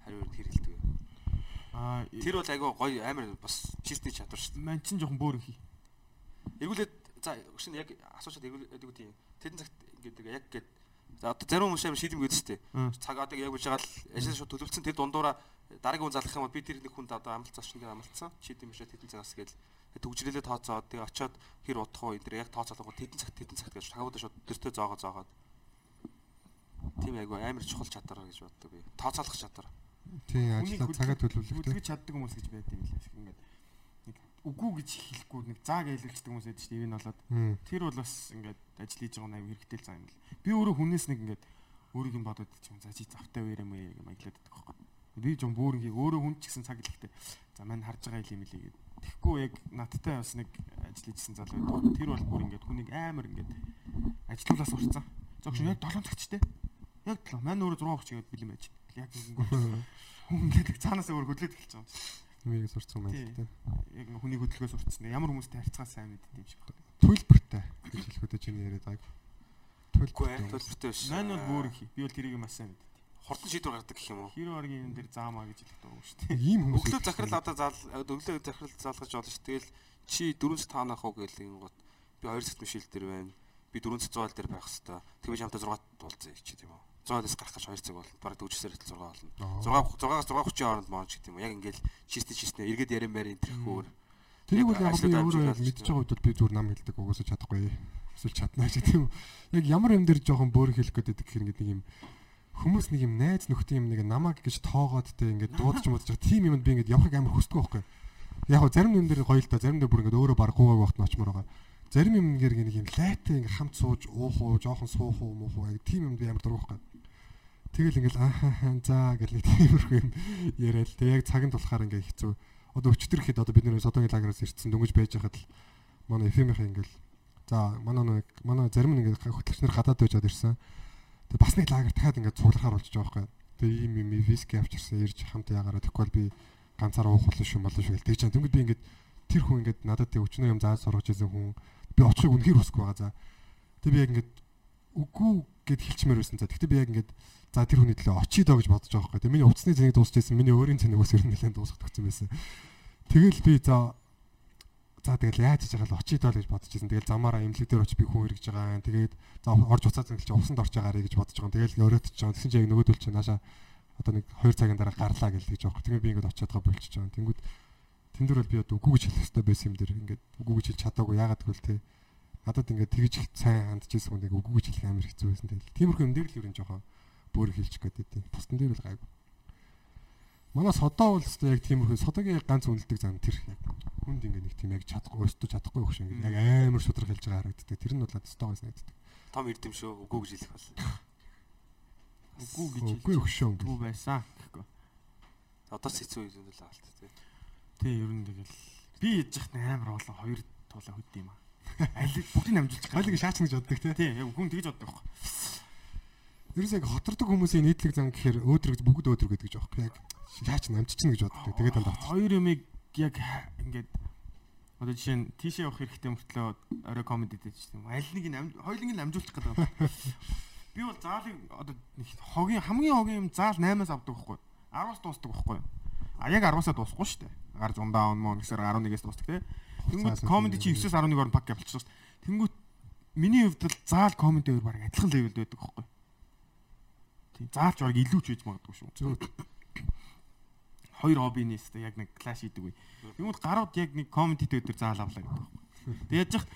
хариу өрөнд хэрэлдэг. Аа Тэр бол айгүй гоё амар бас чистний чадвар шүү дээ. мань чинь жоохон бөөрөн хий. Эргүүлээд за өгшин яг асуучаад эргүүлээд үү тийм тэтэн цагт ингээд яг гээд за одоо зарим хүмүүс амар шийдэмгүй дээ шүү дээ. Цаг одоо яг үж байгаа л ажил шууд төлөвлөсөн тэр дундуура дараагийн хүн залах юм бол би тэр нэг хүнд одоо амлалцсан шиг амлалцсан. Шийдэм бишээ тэтэн цагаас гээл төгжрэлээ тооцоод тэгээ очиод хэр удах уу энэ дэр яг тооцоолгоо тэтэн цагт тэтэн цагт гэж тагуудаа шууд тэртээ зоогоо зоогоод тийм айгүй амар чухал чадвар гэж боддог би. Тооцоолох чадвар. Тийм ажиллаа цагаа төлөвлөх Хөдөлгөж чаддаг хүмүүс гэж байд юм лээ. Ингээд нэг үгүй гэж хэлэхгүй нэг зааг айлгчдаг хүмүүс байдаг шүү дээ. Энэ болоод тэр бол бас ингээд ажил хийж байгаа нэг хэрэгтэй зам юм л. Би өөрөө хүнээс нэг ингээд өөрийг нь бодоод ч юм за чи завтай үер юм ээ гэж маяглаад байдаг байхгүй. Би ч юм бөөрн хий өөрөө хүн ч гэсэн цаг хэлэхдээ за мань харж байгаа юм лээ гэдэг. Тэгэхгүй яг надтай бас нэг ажил хийжсэн залуу байдаг. Тэр бол бүр ингээд хүнийг амар ингээд ажилуулаас урцсан. Зогш яг 7 цагт ч те. Яг 7. Мань өөрөө 6 цагт гээд бэлэн байж. Яг ингээд цаанаас өөр хөдлөд эхэлж байгаа юм. Мийг сурцсан байна Тий. тийм. Яг хүний хөдөлгөөс урцсан. Ямар хүмүүстэй харьцаа сайн мэддэг юм шиг байна. Төлбөртэй гэж хэлэх үдэ чиний яриад байг. Үгүй ээ Төлбөртэй. төлбөртэй биш. Мань бол бөөрн хий. Би бол тэрийг маш сайн мэддэг. хурдан шийдвэр гаргадаг гэх юм уу? Хиро оргийн юм дээр заамаа гэж хэлдэг даа шүү дээ. Ийм хүмүүс Өглөө захирал одоо зал өглөө захирал залгаж болно шүү. Тэгэл чи 400 таанах уу гэлэн гот би 2 сет мишэл дээр байна. Би 400 зуул дээр байх хэвээр. Тэгвэл хамтаа 6 дуулцсан чи тийм үү? 100-аас гарах гэж 2 цаг бол бараг 40-сээр л 6 болно. 6 6-аас 6:30 хооронд моонч гэдэг юм? Яг ингээл чистэ чистэ эргээд ярин байр энэ төрхөөр. Тэрийг бол яг би өөрөө мэдж байгаа үед би зүгээр нам хэлдэг угаасаа чадахгүй. Эсвэл чаднаа ч гэдэг юм. Яг ямар юм дээр жоохон бөөр хэлэх байдаг хэрэг нэг юм хүмүүс нэг юм найз нөхдөд юм нэг намаг гэж тоогоод те ингээд дуудаж муудаж байгаа тийм юмд би ингээд явахыг амар хүсдэг байхгүй. Яг зарим юм дээр гоё л та зарим дээр бүр ингээд өөрөө баг гуугааг багт ночмор байгаа. Зарим юм нэр нэг юм лайтай ингээд хамт сууж уух уу, жоохон суух уу, муух уу яг тийм юм би амар дургах байхгүй. Тэгэл ингээл аа за гэл нэг тиймэрхүү юм яриад те яг цагт болохоор ингээд хэцүү. Одоо өчтөр ихэд одоо бид нэр содогийн лагераас ирсэн дөнгөж байж хахад л манай эфемийнхээ ингээл за манай нэг манай зарим нь ингээд хөтлөгчнөр гадаад байж чад ирсэн. Тэгээ бас нэг лагер дахиад ингээд цуглахаар болчих жоох байхгүй. Тэгээ ийм юм виски авчирсан ирж хамт ягаараа тэгвэл би ганцаараа уух болно шүү болоо шүү гэл тэгж чам. Тэнгүүд би ингээд тэр хүн ингээд надад тэг өчнөө юм зааж сургаж ирсэн хүн би очихыг үнэхээр хүсэхгүй байгаа за. Тэг би яг ингээд үгүй гэд хэлчмээр байсан за. Тэгтээ би яг ингээд за тэр хүний төлөө очие доо гэж бодож байгаа байхгүй. Тэг миний утасны цэнийг дуусчихсан. Миний өөрийн цэнийг бас ер нь нэлээд дуусгах гэсэн байсан. Тэгэл би за за тэгэл яаж хийж байгаа л очие доо гэж бодож ирсэн. Тэгэл замаараа имлэг дээр очиж би хүн хэрэгж байгаа. Тэгээд за орж уцаа зэнгэлж усанд орж байгаарэ гэж бодож байгаа. Тэгэл өрөөтөж байгаа. Тэгсэн чинь яг нөгөөдөл чинь наашаа одоо нэг 2 цагийн дараа гарлаа гэл тэгж байгаа. Тэгээд би ингээд очиад байгаа болчихж байгаа. Тэнгүүд тэн дээр бол би одоо үгүй гэж хэлэх хэрэгтэй байсан юм дээр ингээд үгүй гэж хэлж чадаагүй яагаад гэвэл те надад ингээд тэгж их сайн хандчихсан хүнийг үгүй гэж хэлэх амар хэцүү байсан. Тэгэл тиймэрхүү юм дээр л ерэн жоохон бөөр хэлчих гээд байдیں۔ Бусдын дээр бол гайгүй. Манай содоо бол өстой яг тиймэрхүү содогийн ганц үнэлдэг зам тэр яг хүнд ингээ нэг тийм яг чадахгүй өстой чадахгүй өгш ингээ яг амар шудраг хэлж байгаа харагддаг. Тэр нь бол өстойгоо санагддаг. Том эрдэм шүү. Үгүй гэж хэлэх бол. Үгүй гэж Үгүй өгшөө Үгүй байсан гэхгүй. Одоо ч хэцүү юм л аалт тий. Тий, ер нь тэгэл би яж захт амар олон хоёр туулаа хөд юм аа. Аль бүгдийг намжуулчих. Хойлыг шаачна гэж боддог. Тий, яг хүн тэгж боддог байхгүй. Ерөөс яг хотордог хүмүүсийн нийтлэг зам гэхээр өөдрөг бүгд өөдрөг гэдэг жоох. Яг шаач намжчихна гэж боддог. Тэгээд дандаа. Хоёр юмыг яг ингээд одоо жишээ нь тийшээ явах хэрэгтэй мөртлөө орой комеди дэж тийм аль нэг нь хоёулыг нь амжуулчих гэдэг юм. Би бол заалыг одоо хогийн хамгийн хогийн юм заал 8-аас авдаг байхгүй. 10-аас дуусдаг байхгүй. А яг 10-аас дуусахгүй шүү дээ. Гар зундаа он мөн гэсээр 11-ээс дуусдаг тийм. Тэнгүүд комеди чи 9-ээс 11 орн пак явуулчихсан шүү дээ. Тэнгүүд миний хувьд л заал комеди өөр баг адилхан левелд байдаг байхгүй. Тийм заалч баг илүү ч үйж магадгүй шүү. Зөв. Хоёр хоббинээс яг нэг клаш хийдэг үе. Тэнгүүд гарууд яг нэг комедитэй өдөр заал авлаа гэдэг байхгүй. Тэг яаж яах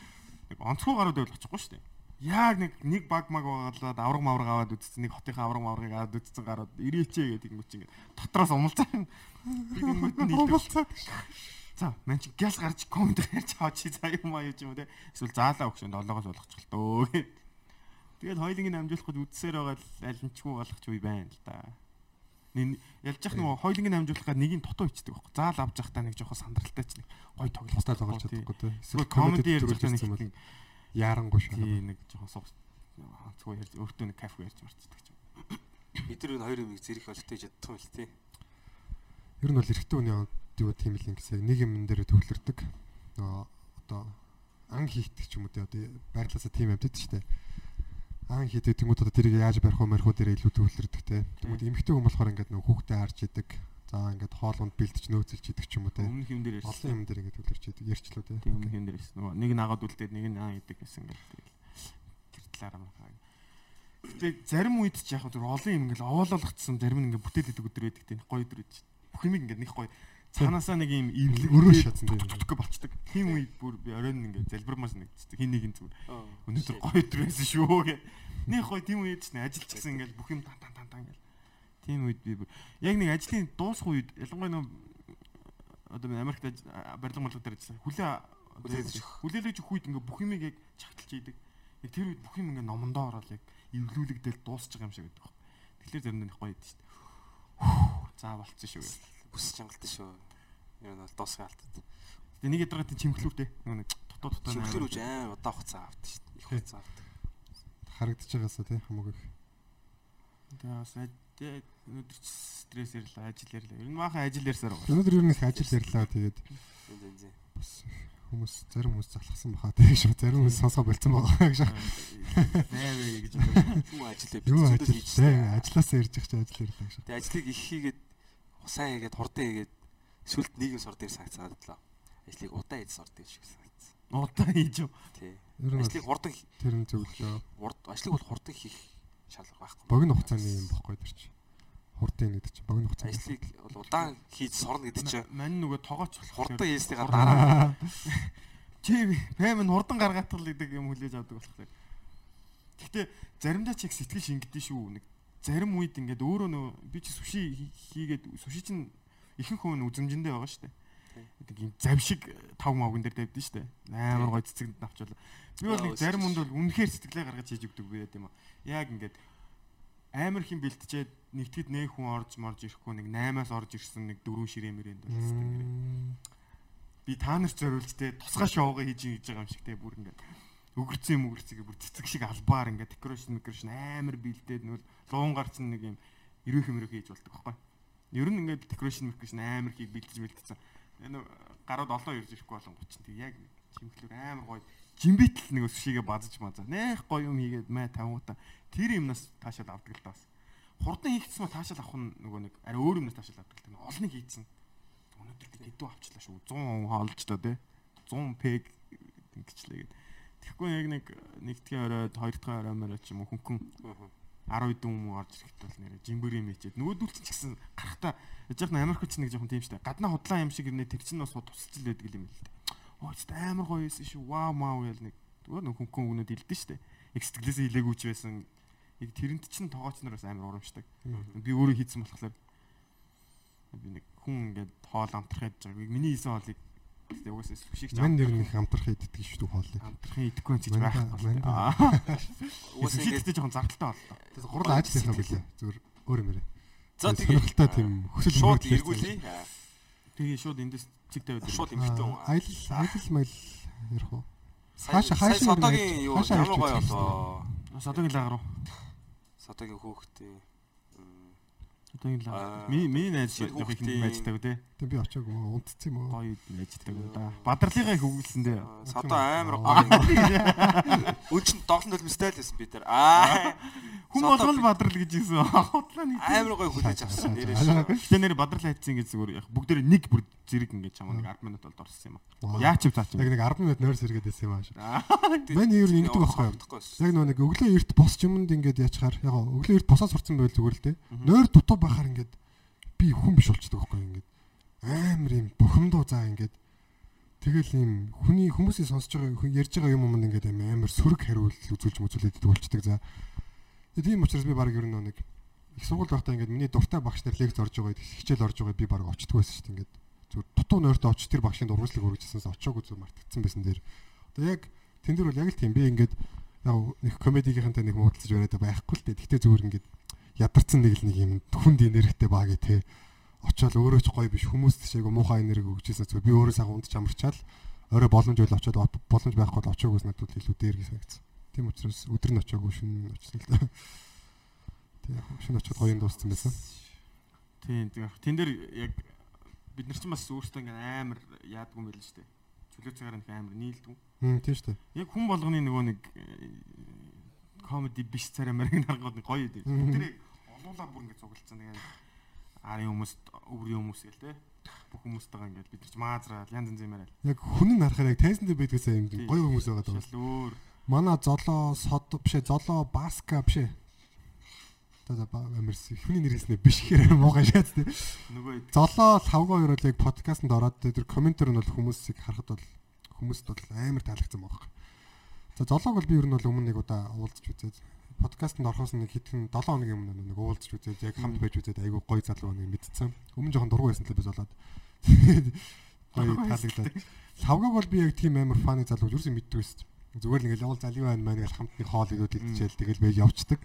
нэг онцгой гарууд байвал очихгүй шүү дээ. Яг нэг нэг баг маг байгаад авраг мавраг аваад үтцсэн нэг хотынхаа авраг маврыг аваад үтцсэн гарууд ирээчээ гэдэг юм чи ингээд дотроос умалцаа. Би тэнгүүд нь хэлдэг. За мэн чи гяс гарч комент ярьж аваад чи заа юм аа юм те. Эсвэл заалаа өгшөнд олоогоос болгочих л дөө гэд. Тэгээд хоёлынгийн амжуулахад үдсээр байгаа л юу болгоч үе байна л да. Ялж явах нөгөө хоёлынгийн амжуулахад нэг нь дутуу ичдэг байхгүй. Заал авч явахдаа нэг жоохон сандралтай ч нэг гой тоглолт Хостаа тоглож чадахгүй те. Эсвэл комеди ярьж байгаа юм нэг яарангуй шаа. тий нэг жоохон суух онцгой ярьж өөртөө нэг кафе ярьж марцдаг ч юм. Бид нар энэ хоёр юмыг зэрэг олттой чаддаг юм л тий. Ер нь бол эрэгтэй хүний юу тийм л ингэсээ нэг юм дээр төвлөрдөг. Нөгөө одоо ан хийхдэг ч юм уу те одоо байрлалаасаа тийм амьддаг ч те. Ан хийдэг тэмүүт одоо тэрийг яаж барих уу марих уу дээр илүү төвлөрдөг те. Тэмүүт эмэгтэй хүн болохоор ингээд нөгөө хүүхдээ харж идэг. За ингээд хоолунд бэлдэж нөөцөлж идэг ч юм уу те. Өмнөх юм дээр Олон юм дээр ингээд төвлөрч идэг. Ярьчлаа те. Тийм өмнөх юм дээр ирсэн. Нөгөө нэг нь агаад үлдээд нэг нь аа идэг гэсэн ингээд тэр талаараа махаа. Гэтэ зарим үед ч яг зөв олон юм ингээл овоололгдсон зарим нь ингээд бүтээл идэг өдөр байдаг тийм гоё өдөр байж. Бүх юм ингээд нэг гоё цаанаасаа нэг юм эвлэг Өрөө шатсан тутгах болчдөг. Тийм үед бүр би оройн ингээд залбирмаас нэгдчихдэг. Хин нэг нь зүгээр. Өнөөдөр гоё өдөр байсан шүү гэх. Нэг гоё тийм үед ч нэ ажиллаж гисэн ингээл бүх юм тан тан тан тан ингээл. Тийм үед би яг нэг ажлын дуусах үед ялангуяа нэг одоо би Америкт барилга дээр ажилласан. Хүлээ Хүлээлгэж өгөх. хүлээлгэж өгөх үед ингээ бүх юмыг яг чагталж ийдэг. Яг тэр үед бүх юм ингээ номондоо ороод яг эвлүүлэгдэл дуусчих юм шиг байдаг. Тэгэхээр заримдаа их гоё идэв шүү дээ. За болцсон шүү. Бүс чангалтай шүү. Ер нь бол дуусгай алдаад. Тэгээ нэг ядаргаатын чимхлүүтэй. Нөгөө нэг дутуу дутуу. Чимхлэр үж аим удаан хугацаа авдаг шүү. Их хугацаа авдаг. Харагдаж байгаасаа те хамаагүй. Тэгээ бас ажил өнөөдөр ч стресс ирлээ, ажил ирлээ. Ер нь баахан ажил ярьсаар байгаа. Өнөөдөр ер нь их ажил ярьлаа тэгээд бас хүмүүс зарим хүмүүс залхсан баха тийм шүү. Зарим хүмүүс сонсоо болцсон байгаа гэж. Нෑвэ гэж байна. Юу ажил Юу вэ? ажил тийм ажилласаа ирж их ч ажил ярьлаа гэж. Тэгээ ажлыг их хийгээд усаа хийгээд хурдан хийгээд сүлд нэг юм сор дээр сагцаадлаа. Ажлыг удаан хийж сор дээр шиг санагдсан. Удаа хийж юу. Тий. Ер нь бол Ажлыг хурдан тэр нь зөвлөө. ажлыг бол хурдан хийх шаардлага байхгүй. Богино хугацааны юм бохгүй тэр чинь. Хурдын гэдэг чинь богино хугацааны. Ажлыг бол удаан хийж сорно гэдэг чинь Мань нөгөө тоогооч хурдан хийснийга дараа Чи пэм нь хурдан гаргатгал гэдэг юм хүлээж авдаг болохоор. Гэхдээ заримдаа ч их сэтгэл шингэдэж шүү. Нэг зарим үед ингээд өөрөө нөө би чи сүши хий- хийгээд сүши чинь ихэнх хүн үзэмжэндээ байгаа шүү дээ. Нэг юм зам шиг тав мавган дээр тавьдэн шүү дээ. Амар гой цэцэгэнд навчвал. Би бол нэг зарим хүнд бол үнэхээр сэтгэлээ гаргаж хийж өгдөг гэм юм. Яг ингээд амар хин бэлтжээд нэгтгэд нэг хүн орж марж ирэхгүй нэг 8-аас орж ирсэн нэг дөрөв ширээ мэрэнд байна би та нарт зориулж те тусгай шоугаа хийж хийж байгаа юм шиг те бүр ингээд өгөрцөн юм өгөрцөг бүр цэцэг шиг албаар ингээд декорэшн микрошн амар бэлдээд нөл луун гарч нэг юм ирүүх юмрэг хийж болдог байхгүй. Ер нь ингээд декорэшн микрошн амар хийг бэлдэж бэлдсэн энэ гарууд олон ирж ирэхгүй болон гоч тэг яг чимхлэр амар гоё жимбитл нэг өсшигээ базаж мазаа. Нэх гоё юм хийгээд мэ тавуута тэр юмнаас таашаал авдаг л таас хурдан хийгдсэн ма таашаал авах нь нөгөө нэг арай өөр юмнаас таашаал авдаг л олныг хийцэн өнөөдөр би хэдүү авчлаа шүү. 100 хаалж та тий 100 пег ингэчлээ гэд. Тэгэхгүй яг нэг нэгдгийн оройд хоёр дахь орой мөрөө ч юм уу хөнгөн 10 хэдэн хүмүүс орж ирэхэд бол нэрэ жимбэр юм хийчихэд. Нөгөөдүүлсэн ч гэсэн гарахта яж яг Америк ч нэг жоохон тийм штэ гаднаа худлаа юм шиг ирнэ тэр чинь бас тусалж л байдаг юм л дээ ч амар гоё байсан шүү вау мау ял нэг зүгээр нэг хөнгөн өгнөд илдэн штэ их сэтгэлээсээ хилээгүүч байсан яг тэрэнт чинь тоогооч нар бас амар урамшдаг би өөрөө хийцэн болохоор би нэг хүн ингээд хоол амтрах гэж байгааг миний хийсэн хоолыг Гэтэ угаасаа сүшиг ч Мань нэр их амтрах иддэг шүү хоолыг. амтрахын идэхгүй гэж Манда- байх бол. манда. Аа. Угаасаа ингээд жоохон зардалтай боллоо. Тэгээс гурал ажил хийх юм билээ. Зүгээр өөр юм ярэ. за тэгээ сонирхолтой тийм хөсөл шууд эргүүлээ. Тэгээ шууд эндээс цэг тавиад. Шууд эмхтэн хүн. Аялал аялал майл ярих уу? Хаашаа- хаашаа содогийн ирнэ? юу ямар гоё болоо. Содогийн лагер уу? Содогийн хөөхтэй. Содогийн Аа. лагер. Ми ми найз хүүхдийн- байждаг те. Тэг би очоогүй унтцсан юм уу? Гоё найздаг үү да. Бадралыгаа их өгүүлсэн дээ. Содо амар гоё. Чин доглон төлмөстэй л байсан бид нар. Аа. Хүн болгол бадрал гэж хэлсэн. Худлаа нэг. амар гоё хүлээж авсан нэрээ. Гэтэ нэр бадрал хайцсан гэж зүгээр яг бүгдээр нэг бүр зэрэг ингэж чамаа нэг 10 минут болд орсон юм аа. Яа ч юм цаа ч Яг нэг 10 минут нойр сэргээд байсан юм. Аа. Мань юу ингэдэг байхгүй юу? Яг нөгөө нэг өглөө эрт босч юмд ингээд яачаар яг өглөө эрт босоод сурцсан байл зүгээр л те. Нойр дутуу байхаар ингээд би хүн биш болчихдог байхгүй ингээд амар юм бухимдуу заа ингээд тэгэл юм хүний хүмүүсийн сонсож байгаа ярьж байгаа юм юмд ингээд амар сөрөг хариулт үзүүлж мүзүүлээд болчдөг за. Тийм учраас би баг ер нь нэг их сургууль байхдаа ингээд миний дуртай багш нар лекц орж байгаа хичээл орж байгаа би баг очдөг байсан шүү дээ ингээд Зүгээр дутуу нойртой очиж тэр багшийн дургуйслыг өргөжсөнс очоогүй зүг мартагдсан байсан дээр. Одоо яг тэн дээр бол яг л тийм би ингээд яг нэг комедигийнхэнтэй нэг муудалцаж яриад байхгүй л дээ. Гэхдээ зүгээр ингээд ядарсан нэг л нэг юм хүнд энергитэй баг тий. Очоод өөрөө ч гоё биш хүмүүс тийшээгүй муухай энерги өгчээсээ зүгээр би өөрөө сайхан ундч амарчаал орой боломж байл очоод боломж байхгүй бол очоогүйс надад илүү дээр гэж санагдсан. Тийм учраас өдөр нь очоогүй шөнө нь очсон л да. Тийм шөнө очоод гоё юм дууссан байсан. Тийм. Тэн дээр яг бид нар ч бас өөрсдөө ингээм амар яадгүй юм байл л шүү дээ. Чөлөө цагаар нэг амар нийлдэг. Хм тийм шүү дээ. Яг хүн болгоны нөгөө нэг комеди биш царай мэрэг наргууд гоё дээ. Тэр олуулаа бүр ингэ цуглалцсан. Тэгээ арын хүмүүс, өврийн хүмүүс гэл те. Бүх хүмүүстэйгээ ингээд бид нар ч маазраад янз янз юмараа. Яг хүн нь харахаар яг тайсан дээр байдгаас юм гоё хүмүүс байгаа даа. Өөр. Манай золоо сод бишээ золоо баска бишээ. Одоо амарс хүний нэрээснэ биш гэхээр муугай шаац тий. Нөгөө Золоо лавга хоёр бол яг подкастэнд ороод тэр комментэр нь бол хүмүүсийг харахад бол хүмүүст бол амар таалагдсан байгаа. За золоог бол би ер нь бол өмнө нэг удаа уулзч үзээд подкастэнд орохоос нэг хэдхэн 7 хоногийн өмнө нэг уулзч үзээд яг хамт байж үзээд айгүй гоё залуу нэг мэдсэн. Өмнө жоохон дургу байсан л би золоод. Гоё таалагдлаа. Лавгааг бол би яг тийм амар фаны залуу юу ч мэддэг байсан. Зүгээр л ингээл уул залуу байна маань гэж хамт нэг хоол идүүд идчихэл тэгэл байж явцдаг.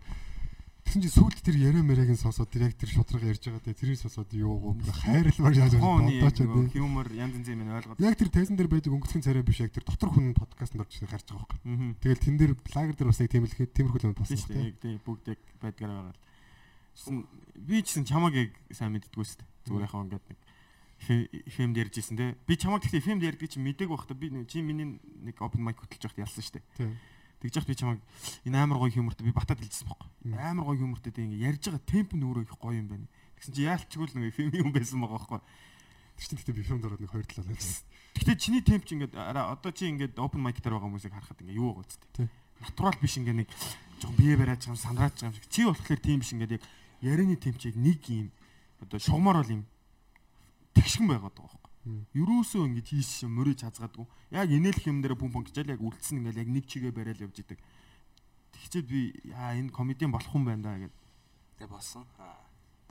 Тэгсэн чинь сүүлд тэр яриа мэрэгийн сонсоод тэр яг тэр шудраг ярьж байгаа те тэрийг сонсоод юу гоо хайрлмаар шааж бодооч тийм юмор янз янз юм ойлгоод яг тэр тайзан дээр байдаг өнгөцгөн царай биш яг тэр дотор хүн подкастт орж ирэх харж байгаа байхгүй. Тэгэл тэн дээр лагер дээр бас яг тийм л тиймэрхүү юм болсон шүү дээ. Тийм бүгд яг байдгаар байгаа л. Би ч гэсэн чамаг яг сайн мэддэггүй шүү дээ. Зүгээр яхаа ингээд нэг FM дээр ярьжсэн те. Би чамаг гэхдээ FM дээр ярьдаг чи мэдээг байх та би чи миний нэг open mic хөтлөж байхад ялсан шүү дээ. Тийм Тэгж яхад би чамайг энэ амар гоё хюмортой би батад хэлчихсэн байхгүй. Амар гоё хюмортой дээ ингээ ярьж байгаа темп нь өөрөө их гоё юм байна. Тэгсэн чи яалчгүй л нэг фильм юм байсан байгаа байхгүй. Тэр чинь гэхдээ би фильмд ороод нэг хоёр талаа байсан. Гэхдээ чиний темп чи ингээ одоо чи ингээ open mic дээр байгаа хүмүүсийг харахад ингээ юу байгаа үстэй. Натурал биш ингээ нэг жоо бие бариад чам сандраад чам шиг. Чи болохоор тийм биш ингээ яг ярианы темп чиг нэг юм одоо шугамар бол юм тэгшгэн байгаад байгаа Ерөөсөө ингэж хийш мөрөж хазгаадгүй. Яг инээлх юм дээр пүм пүм гэжэл яг үлдсэн ингээл яг нэг чигээ барайл явж идэг. Тэгчээд би яа энэ комедиан болох юм байна да гэд. Тэг болсон.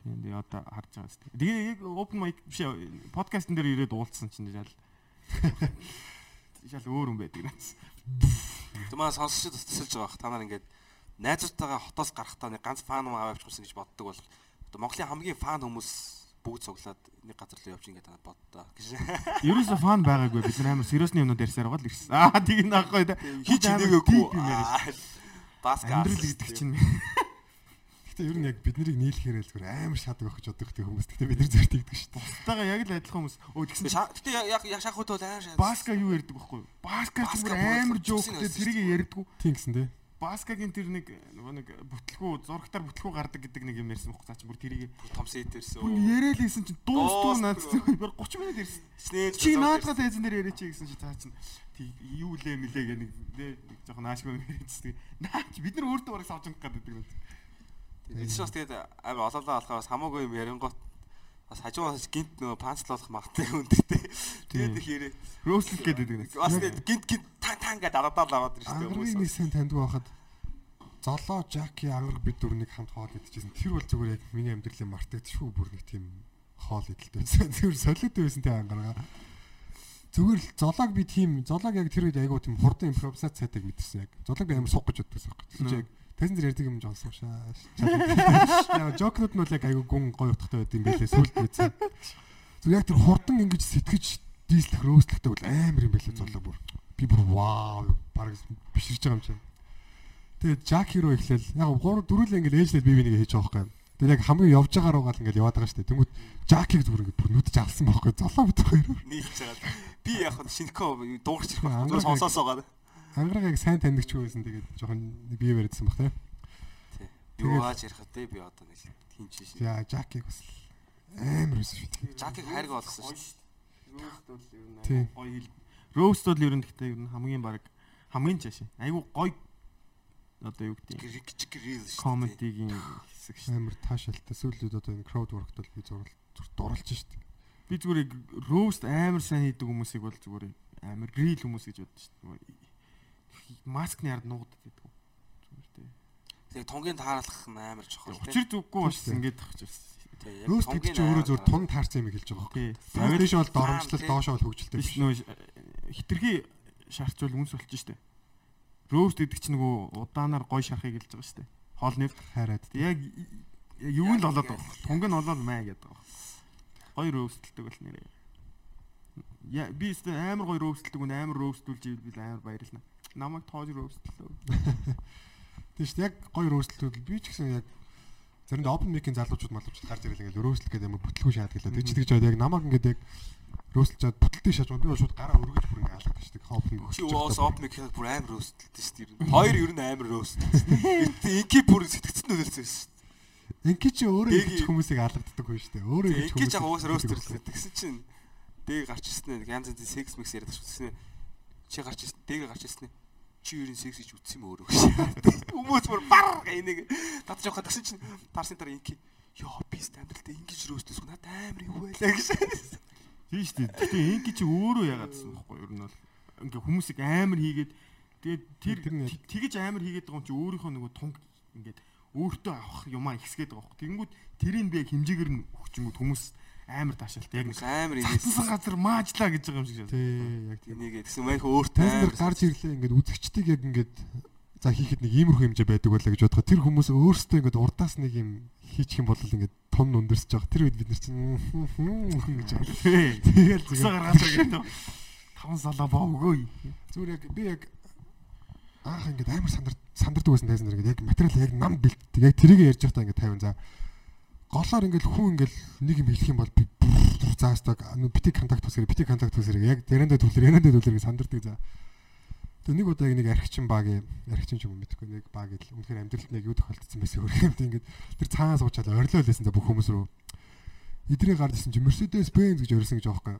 Тийм дээ одоо харж байгаа сте. Тэгээ яг open mic биш подкастн дээр ирээд уулзсан чинь жаал. Жаал өөр юм байдаг наас. Тэмээ сонсогчд тусалж байгаа бах. Та нар ингээд найзуудтайгаа хотоос гарахтаа нэг ганц фан маа авчихсан гэж боддог бол Монголын хамгийн фан хүмүүс бүгд цуглаад нэг газар руу явж ингээд боддоо гэж. Ерөөсө фан байгаагүй бид нар амар сериусны юмнууд ярьсаар байгаа л ирсэн. Аа тийг наахгүй да. Хич нэгээгүй. Баска амьдрал гэдэг чинь. Гэтэ ер нь яг биднийг нийлэхээр л зүгээр амар шаадаг өгч боддог тийм хүмүүс. Гэтэ бид нар зөв тэгдэг шүү дээ. Бусдаагаа яг л адилхан хүмүүс. Өө тэгсэн гэтэ яг яг шахахуйд бол амар шаадаг. Баска юу ярьдаг байхгүй юу? Баска зүгээр амар жооктэй тэрийг ярьдаг. Тийм гэсэн дээ. Баскагийн тэр нэг нөгөө нэг бүтлгүү зурагтаар бүтлгүү гардаг гэдэг нэг юм ярьсан байхгүй цаа чи бүр тэрийг том сет ирсэн. Бүр яриад ийсэн чи дуустуу наад зүгээр 30 минут ирсэн. Чи наадгаа тайзан дээр яриач гэсэн чи цаа чи юу лээ мэлээ гэх нэг нэг жоохон аашгүй ярьчихсан. Наач бид нар өөртөө бараг савж өнгөх гэдэг юм. Тэгээд чи бас тэгээд амар олоолаа алхаа бас хамаагүй юм ярингот бас хажуугаас гинт нөгөө панцлуулах магадгүй өндөртэй. Тэгээд их ярээ. Рөөслөх гэдэг нэг. Бас гинт гинт тан тан гэдэг арадаар лаваад ирж байгаа хүмүүс. Ангарын сэн таньдаг байхад Золоо, Жаки, Ангар бид дөрөв нэг хамт хоол идчихсэн. Тэр бол зүгээр яг миний амьдралын мартагдчихгүй бүр нэг тийм хоол идэлт байсан. Зүгээр солиод байсан те ангаргаа. Зүгээр л золоог би тийм золоог яг тэр үед айгуу тийм хурдан импровизац цайтаг мэдэрсэн яг. Золоог би амар суух гэж. Тэр чинь яг Тэсэн зэрэг ярьдаг юм жоонсон шаа. Яа, жокнууд нь бол яг айгуу гүн гоё утгатай байд юм байлээ сүлд мэдсэн. Зүг яг тэр хурдан ингэж сэтгэж дийлэх рөөслөхтэй бол амар юм байлээ золоо бүр. Би бүр вау баг биширж байгаа юм чинь. Тэгээд Жаки руу эхлээл яг 3 дөрүлээ ингэж ээжлээд би бинийг хийж байгаа юм. Тэгээд яг хамгийн явж байгаа руугаа л ингэж яваад байгаа шүү дээ. Тэнгүүд Жакиг зүгээр ингэ бүр нүдж авсан байхгүй золоо бит хоёр. Нийлж байгаа. Би яг шинэко дуугарч ирэх байх. Сонсоосоо байгаа. Ангарагыг сайн таньдаг ч байсан тэгээд жоохон бие барьдсан баг тий. Юу ааж ярих вэ би одоо нэг тийм ч шээ. За Жакиг бас амар байсан шүү дээ. Жакиг хайрг болгосон шүү дээ. Рөөст бол ер нь гоё хэл. Рөөст бол ер нь гэхдээ ер нь хамгийн баг хамгийн чааш. Айгу гоё одоо юу гэдэг. Гэрэг гэрэл шүү дээ. Комедигийн хэсэг шүү. Амар таашаалтай. Сүүлүүд одоо энэ crowd work-д би зурлал дурлж шүү дээ. Би зүгээр рөөст амар сайн хийдэг хүмүүсийг бол зүгээр амар грил хүмүүс гэж боддоо шүү дээ маскны ард нуугддаг гэдэг. Зүгээр тий. Тэгээ тунгийн тааруулах нь амар чухал. Учир зүггүй бас ингэж тахчих. Рөөст гэдэг чинь өөрөө зөв тун таарсан юм хэлж байгаа Тий. байхгүй. Авириш бол доромжлол доошоо бол хөгжилтэй биш нөө хитрхи шаарчвал үнс болчих штэ. Роуст гэдэг чинь нөгөө удаанаар гой шарахыг хэлж байгаа штэ. Хоол нефт Хайраад. яг яг юу л болоод байгаа. Тунг нь болоод маа гэдэг байгаа. Гой роустэлдэг бол нэрээ. Я би өстө амар гой роустэлдэг үн амар роустүүлж ивэл би амар баярлна. Намайг тоож шүү дээ. Яг гоё рөөсөлтүүд би ч гэсэн яг заримдаа open mic-ийн залуучууд малуучууд гарч ирэл ингээл рөөсөл гэдэг юм бүтлгүй гэлээ. Тэг чи тэгж байгаад яг намайг ингээд яг рөөсөлж чад бүтэлтэй шааж би бол шууд гараа өргөж бүр ингээд дээ. Open Чи уус оп мик бүр амар рөөстэлтэй шүү дээ. Хоёр ер нь амар рөөстэлтэй. Инки бүр сэтгцэн нөлөөлсөн шүү. Инки чи өөрөө Дээг- их хүмүүсийг алгаддаг хүн шүү дээ. Өөрөө их Инки жаа уус рөөстэлтэй. Тэгсэн чинь дэг гарч ирсэн ээ. Янз янзын секс микс яриад шүү. Чи гарч ирсэн, дэг гарч ирсэн. Чи ер нь секс хийж үтсэн юм өөрөө гэж. Хүмүүс бүр бар энийг тат жоохоо тагсан чинь парсын дараа инки Йоо би стандарттай ингэж рөөстөс надад амар юу байлаа гэж. Тийм шүү дээ. Гэтэ инки чи өөрөө ягаадсан байхгүй юу? Ер нь бол ингээ хүмүүсийг амар хийгээд тэгээд тэр тэгэж амар хийгээд байгаа юм чи өөрийнхөө нөгөө тунг ингээд өөртөө авах юмаа ихсгээд байгаа байхгүй. Тэнгүүд тэрийг би хэмжээгээр нь өгчөнгүүд хүмүүс амар таашаалт яг Хүмүүс амар Цасан инээс газар маажлаа гэж байгаа юм шиг шээ. Тий, яг тийм. энийг гэсэн маяг өөртөө нар гарч ирлээ ингээд үзэгчдийг яг ингээд за хийхэд нэг иймэрхүү хэмжээ байдаг байлаа гэж бодоход тэр хүмүүс өөрсдөө ингээд урдаас нэг юм хийчих юм бол ингээд том өндөрсөж байгаа. Тэр үед бид нар чинь гэж. Тэгэл зүгээр гаргаж байгаа. Таван салаа бооггүй. зүгээр яг би яг анх ингээд амар сандар сандардаг байсан тайзан нар ингээд яг материал яг нам бэлддэг. Яг тэрийг ярьж байхдаа ингээд 50 за голоор ингээд хүн ингээд нэг юм хэлэх юм бол би заастаг бити контакт усгэр бити контакт усгэр яг дэрэндээ төлөр ярэндээ төлөр сандардаг за. Тэгээ нэг удаа нэг архичин баг архичин ч юм уу мэдэхгүй нэг баг л үнэхээр амьдралд нэг юу тохиолдсон байсан хөрх юм тийм ингээд тэр цаанаас уучаад орилоо лээсэн за бүх хүмүүс рүү эдрийг гарч ирсэн чи Mercedes Benz гэж өрсөн гэж аахгүй.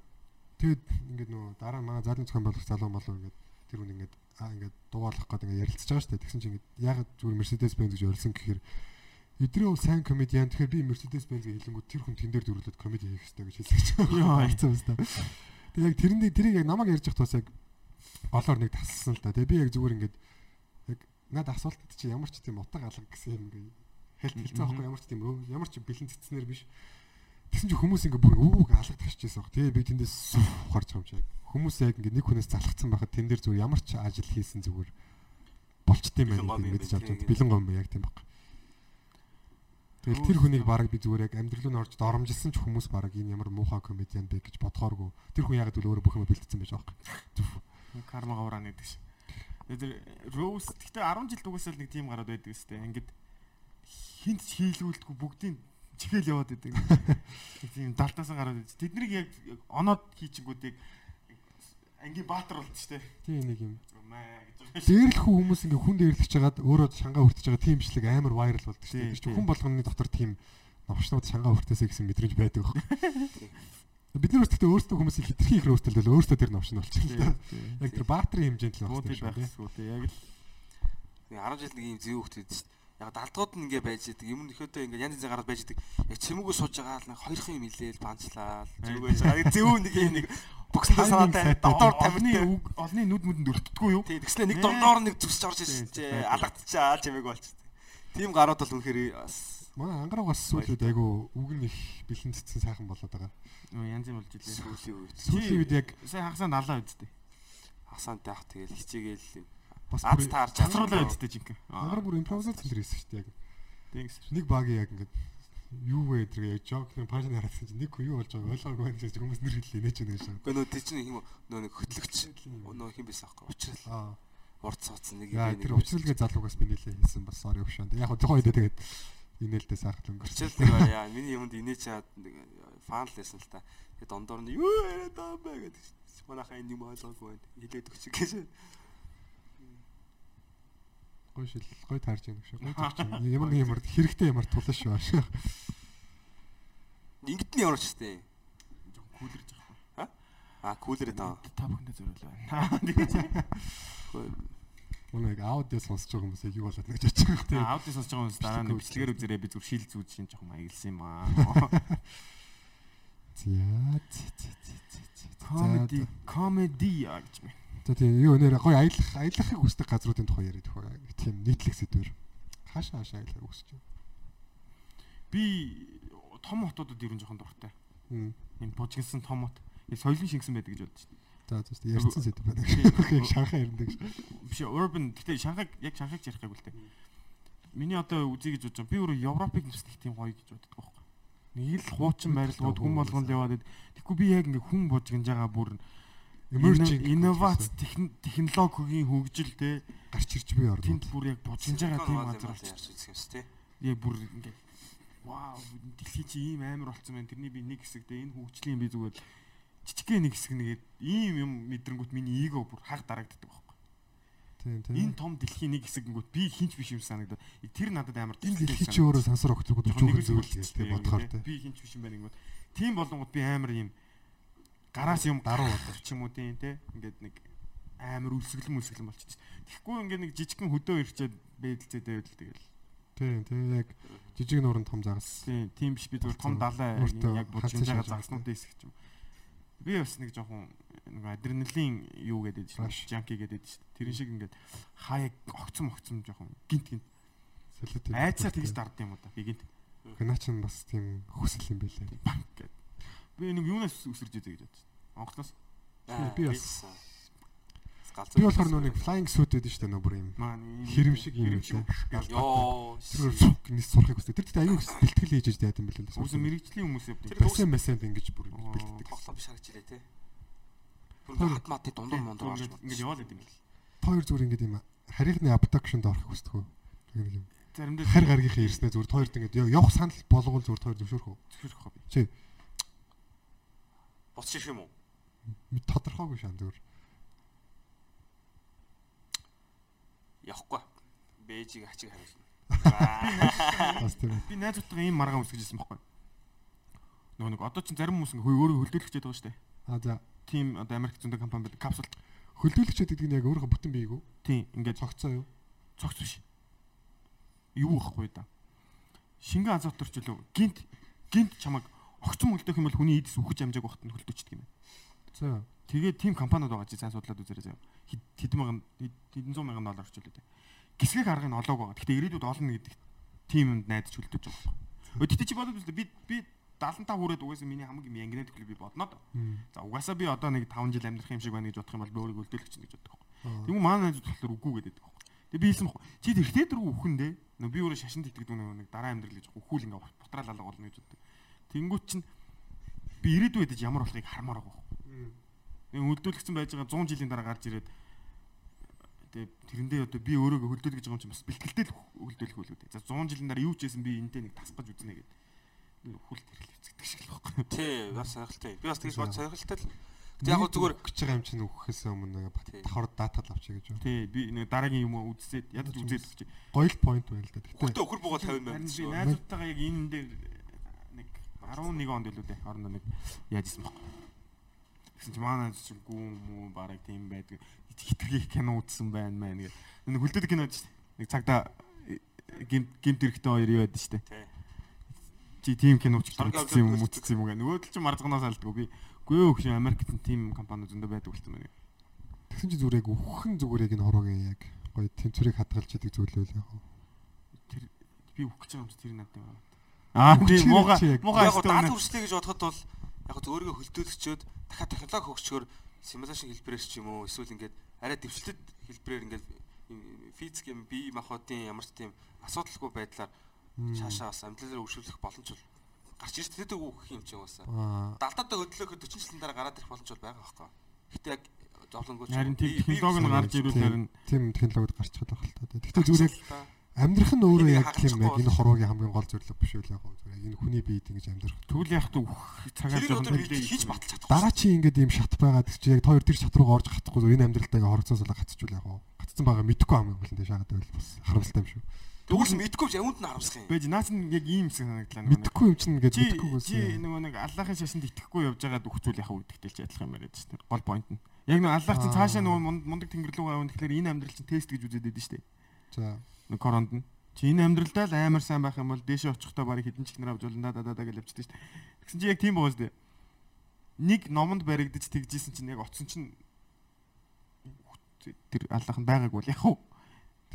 Тэгээд ингээд нөө дараа нь манай заалын зохион байгуулах залуу болов ингээд тэр хүн ингээд аа ингээд дуугаалах гэдэг ингээд ярилцж байгаа шүү дээ. Тэгсэн чинь ингээд ягаад зүгээр Mercedes Benz гэж өрсөн гэхээр эдрээ бол сайн комедиан тэгэхээр би Mercedes Benz-ийг хэлэнгүүт тэр хүн тэн дээр дөрүүлээд комеди хийх хэрэгтэй гэж хэлсэн гэж. Яа. Хайцсан юм байна. Тэгээд яг тэрний тэрийг яг намайг ярьж явах тус яг голоор нэг тасалсан л да. Тэгээ би яг зүгээр ингээд яг надад асуултад чи ямар ч тийм утга алга гэсэн юм ингээд хэлт хэлцээ байхгүй ямар ч тийм ямар ч бэлэн цэцнэр биш. Тэгсэн чи хүмүүс ингээд бүр өвөг алгадчихжээ баг. Тэгээ би тэндээс гарч байгаа юм чи яг хүмүүс яг ингээд нэг хүнээс залхацсан байхад тэн дээр зүгээр ямар ч ажил хийсэн зүгээр болчт юм байна авч тийм. бэлэн гом яг тийм баг. Тэгэл тэр хүнийг баг би зүгээр яг амьдрал руу орж доромжилсан ч хүмүүс баг энэ ямар муухай комедиан бэ гэж бодохооргүй. Тэр хүн яг л өөрөө бүх юм бэлдсэн байж байгаа юм. Карма гавраа нэгдэг ш. Тэгээд Роуз гэхдээ 10 жил дугасаал нэг тим гараад байдаг өстэй. Ингээд хинт ч хийлгүүлдэггүй бүгдийн чихэл яваад байдаг. Тийм далтаас гараад байдаг. Тэднийг яг оноод хийчихгүүдийг ангийн баатар болт штэ. Тийм нэг юм. Дээрлэх хүмүүс ингээ хүн дээрлэж чагаад өөрөө шангаа хүртэж байгаа тийм бичлэг амар вайрал болдог шүү дээ. Хүн болгоны дотор тийм новшнууд шангаа хүртээсэй гэсэн мэдрэмж байдаг байхгүй. Бид нар өөрсдөө өөрсдөө хүмүүсийг хитрхи их рөөстөлдөл өөрсдөө тэр новшин да. Яг тэр баатарын хэмжээнд л тийм шүү дээ. Яг л 10 жил нэг юм зэв хөхт байдаг шүү дээ. Яг далдгууд нь ингээ байж идэг. Юм нөхөдөө ингээ янз янзын гараад байж идэг. Яг цэмүүгөө сууж байгаа л нэг хоёрхан юм илээл банцлаа. Зүг байж байгаа. Зэв нэг юм нэг бөксөнд санаатай дотор тавьдаг. үг олны нүд мүдэнд өртдөггүй юу? Тийм тэгснэ нэг дордоор нэг зүсч орж ирсэн чи алгадчихаа чимээг болчих. Тийм гарууд бол үнэхээр бас Манай ангаруугаас сүүлүүд айгу үг нь их бэлэн цэцэн сайхан болоод байгаа. Янз юм болж илээ. сүүлийн үед Сүүлийн үед яг сая хагасаа налаа үсттэй. хасаантай ах тэгэл хичээгээл бас бүр таарч Цацруулаа үсттэй жинхэнэ. ангар бүр импровизац хийсэн шүү дээ яг. Нэг багийн яг ингээд юу вэ гэдэг яг жок нэг пажн харагдсан чинь нэг юу болж байгааг ойлгоогүй байх гэж хүмүүс нэр хэллээ нэ ч нэг шаа. Гэхдээ нөө тий чинь юм нөө нэг хөтлөгч нөө хин байсан аахгүй уучрал урд цооцсон нэг нэг тэр уучралгээ залуугаас би нэлээ хийсэн бас sorry өгшөнд. Яг тухайн үедээ тэгээд инээлдээ сайхан өнгөрсөн. уучрал яа миний юмд инээ чаад фан л байсан л та. Тэгээд дондор нь юу яриад байгаа юм бэ гэдэг. Манайхаа энэ юм ойлгоогүй байна. Хилээд өгч гэж. Гой шил гой таарж юм шиг. Гой таарч. Ямар нэг ямар хэрэгтэй ямар тулаш шүү ааш. Ингэт нь ямар ч тээ. Жоохон кулэрж байгаа. А кулэр таа. Та бүхэндээ зориулаа. Өнөөг аудио сонсож байгаа хүмүүс яг юу болоод нэг жиж байгаа Тэгээ тийм. аудио сонсож байгаа хүмүүс дараа нь бичлэгээр үзээрэй би зүр шил зүүж шин жоохон маягилсан юм аа. Comedy comedy яа гэж байна. За тийм юу нэр гой аялах аялахыг хүсдэг газруудын тухай яриад тухай тийм нийтлэг сэдвэр. Хаашаа хаашаа аялахыг хүсэж байна. Би том хотуудад ер нь жоохон дуртай. Мм. Энэ бужигнсан том хот. Соёлын шингэсэн байдаг гэж бодож байна. За зөв ярьсан сэдв. Окей, Шанхай ирдэг. Биш urban гэхдээ Шанхайг яг Шанхайг ярих гэвэл тээ. Миний одоо үзье гэж бодож байгаа. Би өөрөө Европыг нэслэх тийм гоё гэж боддог байхгүй. Нэг л хуучин байрлалууд хүн болгонд яваад. Тэгэхгүй би яг ингээ хүн бужигнж байгаа бүр Emerging инновац техн- технологийн хөгжил те гарч ирж би орно. тэнд бүр яг бужигнж байгаа тийм газар ярьж үзэх юмс тий. яг бүр ингээ вау дэлхий чи ийм амар болцсон байна. Тэрний би нэг хэсэг дээ энэ хөгжлийн би зүгээр жижигхэн нэг хэсэг нэгээд ийм юм мэдрэнгүүт миний эго бүр хаг дарагддаг байхгүй. Тийм тийм. Энэ том дэлхийн нэг хэсэг гингүүт би хинч биш юм санагдаад тэр надад амар энэ дэлхий чи өөрөө сансар Жоохон өчүүхэн нэг зүйл тийм бодохоор тийм. би хинч биш юм байна гингүүт тийм болонгууд би амар юм гараас юм даруу болчих ч юм уу тийм те ингээд нэг амар үлсгэлэн мүлсгэлэн болчих. Тэгэхгүй ингээд нэг жижигхэн хөдөө ирчээд бэдэлцээд байвал тэгэл Тийм тийм яг жижиг нуурын том загас. Тийм, тийм биш би зүгээр том далай яг бужигнж байгаа шалгаж загснуудын хэсэг ч юм. Би бас нэг жоохон нэг адреналин юу гэдэг чинь жанки гэдэг чинь. Тэрэн шиг ингээд хаяг огцом огцом жоохон гинт гинт Солиотой. айцаа тэгж дардсан юм уу да. Би гинт Гэнаа ч бас тийм хүсэл юм байлээ. банк гэдэг. Би нэг юунаас үсэрж идэ гэж бодсон. Монголоос би бас-. Би болохоор нөө нэг flying suit гэдэг шүү дээ нөө бүр юм. Хэрэм шиг юм шиг. Йоо. Нис сурахыг хүсдэг. Тэр аюу их бэлтгэл хийж иж дайд юм бэлээ. Үгүй мэрэгжлийн хүмүүс явдаг. Тэр Басен басен ингэж бүр Оо. бэлддэг. тоглоом биш харагч илээ тий. Бүр Хоёр. хат мат дундуур мундуур орж Ингээд ингээд яваад идэм бэл. Хоёр зүгээр ингэ юм харийнхны abduction-д орохыг хүсдэг хөө. Нэг юм. Заримдаа Хар гаргийнхаа ирснээр зүгээр тойрд ингэ явах санал болгоул зүгээр тойр зөвшөөрөх үү? зөвшөөрөх хобби. Боц ширх юм уу? Тодорхойгүй шан зүгээр. Явахгүй. Бээжийг ачиг хариулна. Бас тийм. Би найзуудтайгаа ийм маргаан үсгэж ирсэн байхгүй. Нөгөө нэг одоо чинь зарим хүмүүс өөрөө хөлдөөлөгчтэй байгаа шүү дээ. А за Тим одоо Америк зөндөг компани байдаг. Капсул. хөлдөөлөгчд гэдэг нь яг өөрөө бүтэн бий юу? Тийм ингээд Цогцоо юу? цогц биш. Юу ихгүй да. Шингэн азот төрчлөө. Гинт гинт чамаг огцом хөлдөөх юм бол хүний эдис үхэж амжааг багт нь хөлдөөчдөг юм. За. Тэгээд тим компаниуд байгаа чи сайн судлаад үзээрэй заяа. Хэд- Хэдэн мянган хэд- хэдэн зуун мянган доллар орчуулдаг. Гисгэх аргыг нь олоог байгаа. Гэхдээ ирээдүйд олно гэдэг тимэнд найдаж хөлдөж байгаа байхгүй. Өө тэгтээ чи бодоод үзлээ. Би би 75 хүрээд угаасаа миний хамгийн янгинэт гэхэл би бодноо. За угаасаа би одоо нэг 5 жил амьдрах юм шиг байна гэж бодох юм бол би өөрийгөө хөлдөөлөх чинь гэж боддог. Тэгвэл манай найзууд болохоор үгүй гэдэг байхгүй. Тэгээ би хэлсэн байхгүй. Чи тэрхтээ дөрөв үхэндээ нөө би өөрөө шашин тэтгдэг нэг дараа амьдрал гэж үхүүл ингээ бутраал алга болно гэж боддог. Тэнгүүт чинь би ирээдүйд гэж ямар болохыг хармаар байгаа. Нэг хөлдөөлөгцөн байж байгаа 100 жилийн дараа гарч ирээд тэгээ тэрэндээ одоо би өөрийгөө хөлдөөлөх гэж байгаа юм чинь бас бэлтгэлтэй л хөлдөөлөх үү. За 100 жилийн дараа юу ч хийсэн би энэтэй нэг тасгаж үзнэ гэдэг. Хүл тэрхэл хэвцэгдэг шиг л байхгүй. Тий, бас сонирхолтой. Би бас тэгж бод сонирхолтой л. Тэг яг гоо зүгээр гэж байгаа юм чинь үхэхээс өмнө нэг давхар датад авчиг гэж байна. Тий би нэг дараагийн юм уу үзээд ядаж үзээд өгч. Гоё л point байна л да. Гэтэ хөлтөө өхөр буугаад 50 Харин мянга би найзуудтайгаа яг энэ дээр 11 онд илүү дээ. Орондоо нэг яажсэн баг. Тэгсэн чи манай чинь гүн мүү бараг тийм байдаг. Хитрхи кино үзсэн байна мэн гэх. Нэг хөлдөөд кино шүү дээ. Нэг цагта гимт гимт эрэхтэй хоёр юу байдаг шүү дээ. Чи тийм киноч Бараг үзсэн юм авдаг үзсэн юм гээ. Нөгөө тал чи марцгоноос алдгүй би. Гүй юу хөшөө Америкт тийм компани зөндөө байдаг болсон байна. тэгсэн чи зүгээр яг үхэн зүгээр яг энэ хороогийн яг гоё тэмцвэрийг хадгалж идэг зүйлээ л яг. Тэр би үхэх гэж байгаа юм чи тэр надад байна. Аа тийм Үхчихээ мууга чи яг. даад хүрслээ гэж бодоход бол яг гоо өөрийгөө хөлтөөлөгчөөд дахиад технологи хөгжчөөр симуляшн хэлбэрээр ч юм уу эсвэл ингээд арай дэвшлэлт хэлбэрээр ингээд физик юм бие махбодын ямар ч тийм асуудалгүй байдлаар шаашаа бас амьдралаар өршөөлөх боломж бол гарч ирж тэдэг үхэх юм чинь бас Аа далдаадаа хөдлөөхөд 40 жилийн дараа гараад ирэх боломж бол байгаа байхгүй. Гэтэ яг зовлонгоч технологи нь гарч ирвэл харин тийм технологид гарч чадах л та. Гэтэ зүгээр яг амьдрах нь өөрөө яг тийм яг энэ хороогийн хамгийн гол зорилго биш үл яг гоо зүгээр яг энэ хүний биед ингэж амьдрах. тэгвэл яг та үхэх цагаар жоохон хийж баталж чадахгүй. Дараа чи ингээд ийм шат байгаад чи яг хоёр тэр шат руу орж гатахгүй энэ амьдралтаа ингээ хорцоос л гацчихвал яг гоо. Гацсан байгаа мэдхгүй хамгийн гол нь дээ шаагаад байвал бас харамсалтай юм шүү. Тэгвэл мэдгүй яванд нь харамсах юм. байж наач нь яг ийм хэсэг санагдлаа нэг. Мэдхгүй юм чинь ингээд чи мэдхгүйгээс. чи нөгөө нэг аллахын шашинд итгэхгүй явж байгаад үхцүүл яхаа ч адилхан юм яриад шүү дээ. Гол point нь. Яг нөгөө аллах чинь цаашаа нөгөө мунд- мундаг тэнгэр рүү авах тэгэхээр энэ амьдрал чинь тест гэж үзээд байдаг шүү дээ. За Нэг коронд нь. Чи энэ амьдралдаа л амар сайн байх юм бол дээшээ очихдоо барыг хідэн чихнэр авч болно да да да гэж явчихдаг шүү дээ. Тэгсэн чи яг тийм байгаа шүү дээ. Нэг номонд баригдаж тэгжсэн чинь яг оцсон чинь тэр аллах нь байгааг бол яг уу.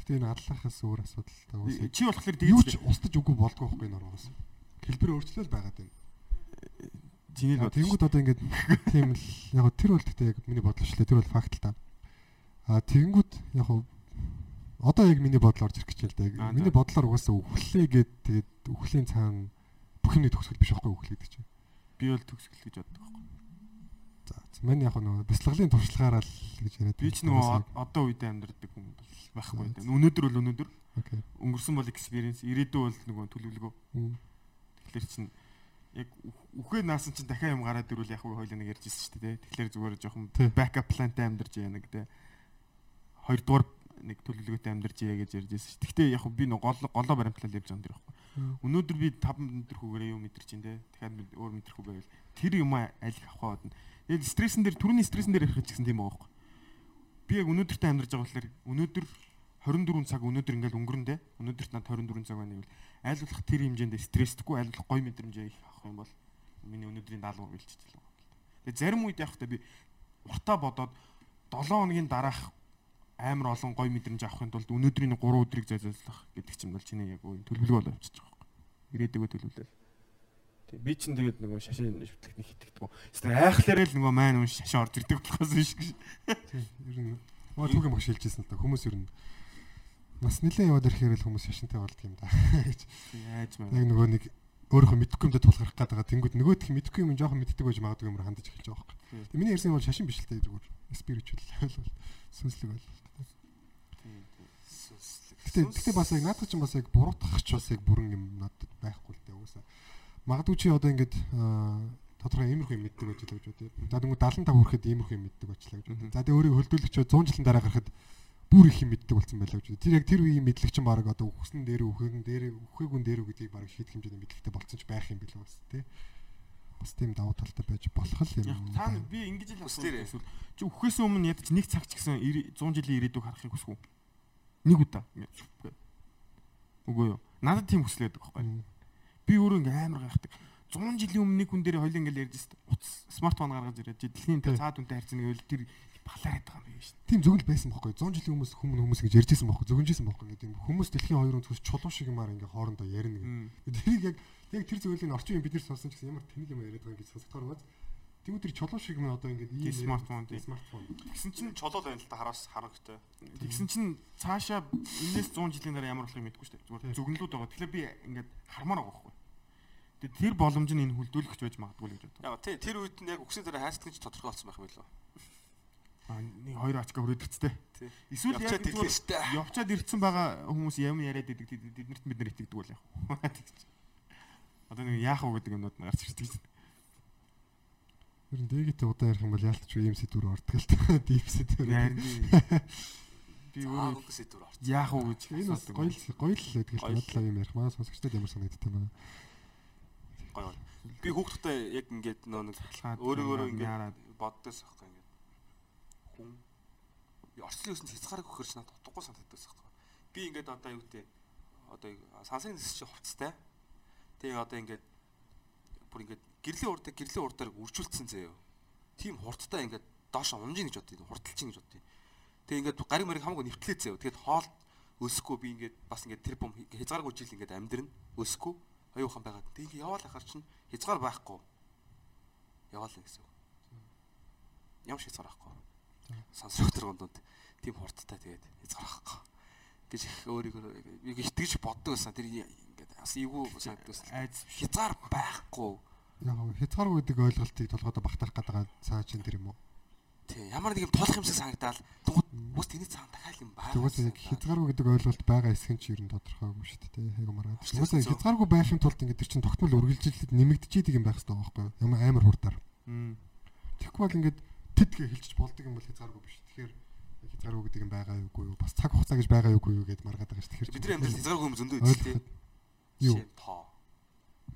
гэтээ энэ аллахаас өөр асуудал та уус. Чи болохоор Юу ч устж үгүй болдгоо байхгүй ороос. хэлбэр өөрчлөл байгаад байна. Чиний л Аа, Тэнгүүд одоо ингээд тийм л яг тэр бол гэхдээ яг миний дээ. Тэр бол факт л та. А тэгэнгүүт яг одоо яг миний бодол орж ирэх гэж л Аа, дээ. Миний бодлоор угаасаа үхлээ гэд тэгээд үхлийн цаана бүх юмний төгсгөл биш байхгүй үхлээ гэдэг чинь. би бол төгсгөл гэж боддог байхгүй. За. Мань яг нөгөө бяцлаглалын туршлагаараа л гэж яриад. Би ч нөгөө од- одоо үедээ амьдардаг хүн байхгүй дээ. Өнөөдөр бол өнөөдөр өнгөрсөн бол experience, ирээдүй бол нөгөө төлөвлөгөө. Тэгэхээр чин яг үх- үхээ наасан чин дахиад юм гараад ирвэл яг хоёул нэг ярьж ирсэн шүү дээ. Тэгэхээр зүгээр жоохон backup planтай амьдарч яа нэг дээ. Хоёрдугаар нэг төлөвлөгөөтэй амьдарч яа гэж ярьж ирсэн шүү. Гэхдээ яг би гол голоо баримтлал явж байгаа юм байхгүй. Өнөөдөр би 5 метр хүүгээрээ юу метр чинь дээ. Дахиад өөр метр хүү байвал тэр юм аль авах бодно. Тэгээд стрессен дээр түрүүний стрессен дээр ярих гэсэн тийм байгаа байхгүй. Би яг өнөөдөртөө амьдарч байгаа болохоор өнөөдөр 24 цаг өнөөдөр ингээл өнгөрөндөө өнөөдөрт над 24 цаг байна гэвэл аль болох тэр хэмжээнд стресстгүй аль болох гоё мэдрэмжээ их авах юм бол миний өнөөдрийн даалгавар бэлчиж л байгаа. Тэгээд зарим үед яг та би уртаа бодоод 7 хоногийн дараах амар олон гоё мэдрэмж авахын тулд өнөөдрийн 3 өдрийг зайлуулах гэдэг чинь бол чиний яг үе төлөвлөгөө бол авчиж байгаа байхгүй. Ирээдүгөө төлөвлөл. Тэг би чинь тэгээд нөгөө шашин шүтлэх нэг хитэгдэггүй. Эсвэл айхлаараа л нөгөө маань унш шашин орж ирдэг болохоос биш гэж. Ер нь маа түүхэн багш хэлжсэн л та хүмүүс ер нь нас нэлээд яваад ирэхээр л хүмүүс шашинтай болдго юм да гэж. Яаж маа. Яг нөгөө нэг өөрийнхөө мэдхгүй юмдад тулгарх гээд байгаа. Тэнгүүд нөгөөх нь мэдхгүй юм жоохон мэддэг байж магадгүй юмар хандаж эхэлж байгаа. Тийм. Тэгээ миний ярьсан юм бол шашин биш л дээ зүгээр. Spiritual бол сүнслэг бол. Гэтэ гэтэ бас яг наадах чинь бас яг буруутгах ч бас яг бүрэн юм надад байхгүй л дээ угаасаа. Магадгүй чи одоо ингээд тодорхой иймэрхүү юм мэддэг байж л гэж бодъё. За тэгвэл 75 хүрэхэд иймэрхүү юм мэддэг болчлаа гэж бодъё. За тэгээ өөрийг хөлдүүлэгч 100 жилийн дараа гарахад бүр их юм мэддэг болсон байлаа гэж. Тэр яг тэр үеийн мэдлэг чинь баг одоо үхсэн дээр үхээгэн дээр үхээгүн дээр гэдгийг баг шийдэх хэмжээний мэдлэгтэй болсон ч байх юм билүү бас тий. Бас тийм давуу талтай байж болох л юм. та нар би ингэж л асуусан. Чи үхээс өмнө ядаж нэг цаг ч гэсэн 100 жилийн ирээдүг харахыг хүсв үү? Нэг удаа. Үгүй юу. Надад тийм хүсэл байдаг байхгүй. Би өөрөө ингээ амар гайхдаг. 100 жилийн өмнө нэг хүн дээр хоёул ингээл ярьж байсан. Утас смартфон гаргаж ирээд дэлхийн цаад үнтэй харьцсан гэвэл тэр балаараад байгаа юм биш. Тийм зөвлөл байсан байхгүй 100 жилийн хүмүүс хүмүүс хүмүүс ингэж ярьжсэн байхгүй зөвгөнжсэн байхгүй гэдэг юм хүмүүс дэлхийн хоёр өнцгөөс чулуу шиг юмар ингээ хоорондоо ярина гэдэг. Тэрийг яг яг тэр зөвлөлийн орчин юм бид нар сонсон гэсэн ямар тэнэг юм яриад байгаа гэж сонсохоор байна. Тэгвэл тэр чулуу шиг юм одоо ингээ ийм Тийм, смартфон, тийм. смартфон. Тэгсэн чинь чулуу байна л та хараас харанхтай. тэгсэн чинь цаашаа энэс 100 жилийн дараа ямар болохыг мэдэхгүй шүү дээ. Зүгээр зөвгнлүүд байгаа. Тэгэхээр би ингээд хармаар байгаа байхгүй. Тэгээ тэр боломж нь энэ хүлдүүлэгч байж магадгүй л гэж бодлоо. Яа тий тэр үед нь яг үхсэн дараа хайрцагч тодорхой болсон байх юм билүү. Аа нэг хоёр ачка хүрээд ирцтэй. Эсвэл яг Явчаад ирсэн байгаа хүмүүс юм яриад идэг тэднэрт бид нар итгэдэг бол яг. Одоо нэг яах вэ гэдэг юмнууд гарч ирдэг. Ер нь дэгэтэ удаа ярих юм бол яалтч ийм сэдвэр ордог л та. Дип сэдвэр. Би өөрөө сэдвэр орч. яах вэ гэж Энэ бас гоё л гоё л байдаг л бодлоо юм ярих. Манай сонсогчдод ямар санагддаг юм бэ? Гоё гоё. Би хүүхдтэй яг ингээд нөө нэг өөрөө өөрөө ингээд боддоос байхгүй орчлын өсөнд хязгаарыг өгөхөр ч надад утгагүй санагддаг байхгүй. Би ингээд одоо юу гэдэг одоо сансгийн нэс чи хувцастай. Тэгээ одоо ингээд бүр ингээд гэрлийн урд гэрлийн урдаар үржүүлсэн заяа. Тим хурдтай ингээд доош унжин гэж бодъё. Хурдалчин гэж бодъё. Тэгээ ингээд гариг мариг хамаагүй нэвтлээ заяа. Тэгээд хоол өсөхгүй би ингээд бас ингээд тэр бом хязгааргүй жил ингээд амьдрын өсөхгүй аюухан байгаад. Тэгээ яваал ахаар чинь хязгаар байхгүй. Яваал гэсэн үг. Ямар хязгаар байхгүй. Сансрах тэргонд тийм хурдтай тэгээд хязгаар байхгүй гэж их өөрийгөө яг итгэж боддог байсан. Тэр ингээд бас эвгүй айц Хязгаар байхгүй. Хязгааргүй гэдэг ойлголтыг толгойдоо багтаах гэдэг цаа чин тэр юм уу? Тий, ямар нэг юм тулах юмсаг санагдаал. Тэгвэл бүс тэний цаан дахиад юм байна. Тэгвэл яг хязгааргүй гэдэг ойлголт байгаа эсэх нь ч ер нь тодорхойгүй шүү дээ. Хайгу маргаад. Зөв. хязгааргүй байхын тулд ингээд тэр чин тогтмол үргэлжилэлд нэмэгдчихэд юм байх хэрэгтэй байхгүй юу? Ямар амар хурдаар. Тэгэхгүй бол ингээд тэдгээ хэлчих болдог юм бол хязгааргүй биш. Тэгэхээр хязгааргүй гэдэг юм байгаа юугүй юу? Бас цаг хугацаа гэж байгаа юугүй юу гэд маргаад байгаа шүү. Тэгэхээр бидний амьдрал хязгааргүй юм зөндөө тий. Юу? Нь Тоо.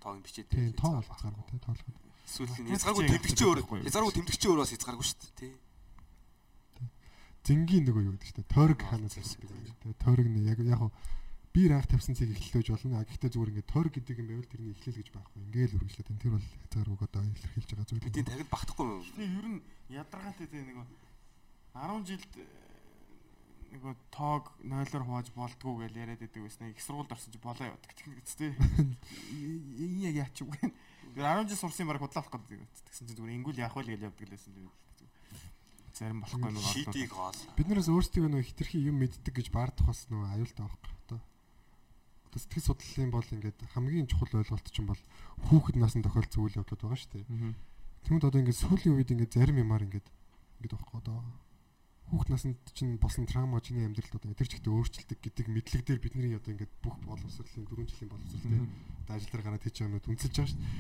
Тоог бичээд Тийм тоо бол хязгааргүй тий тоолох. Эсвэл Хязгааргүй тэмдэгчээ өөр хязгааргүй тэмдэгчээ өөр бас хязгааргүй шүү дээ тий. Зингийн нэг юу гэдэг чинь тойрог ханаас ирдэг юм. Тэгээ тойрог нь яг яг би ранх тавьсан цыг эхлэж болно. А гэхдээ зүгээр ингээд тойрог гэдэг юм байвал тэрний эхлэл гэж байхгүй. Ингээл үргэлжлээд энэ тэр бол хязгааргүй одоо илэрхийлж байгаа зүйл. Бидний тагид багтахгүй юм. Ер нь ядаргаатай тэгээ нэг 10 жилд э, нөгөө тоог 0-оор хувааж болдгоо гэж яриад байдаг байсан. Их сургуульд орсон чи болоо яваад гэх тээ. Энэ яг яач юу гэн. Тэр 10 жил сурсан баг худлаах гэдэг. Тэгсэн чинь зүгээр ингүүл яах вэ гэж явдаг лээсэн. Зарим болохгүй нөгөө Шийдийг гол. Бид нараас өөрсдөө нөгөө хитрхи юм мэддэг гэж баардах бас нөгөө аюултай байхгүй одоо. Одоо сэтгэл судлалын бол ингээд хамгийн чухал ойлголт чинь бол хүүхэд насны тохиолдсон үйл явдлууд байгаа шүү дээ. Тэгмэд одоо ингээд сүүлийн үед ингээд зарим юмар ингээд ингээд байхгүй одоо хүүхэд наснд чинь болсон траума чиний амьдралд одоо тэр чигтээ өөрчлөлдөг гэдэг мэдлэг дээр бидний одоо ингээд бүх боловсролын 4 жилийн боловсролтой одоо ажил дээр гараад хийж байгаа нүд үнсэж байгаа шүү дээ.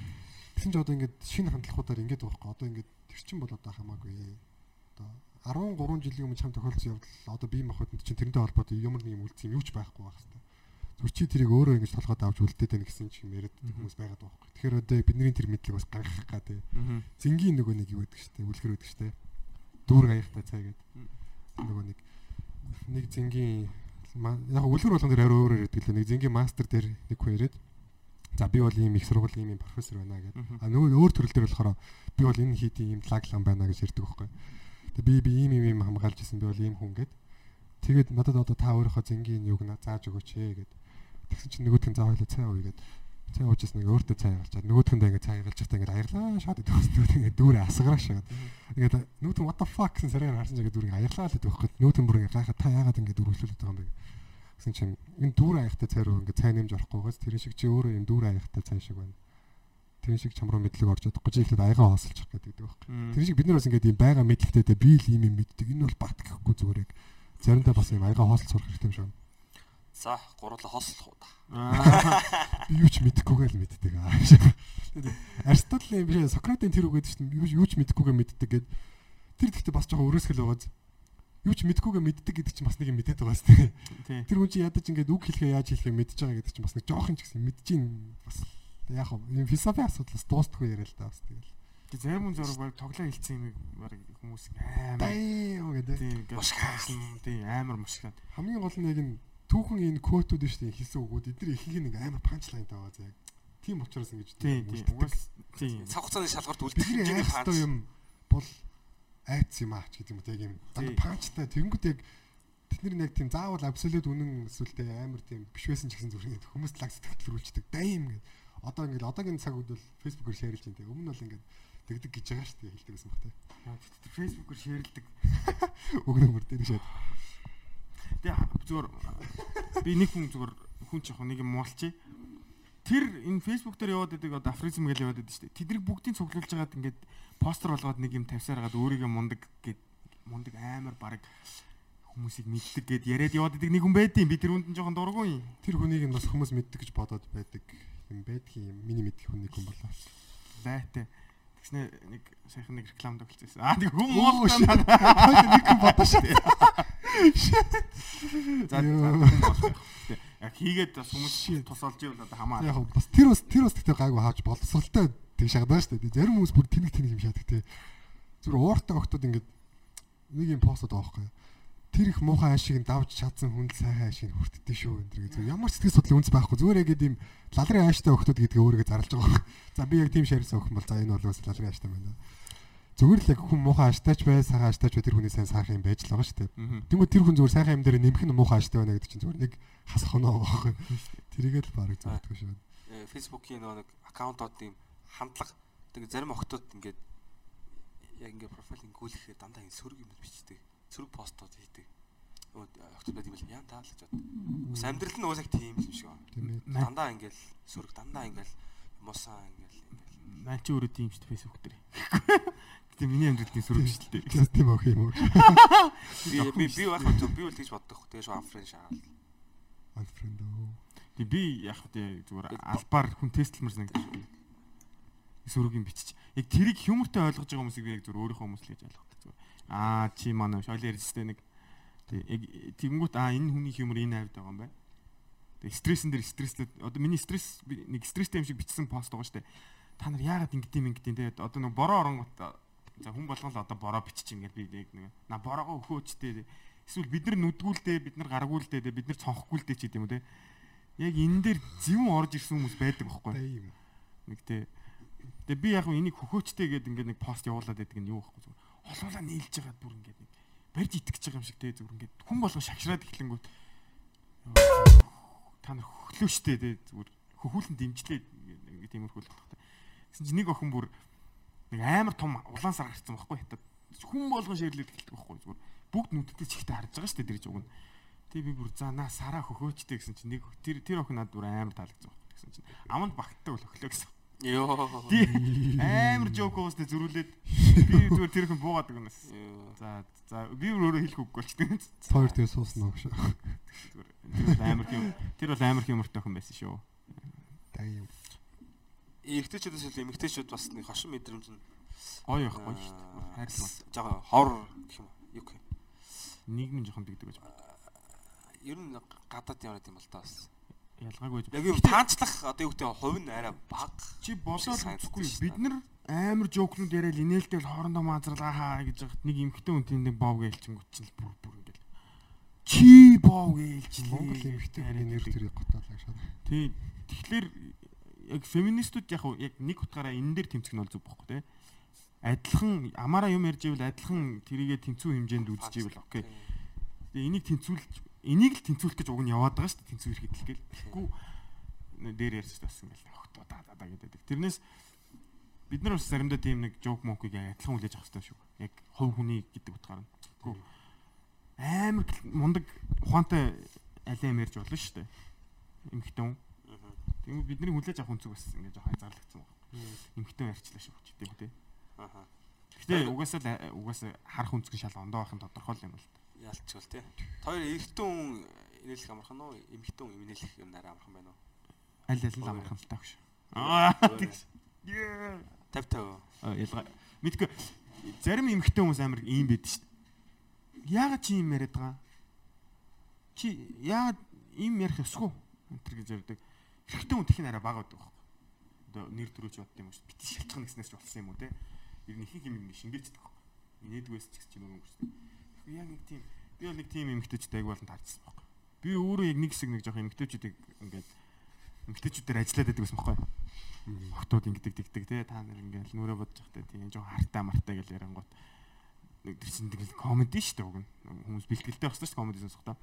Тэгсэн чинь одоо ингээд шинэ хандлагуудаар ингээд байхгүй одоо ингээд тэр чинь бол одоо хамаагүй одоо 13 жилийн өмнө чам тохиолдсон явдал одоо бие махбодд чинь тэрнтэй холбоотой ямар нэг юм үлдсэн юм юу ч байхгүй байх хэвээр. Чи тэрийг өөрөө ингэж толгойд авч үлдээд байна гэсэн ч юм яриад хүмүүс байгаад байгаа байхгүй. Тэгэхээр одоо бидний тэр мэдлэг бас гаргах тий. Зингийн нөгөө нэг юу гэдэг штэ үлгэр гэдэг штэ. Дүүр гаяхтай цай гэдэг. Нөгөө нэг нэг зингийн яг үлгэр болгон дээр арай өөрөөр ярьдаг л нэг зингийн мастер дээр нэг хүн яриад За би бол ийм их сургуулийн ийм профессор байна гэдэг. А нөгөө өөр төрөл дээр болохоор би бол энэ хийдийн ийм лаглан байна гэж ярьдаг байхгүй. Тэгээ би би ийм ийм ийм хамгаалж исэн би бол ийм хүн гэд. Тэгээд надад одоо та өөрийнхөө зингийн на зааж өгөөч ээ гэд. Тэгсэн чинь нөгөөдх нь заа хойлоо цай ууя гэд. Цай уужсэн нэг өөртөө цай гарчаад нөгөөдх нь ингээд цай гарч байхдаа ингээд аярлаа шаад идэх хөстөө ингээд дүүрээ асгараа. Ингээд нөгөөдх нь what the fuck гэсэн сараар харсан чигээ дүүрээ аярлаа л хөөх. Нөгөөдх нь бүр ингээд гайхаад та яагаад ингээд дүүрүүлээд байгаа юм бэ? Гэсэн чинь энэ дүүр аяхтай цай руу ингээд цай нэмж ороохгүйгээс тэр шиг чи өөрөө юм дүүр аяхтай цай шиг байна. Тэр шиг чам руу мэдлэг орж чадахгүй чи ихэд аягаа хоосолчих гэдэг байхгүй. Тэр шиг бид нар бас ингээд юм байгаа мэдлэгтэй би л юм юм мэддэг. Энэ бол бат гэхгүй зүгээр яг заримдаа бас юм аягаа хоосол сурах хэрэгтэй юм шиг. За гурлаа хослох уу та. Би юу ч мэдэхгүйгээ л мэддэг аа. Аристотелийн биш Сократын тэр үг гэдэг чинь юу ч мэдэхгүйгээ мэддэг гэд тэр гэхдээ бас жоохон өрөөсгөл байгааз юу ч мэдхгүйгээ мэддэг гэдэг чинь бас нэг юм мэдээд байгаа сте. Тэр хүн чинь ядаж ингээд үг хэлэхээ яаж хэлэхээ мэдж байгаа гэдэг чинь бас нэг жоохон ч гэсэн мэдж ин бас яг юм философи асуудлаас дуустахгүй яриа л да бас тэгэл. Тэг зарим хүн зураг баг тоглоо хэлсэн юм баг хүмүүс амар Баа гэдэг. мушгаасан тийм амар мушгаан. Хамгийн гол нь яг энэ түүхэн энэ квотууд шүү дээ хэлсэн үгүүд эдгээр ихийг нэг амар панчлайн таваа заяа. Тийм учраас ингэж тийм тийм. Угаас тийм. Цаг хугацааны бидний үлдэх хайртай юм бол айц юм аач гэдэг юм яг юм дандаа панчтай тэгэнгүүт яг тэд нар яг тийм заавал абсолют үнэн эсвэл амар тийм биш байсан ч гэсэн зүгээр хүмүүс лаг сэтгэлрүүлждэг дайм гэдэг одоо ингээд одоогийн цаг үед бол фэйсбүүкээр шеэрлж байна тийм өмнө бол ингээд тэгдэг гэж байгаа шүү дээ. Хэлдэг гэсэн баг тийм фэйсбүүкээр шеэрлдэг өгнө мөр дээр шээд Тэгээ зүгээр би нэг хүн зүгээр хүн ч яг нэг юм муулчих. Тэр энэ фэйсбүүк дээр яваад байдаг одоо афризм гэж яваад байдаг шүү дээ. Тэднийг бүгдийг цуглуулж хагаад ингээд постэр болгоод нэг юм тавьсаар хагаад өөрийгөө мундаг гэд мундаг амар баг хүмүүсийг мэддэг гэд яриад яваад байдаг нэг хүн байдیں۔ Би тэр хүнд нь жоохон дургүй юм. тэр хүнийг нь бас хүмүүс мэддэг гэж бодоод байдаг юм байдгийн юм миний мэдих хүн нэг хүн болоо Байтэ. Тэгснэ нэг сайхан нэг реклам тоглолцсон. Аа тэг хүн. Хоёул нэг хүн бодоо шүү дээ За яг хийгээд бас хүмүүс тусалж ивэл одоо хамаа. яг бас тэр бас тэр бас тэгтээ гайгүй хааж боловсралтай тэг шахадаа шүү дээ. Зарим хүмүүс бүр тэнэг тэнэг юм шаадаг те. Зүгээр ууртай октод ингээд нэг юм постод байгаа байхгүй тэр их муухай ашиг давж чадсан хүн сайхан ашиг хүртдээ шүү энэ тэр зүгээр ямар ч сэтгэл судлын үнс байхгүй. Зүгээр яг ийм лалрын ааштай октод гэдгээ өөрийгөө зарлж байгаа байхгүй за би яг тийм шаарсан охин бол за энэ бол бас лалрын ааштай байна зүгээр л яг хүн муухай аштайч бай сайхан аштайч бай тэр хүний сайн сайхан юм байж л байгаа шүү дээ тэгмээ тэр хүн зүгээр сайхан юм дээр нэмэх нь муухай аштай байна гэдэг чинь зүгээр нэг хасах оноо байгаа байхгүй тэрийгээ л баг зөвдгөө шүү фэйсбүүкийн нөгөө нэг аккаунтууд ийм хандлага тэгээ зарим охтууд ингээд яг ингээд профайл ингүүлэхээр дандаа энэ сөрөг юм бичдэг. Сөрөг постууд хийдэг. Нөгөө охтууд байт юм бол яа таа л гэж бод. Бас амьдрал нь уусаа тийм юм шиг байна. Дандаа ингээд сөрөг дандаа ингээд мусаа ингээд ингээд Маань чи өөрөө тийм шүү дээ фэйсбүүк дээр. Гэтэ миний амьдралын сүрэг шүү дээ. Just тийм өх юм уу би би би байх юм би бол тэгж боддог. Тэгээ шүү анфрен шагаал. unfriend оо Тэг би яг тэ зүгээр албаар хүн тестлмэр санагдаж байна. Сүрэг юм бичиж. Яг тэрийг хьюмортой ойлгож байгаа хүмүүсийг би яг зүгээр өөрийнхөө хүмүүс л гэж ойлгодог зүгээр. Аа чи манай шойл ярьжтэй нэг тэг яг тэгэнгүүт аа энэ хүний хьюмор энэ хавьд байгаа юм байна. Тэг стрессэн дээр стресслээд одоо миний стресс нэг стресстэй юм шиг бичсэн пост байгаа штэ. Та нар яагаад ингэдэм ингэдэм те одоо нэг бороо оронгот за хүн болгон л одоо бороо бичиж ингээд би яг нэг на бороогоо өхөөчтэй эсвэл бид нар нүдгүүлдэ бид нар гаргуулдэ бид нар цонхгүйдэ ч гэдэм үү те. Яг энэ дээр зөвөн орж ирсэн хүмүүс байдаг байхгүй ийм нэг те. Тэгээ би яг энийг хөхөөчтэй гэдэг ингээд нэг пост явуулаад байдаг нь юу байхгүй зүгээр. Олоолаа нийлж байгаа бүр ингээд нэг барьж итгэж байгаа юм шиг те зүгээр ингээд хүн болгон шагшраад эхлэнгүүт та нар хөглөө штэ те зүгээр хөхүүлэн дэмжлээ ингээд тиймэрхүү л байна. Гэсэн чинь нэг охин бүр нэг амар том улаан сар гарцсан байхгүй хятад хүн болгон ширлээд эхэлдэг байхгүй зүгээр бүгд нүдтэй чихтэй харж байгаа штэ тэр жиг өгнө. Тэг би бүр за наа сараа хөхөөчтэй гэсэн чинь нэг тэр тэр охин над бүр амар таалагдсан байхгүй гэсэн чинь аманд багтдаг бол өглөө гэсэн. Йоо. Амар жоок уустай зөрүүлээд би зүгээр тэр хүн буугаад өгнөс. За за би өөрөө хэлэх үгүй болчихсон. Хоёр тэгээ сууснаа гэж. Тэр бол амар юм. Тэр бол амар юмртай охин байсан шүү. Дай юм. Эрэгтэйчүүдээс илүү эмэгтэйчүүд бас нэг хошин мэдрэмж нь Гоё байхгүй шүү дээ. Хайрлал. жага хор гэх юм уу? Юу гэх юм. Нийгэм жоохон дэгдэг гэж. Ер нь гадаад яваад юм бол та бас. Ялгаагүй. Яг юм таанчлах одоо юу гэдэг нь хувь нь арай бага. Чи үзэхгүй шүү бид нар амар жоокнууд яриад инээлтэй бол хоорондоо маазрал ахаа гэж яхад нэг эмхтэн хүн тийм нэг бов гэлчингүүт чинь бүр бүр ингээл чи бов гэлчлээ Монгол эмэгтэй хүний нэр төрийг готоолаа шаа. тий тэгэхээр яг феминистүүд яг яг нэг утгаараа энэ дээр тэмцэх нь бол зүг байхгүй те адилхан амаараа юм ярьж ивэл адилхан тэрийгэ тэнцүү хэмжээнд үзэж ивэл окей тэгээ энийг тэнцүүлж энийг л тэнцүүлэх гэж уг нь яваад байгаа шүү дээ тэнцүү ирэхэд л гээл тэгэхгүй дээр ярьж бас ингээл хогтоо да да гэдэг тэрнээс бид нар бас заримдаа тийм нэг жоок мокыг адилхан хүлээж авах хэрэгтэй шүү. Яг хов хүний гэдэг утгаар нь. Тэгэхгүй амар мундаг ухаантай алиам ярьж болно шүү дээ. Эмхтэн. Тийм бидний хүлээж авах үнцэг бас ингээд жоохон зарлагдсан байна. Эмхтэн ярьчлаа шүү ч тийм үү. Аха. Гэтэ угаасаа угаасаа харах үнцэг шал ондоо байх нь тодорхой юм л да. Ялцчихвал тий. Хоёр эрэгтэн хүн инээлэх амархан уу? Эмэгтэн хүн инээлэх юм нараа амархан байна уу? Аль аль нь амархан л таах шүү. Аа. 50 50. ялгаа мэдгүй зарим эмхтэн хүмүүс амар ийм байдаг шүү. Яагаад чи ийм яриад байгаа? Чи яагаад ийм ярих ёсгүй? Энтэр гэж ярьдаг. Эрэгтэн хүн тэхин арай бага байдаг байхгүй. Одоо нэр төрөөж бодд юм уу? Бити шалтгаан гэснээс ч болсон юм уу те? Ер нь их юм юм шингээчдэг байхгүй. Инээдгээс ч гэсэн юм уу гэсэн. Яг нэг тийм би бол нэг тийм эмгтээчтэй аяг болон таарсан байхгүй. Би өөрөө яг нэг хэсэг нэг жоох эмгтээчүүдийг ингээд эмгтээчүүдээр ажиллаад байдаг байсан байхгүй. Охтууд ингэдэг тэгдэг те та нар ингээл нүрэ бодож явахтай тийм жоохон хартаа мартай гэж ярангууд нэг тэгэл комеди шүү дээ уг нь хүмүүс бэлтгэлтэй багсаж шүү комеди сонсохдоо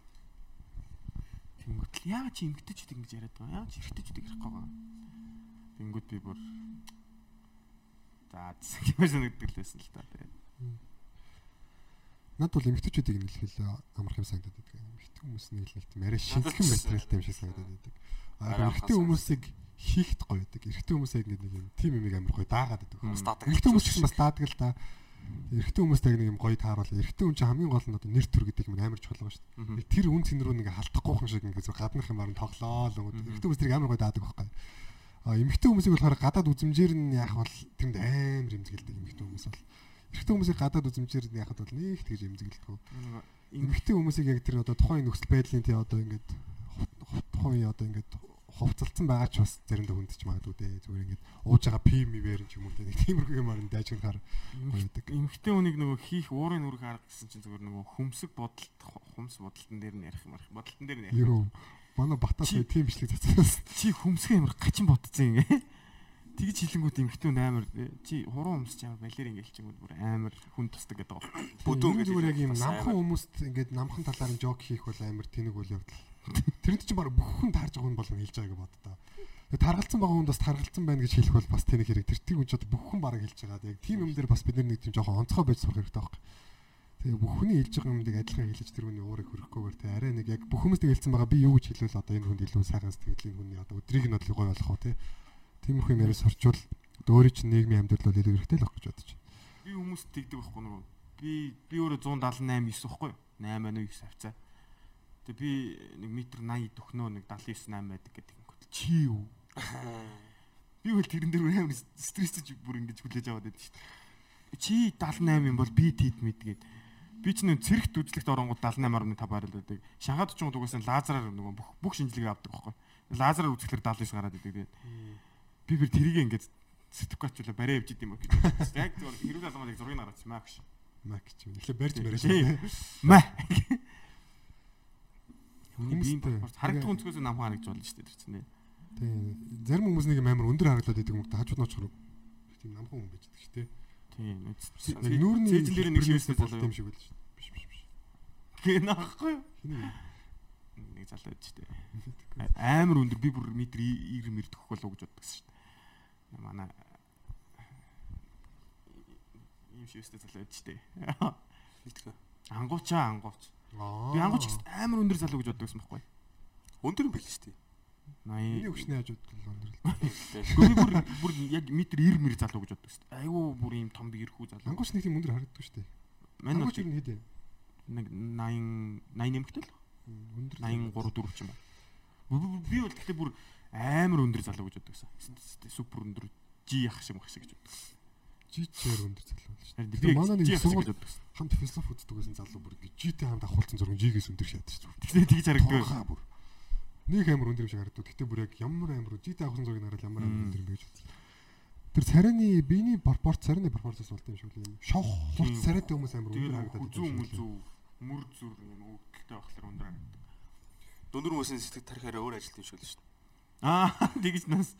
Тэнгүүт л яагаад чи эмгтээчүүд ингэж яриад байгаа яагаад чи эргэжтэйчүүд ярихгүй байгаа Тэнгүүт би бүр за гэмээр санагддаг л байсан л та тэгээд Над бол эмэгтэйчүүдийг нэг хэлээ амарх юм санагдаад байдаг. Эмэгтэй хүмүүс нэг тийм арай шинхэн материалтай юм шиг санагдаад байдаг. А эмэгтэй хүмүүсийг хийхд гоё байдаг. Эрэгтэй хүмүүсээ ингэ нэг юм тим юмыг амар гоё даагаад байдаг. Эмэгтэй хүмүүс ч бас даадаг л да. Эрэгтэй хүмүүстэй нэг юм гоё тааруулаа. Эрэгтэй хүн чинь хамгийн гол нь одоо нэр төр гэдэг юм амар чухал шүү дээ. Тэр үн цэн рүү нэг халдахгүй хүн шиг ингэ зүг гаднах юм арын тоглоо л өнгөд. Эрэгтэй хүмүүс тэрийг амар гоё даадаг байхгүй. А эмэгтэй хүмүүсийг болохоор гадаад үзмжээр нь яах бол тэнд амар эмзэгэлдэг эмэгтэй хүмүүс бол. Эрэгтэй хүмүүсийг гадаад үзмжээр нь яхад бол нэг тэгж эмзэгэлдэг. Эмэгтэй хүмүүсийг яг тэр одоо тухайн нөхцөл байдлын тий одоо ингээд тухайн одоо ингээд хувцалцсан байгаа ч бас заримдаа хүндэж магадгүй дээ. Зүгээр ингээд ууж байгаа пим ивэр юм ч юм уу те. Нэг тиймэрхүү юм арын дайжгахаар байдаг. эмгтэй хүнийг нөгөө хийх уурын нүрэг харах гэсэн чинь зүгээр нөгөө хүмсэг бодолт хумс бодолтон дээр нь ярих юм арах бодолтон дээр нь ярих. Юу манай батаас тийм бичлэг цацсан. Чи хүмсгээ амар гачин бодцсон юм. Тэгж хилэнгүүд эмгтэй хүн амар чи хуруу хүмс чи амар балер ингээл чингүүд бүр амар хүн тусдаг гэдэг байгаа. Бүдүүн Бүдүүн зүгээр яг юм намхан хүмүүст ингээд намхан талаар нь жок хийх бол амар тэнэг үйл явдал. Тэрэнд чинь баг бүх хүн таарж байгаа хүн болон хэлж байгааг боддоо. Тэгээ таргалцсан байгаа хүн бас таргалцсан байна гэж хэлэх бол бас тэнэг хэрэг. Тэр тийм хүн ч бүх хүн бараг хэлж байгаа. Яг тийм юм дээр бас бид нэг тийм жоохон онцгой байж сурах хэрэгтэй байхгүй. Тэгээ бүх хүний хэлж байгаа юмдыг адилхан хэлж тэр хүний уурыг хөрөхгүйгээр тэгээ арай нэг яг бүх хүмүүст хэлсэн байгаа би юу гэж хэлвэл одоо энэ хүнд илүү сайхан сэтгэлийн хүний одоо өдрийг нь бол гоё болох уу те. Тиймэрхүү юм яриа сурчвал өөрийн чинь нийгмийн амьдрал бол илүү хэрэгтэй л байх гэж бодож байна. Би хүмүүст тэгдэг байхгүй нөгөө. Би би өөрөө 178 9 байхгүй юу? 8 9 авцаа. Тэгээ би нэг метр 80 төхнөө нэг 79 8 байдаг гэдэг юм. Чи юу? Би бол тэрэн дээр амар стрессэж бүр ингэж хүлээж аваад байдаг шүү дээ. Чи 78 юм бол би тед мэдгээд. Би ч нэг цэрэгт үзлэгт оронгууд 78.5 барил байдаг. Шанхайд ч угаасаа лазераар нөгөө бүх бүх шинжилгээ авдаг байхгүй. Лазераар үзэхлээр 79 гараад байдаг. Тэгээд би бүр тэрийг ингэж сэтгэхгүйчлээ барай явж идэм юм гэж. Яг зөв хэрүүл алмаад яг зургийг хараач маа гэж. Ч юм. Эхлээ барьж барьж. Маа. Хүмүүс Хүмүүстэй. харагдах өнцгөөс нам харагдж болно шүү дээ тэр чинь. Тийм. Зарим хүмүүс нэг юм амар өндөр харагдаад идэг юм да хажууд нь очихроо. Тийм намхан хүн байж идэг шүү дээ. Тийм. Нүүрний цээжин дээр нэг шивэстэй бол залуу тийм юм. шиг байл шүү дээ. Биш биш биш. гэн аахгүй юу? Нэг залуу байж штэ. Амар өндөр би бүр метр 90 мэр төгөх болов гэж боддог шүү дээ. Манай ийм шивстэй залуу байж штэ. Мэдгүй. Ангуучаа ангууч. Би ангууч амар өндөр залуу гэж боддог юм байхгүй. Өндөр юм шүү дээ. 80 Миний өвчнээ хажууд л өндөр. Гүми бүр бүр яг метр 90 мэр залуу гэж боддог шүү дээ. Айгуу бүр ийм том би ирхүү залуу. Ангууч нэг тийм өндөр харагддаг шүү дээ. Мань бол Ангууч юу нэдэ? нэг 80 80 нэмэгтэй л Өндөр 83 4 ч юм уу. Би- бол гэхдээ бүр амар өндөр залуу гэж боддог гэсэн. Супер өндөр жи ах шиг мах шиг гэж боддог. Жичээр өндөр залуу болж дээ. би Манай нэг сургууль хамт философи үздэг байсан залуу бүр житэй хамт ахуулсан зураг жигээс өндөр шатдаг шүү. Тэгтээ тэгж харагддаг. Бүр. Нэг амар өндөр юм шиг харагдав. Гэтэ бүр яг ямар амар житэй авсан зургийг хараад ямар амар өндөр юм бэ гэж бодсон. Тэр царайны биений пропорц царайны пропорцоос болт юм шиг л юм. Шавх хурц царайтай хүмүүс амар өндөр харагдаад хүзүү байсан мүзүү мөр зүр нэг өгдөлтэй байхлаар өндөр харагддаг. Дүндүр хүмүүсийн сэтгэл тарихаараа өөр ажилт юм шиг л шүү дээ. Аа тэгж нас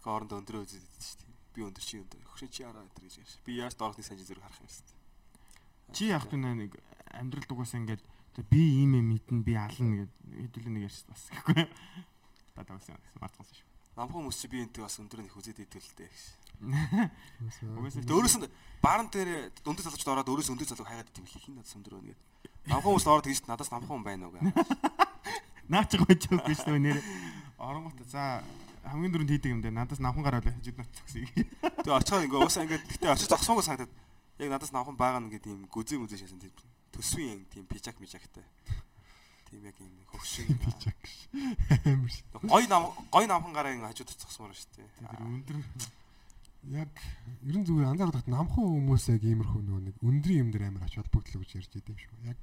Тэгэхээр орондоо өндрөө үзээд байдаг шүү дээ. Би өндөр чи өндөр. Хөшөө чи араа өндөр гэж ярьж. Би яаж доорхны санжи зэрэг харах юм дээ. чи яг туу нэг амьдрал дугаасаа ингээд "За, би ийм юм мэднэ би ална гэд хэдүүлээ нэг ярьж бас гэхгүй. Бадаа байсан мартсан шүү. Намхан хүмүүс чи би энтэй бас өндрөө их үзээд идэв л дээ гэж. Тэгээ өөрөөс нь баарн дээр өндөр залууч ороод өөрөөс өндөр залуу хайгаад идэв хин надад өндөр өнө гэдэг. Намхан хүмүүс ороод тэгж надаас намхан хүн байна уу гэ. наачих байж өггүй шүү нэр. Оронгот за хамгийн дөрөнд хийдэг юм дээр надаас намхан гараад хажууд нот зогсъё. Тэгээ очихоор ингээ уусаа ингээ гэтээ очиж зогсонгоо санагдаад яг надаас намхан байгаа гэдэг юм гүзээ мүзээ шасан тийм төсвийн тийм пижак мижактай. Тийм яг юм хөвшин. Пижак. Амар шүү. Гой нам гой намхан гараа ингээ хажууд зогсмоор шүү дээ. Тэр өндөр Яг ерэн зүгээр анзаардаг намхан хүмүүс яг иймэрхүү нөгөө нэг өндрийн юм дээр амар ач холбогдлоо гэж ярьж идэв шүү. Яг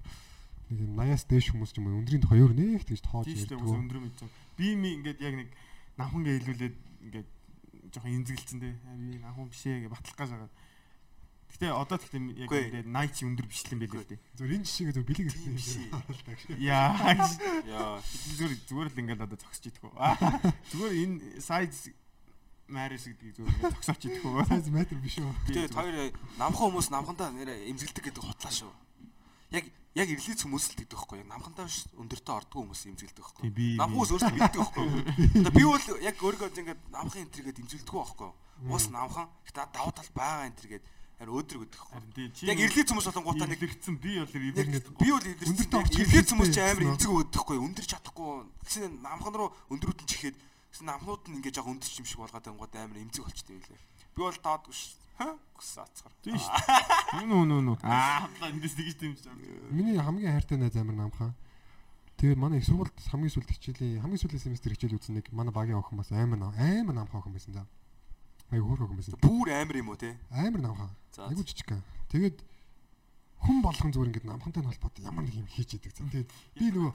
нэг юм 80-аас дээш хүмүүс ч юм уу өндрийн тухай өөр нэг тэгж тоож ярьдаг. ус өндөр мэдсэн. Би ми ингээд яг нэг намхангээ хэлүүлээд ингээд жоохон инзэгэлцэн дээ. Би намхан биш ээ гэж батлах гэж байгаа. Гэтэ одоо тэгтээ яг ингээд найт чи өндөр бишлэн байлээ л дээ. Зөв энэ жишээгээ зөв бэлэг гэсэн биш. юм харуулдаг шүү. Яа. Яа. Зүгээр зүгээр л ингээд одоо зогсож идэх үү. Зүгээр энэ size Марис гэдгийг зүгээр зогсооч идэх үү. Сайз метр биш үү? Тэгээ хоёр намхан хүмүүс намхандаа нэрэ имзгэлдэг гэдэг хутлаа шүү. Яг яг ирлиц хүмүүс л гэдэг байхгүй. Яг намхандаа биш өндөртөө ордгоо хүмүүс имзгэлдэг байхгүй. Намхан хүмүүс өөрсдөө мэддэг байхгүй. Одоо би бол яг өөрийгөө ингээд намхан энтергээд имзгэлдэг байхгүй. Уус намхан гэтээ давуу тал байгаа энтергээд харин өөдрөг гэдэг байхгүй. Яг ирлиц хүмүүс болгонгуудаа нэг илэрсэн би бол Яг илэрсэн. би бол Өндөртөө орчих ирлиц хүмүүс чи амар гэсэн эмзэг өгдөггүй өндөрч чадахгүй гэсэн намхан руу чихээд гэсэн намхнууд нь ингээд жоо өндөрч юм шиг болгоод ангууд амар эмзэг болчтой байлээ. Би бол даад биш. Ха? Гүс ацгаар. Тийм шүү. Нүү нүү нүү. Аа эндээс тэгж дэмж. Миний хамгийн хайртай найз амар намхан. Тэгээд манай их сургуульд хамгийн сүүлд хичээлийн хамгийн сүүлийн семестр хичээл үзсэн нэг манай багийн охин бас амар амар намхан охин байсан да. Айгу хөрх охин байсан. Бүүр амар юм уу те? Амар намхан. За. Айгу жижиг. Тэгээд хүн болгон зүгээр ингээд намхантай нь холбоотой ямар нэг юм хийж идэг. Тэгээд би нөгөө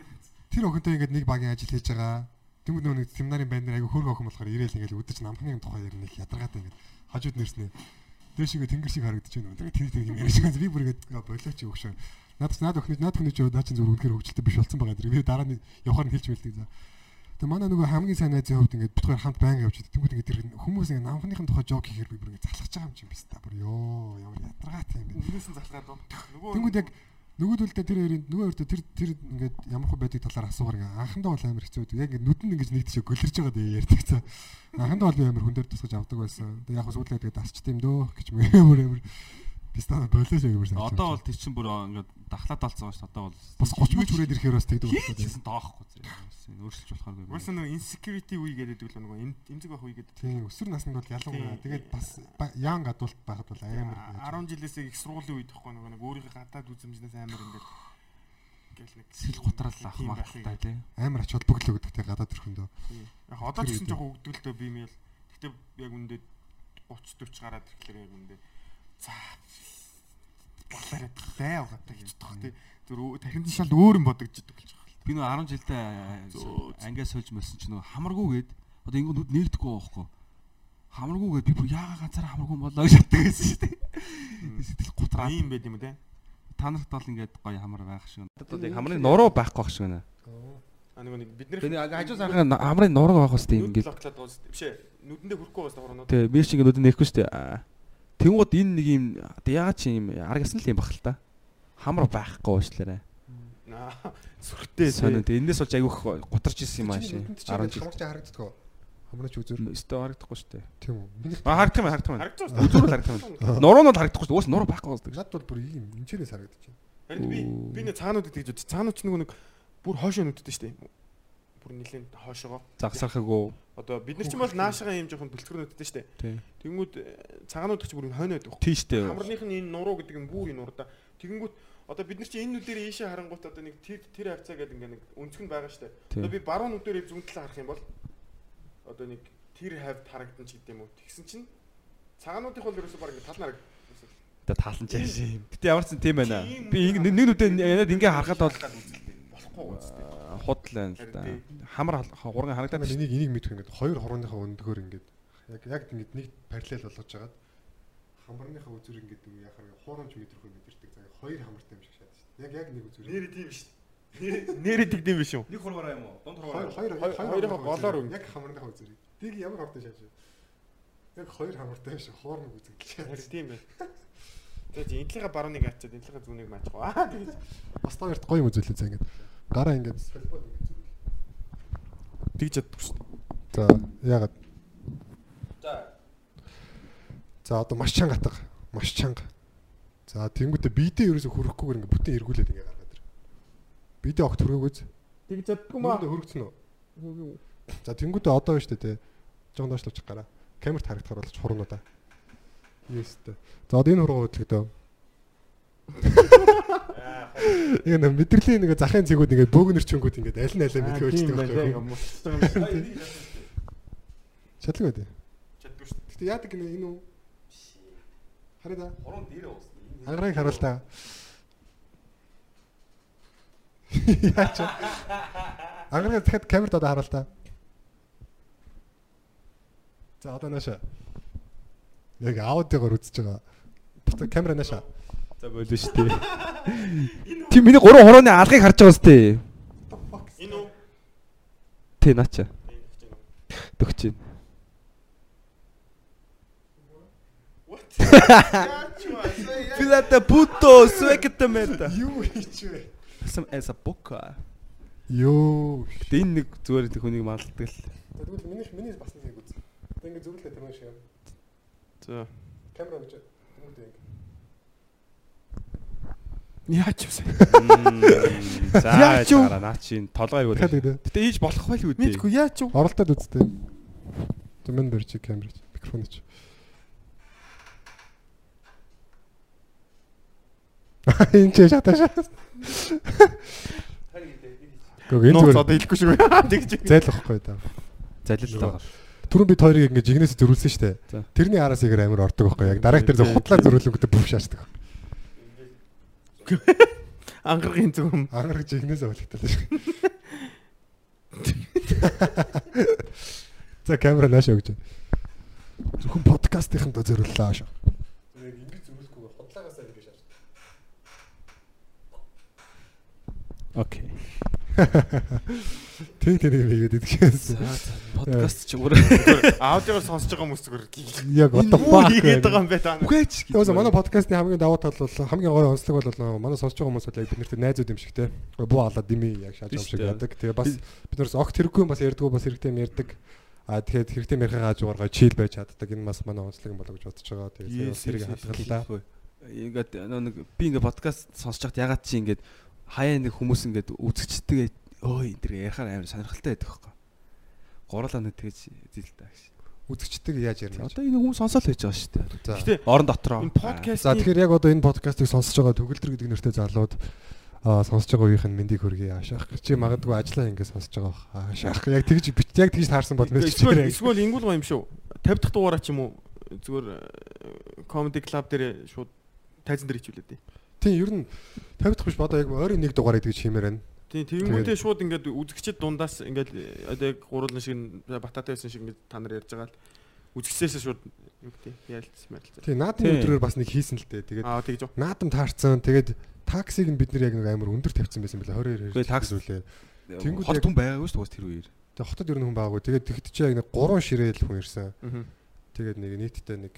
тэр охинтой ингээд нэг багийн ажил хийж байгаа. Тэнгүүд нөгөө нэг семинарын банд нар айгу хөрх охин болохоор ирээл ингээд өдөрч намхны тухай ярина их ядаргаатай ингээд хажууд нэрснэ. Дээш ингээ тэнгэр шиг харагдаж байна. Тэгээд тэр тэр юм ярьж байгаа. Би бүр ингээд болооч өгшөө. Надад наад охины наад ч наа чин зүгээр үнэхээр хөвгөлтэй биш болсон байгаа. Тэр би дараа нь явахаар нь хэлж мэлдэг за. Тэгээ манай нөгөө хамгийн сайн найзын хувьд ингээд битгаар хамт байнга явж идэг. Тэнгүүд ингээд тэр хүмүүс ингээ намхныхын тухай жок хийхээр би бүр ингээ залхаж байгаа юм чинь биш та. Бүр ёо ямар ядаргаатай юм бэ. Өнөөс нь залгаад доо. Нөгөө Тэнгүүд яг нөгөөдөлдөө тэр хоёрын нөгөө хоёртой тэр тэр ингээд ямар хөө байдаг талаар асуугаар анхандаа бол амар хэцүү байдаг. Яг ингээ нүдэн ингэж нэг тийш гөлөрж байгаа дээ ярьдаг цаа. Анхандаа бол би амар хүн дээр тусгаж авдаг байсан. Тэгээ яг сүүлдээ тэгээд асчт юм дөө гэж мөр амар пистана болоош ямар санагдаж. Одоо бол тий чин бүр ингээд дахлаад алцсан шүү дээ. Одоо бол бас 30 мөч хүрээд ирэхээр бас тэгдэг байна. гэсэн тоохгүй зэрэг. Өөрчлөж болохгүй. Уусаа нөгөө insecurity үе гэдэг л нөгөө эм- эмзэг байх үе гэдэг. Тийм өсвөр наснд бол ялангуяа тэгээд бас яан гадуулт байхад бол амар яаж. 10 жилээсээ их сургуулийн үед тахгүй нөгөө нэг өөрийнхөө гадаад үзэмжнээс амар ингээд ингээл нэг сэл гутрал авах байхыг. тий. амар ач холбогдол өгдөгтэй гадаад төрхөндөө. Яг одоо ч гэсэн жоохон өгдөлтөө би мэйл. Гэтэ яг үндэ 30 40 гараад ирэхлээр яг үндэ за балаараа бай угаатаа гэж тох тий. Зүр тархинд нь шал өөр юм бодогдчихдаг болж байгаа. Би нөө 10 жилдээ ангиас сольж мөсөн ч нөө хамаргүйгээд одоо ингэ нүд нэгдэхгүй байхгүй. Хамаргүйгээд би бүр яага ганцаараа хамаргүй болоо гэж боддог байсан шүү дээ. Сэтгэл гутраа. Аа ийм байд юм те? Та нарт бол ингээд гоё хамар байх шиг. Одоо яг хамрын нуруу байхгүй байх шиг байна. А нэг бид нэр хажуу сархан хамрын нуруу байх хэвээр юм ингээд. Биш ээ. Нүдэндээ хүрэхгүй байгаа хурнууд. Тэгээ би шиг нүдэн нэхгүй шүү дээ. Тэнгууд энэ нэг юм одоо яагаад чи юм арга ясна л юм бах л та. Хамар байхгүй уучлаарай. Сүртэй. Тэгээ энэс болж айгүйх гутарч исэн юм ааши. 10 10 жил. хамарч харагддаг. Хамраач үзүр. Өстө харагдахгүй шүү дээ. Тийм үү. А харагдах юм харагдах юм. Үзүүр л харагдах юм. Нуруу нь бол харагдахгүй шүү дээ. Уус нуруу байхгүй болдог. надад бол бүр ийм энчнээс харагдаж байна. Харин би би нэ цаануудыг тэгж бодчих. Цаанууд ч нөгөө нэг бүр хоошоо нүдтэй штэ. Бүр нилээн хоошоогоо. Загсархаагүй. Одоо бид нар ч юм бол наашаага юм жоохон бэлтгэр нүдтэй штэ. Тий. Тэнгүүд цааганууд ч бүр хойно байдаг. Тийш дээ. Хамарных нь энэ нуруу гэдэг юм бүр энэ нурда. Тэгэнгүүт одоо бид нар чи энэ нүдээр ийшээ харангуут одоо нэг тэр тэр хавцаа гэдэг ингээ нэг өнцг нь байгаа штэ. Тий. Одоо би баруун нүдээр зүүн талаа харах юм бол одоо нэг тэр хавд харагдан ч гэдэм үү. Тэгсэн чинь цагаануудын бол ерөөсөө баг тал нараг. Тэ таалан чааш юм. Гэтэ ямар ч тийм байна. Би нэг нүдээ яад ингээ харахад бол Болохгүй үст. худал байна л да. Хамар хурган харагдаад Энийг энийг мэдэх ингээд хоёр хорооныхоо өндгөөр ингээд яг яг ингээд нэг параллел болгож жагаад хамарныхаа үзүр ингээд яхаар хуурамч мэдрэхөө мэдэрдэг. За хоёр хамартай юм шиг шатаж шүү дээ. Яг яг нэг үзүр. Нэр тийм шүү дээ. Нэр тэгдэм биш үү? нэг хургаараа юм уу? Дунд хоёр хоёр Хоёр- хоёрынхоо голоор өнгө. яг хамарныхаа үзүр. Тийг ямар хортой шааж. Яг хоёр хамартай биш хуурмаг үзэгдэл Харин тийм байна. За чи энтлийнхаа барууныг ачаад энтлийнхаа зүүнийг маачгаа. Аа тэгэж. Бас хоёрт гоё юм үзүүлээ за ингээд. Гараа ингээд скальпод ингээд зүрх. Тэгж чаддаг шүү дээ. За яагаад? За одоо маш чанга атга. Маш чанга. За тэнгуүтэ бидээ ерөөсө хөрөхгүйгээр ингээ бүтэн эргүүлээд ингээ гаргаад ир. Бидээ огт хөрөөгөөз. Тэгж чаддаггүй маа. Хөрөгцөн үү? За тэнгуүтэ одоо байна шүү дээ. Жон доош тавчих гараа. Камерт харагдахаар болж хурнуудаа. Юустэй. За одоо энэ хургуу хөдлөгдөө. Яг нэг мэдрэлийн нэг захын цэгүүд ингээ бөөгнөр чөнгүүд ингээ аль нь аль мэдгүй болчихдог байхгүй юу? Чадлаг байдэ. Чаддаггүй шүү Гэтэ яадаг гинэ энэ үү? Хараа да. Хуран дээр уусна. Ангарыг харуул та. Яач. Ангарыг дахиад камерт одоо харуул та. За одоо наашаа. Яг аудиогоор үзэж байгаа. Бата камера наашаа. За болоо шүү дээ. Тийм миний гурван хурууны алгыг харж байгаа үстэй. дээ. Энэ үү? Тэ наача. Төгч чинь. Филата путо свекета мета. Юу хийч вэ? Сам эса бока. Йоо. Гэтэ энэ нэг зүгээр нэг хүнийг малдаг л. Тэгвэл миний миний бас нэг үз. Тэг ингээ зүрлээ тэр шиг. За. Камера гэж. Ингээ. Яач вэ? За Яач юу? яа наа чинь толгой өгдөө. Гэтэ ийж болох байл үү дээ. Мэдгүй яач вэ? Оролдоод үзтээ. Зөмөн барьж камерч микрофонч. Энд ч шатааш. Гүг энэ зүгээр одоо хэлэхгүй шүү. Тэгж. зайлахгүй да. Залилтаа. Түрүүн бид хоёрыг ингээ жигнэсээ зөрүүлсэн штэ. За. Тэрний араас игэр амир ордог байхгүй яг дараах дээр зөв хутлаа зөрүүлэнгүүтээ бүх шаачдаг. Ангаргийн зүгм. Ангараг жигнэсээ болгохтой шүү. За камера наашаа өгч. Зөвхөн подкастынханд зөрүүллээ аашаа. Яг ингэ зөрүүлэхгүй хутлаагаасаа ингэ шаачдаг. Окей. Тэг тэг нэг хийгээд идчихсэн. Подкаст ч өөр. Аудиогоор сонсож байгаа хүмүүс зүгээр. Яг Юу fuck. хийгээд байгаа юм бэ та? Үхээч. Тэгээс манай подкастын хамгийн давуу тал бол хамгийн гоё онцлог бол манай сонсож байгаа хүмүүс бол яг биднэрт найзууд юм шиг те. Буу алаад дими яг шааж юм шиг яадаг. Тэгээ бас биднээс огт хэрэггүй бас ярьдгүй бас хэрэгтэй юм ярьдаг. А тэгэхээр хэрэгтэй ярихаа хажуугаар гоё чийл байж чаддаг. Энэ бас манай онцлог юм болоо гэж бодож байгаа. Тэгээ бас хэрэг хадгаллаа. Ингээд нэг би ингээд подкаст сонсож байхад ягаад чи ингээд хаяа нэг хүмүүс ингээд үзэгчдэг өө энэ тэр ярихаар амар сонирхолтой байдаг хөөхгүй. Гурлаа нэг тэгж зилтэй гэж. Үзэгчдэг яаж ярина. Одоо энэ хүмүүс сонсоол хийж байгаа шүү дээ. Гэтэ Орон дотроо. энэ подкаст За тэгэхээр яг одоо энэ подкастыг сонсож байгаа төгөлдөр гэдэг нэртэй залууд аа сонсож байгаа үеийнх нь мэндийг хүргэе аашаах. Чи магадгүй ажиллаа ингэ сонсож байгаа бах. Аашаах. Яг тэгж бит яг тэгж таарсан бол мэдчихэж Эсвэл ингүүл юм шүү. 50 дахь дугаараа ч юм уу зүгээр comedy club дээр шууд тайзан дээр хичүүлээд тий. Тийм ер нь 50 дахь биш бодоо яг ойрын нэг дугаар идэж хиймээр байна. Тийм тэгэнгүүтээ шууд ингээд үзэгчд дундаас ингээд одоо яг гуруулна шиг бататай байсан шиг ингээд та нар ярьж байгаа л үзэгчдээс шууд юу гэдэг ярилцсан мэрэлцээ. Тийм наадмын өдрөөр бас нэг хийсэн л дээ. Тэгээд Аа тэгж юу. наадам таарсан. Тэгээд таксиг нь бид нэр яг нэг амар өндөр тавьсан байсан байлаа 22 Үгүй, такс. үлээ. Тэнгүүд Хот хүн байгаагүй шүү дээ тэр үеэр. Тэгээд хотод ер нь хүн байгаагүй. Тэгээд тэгт чи яг нэг 3 ширээл хүн ирсэн. Тэгээд нэг нийтдээ нэг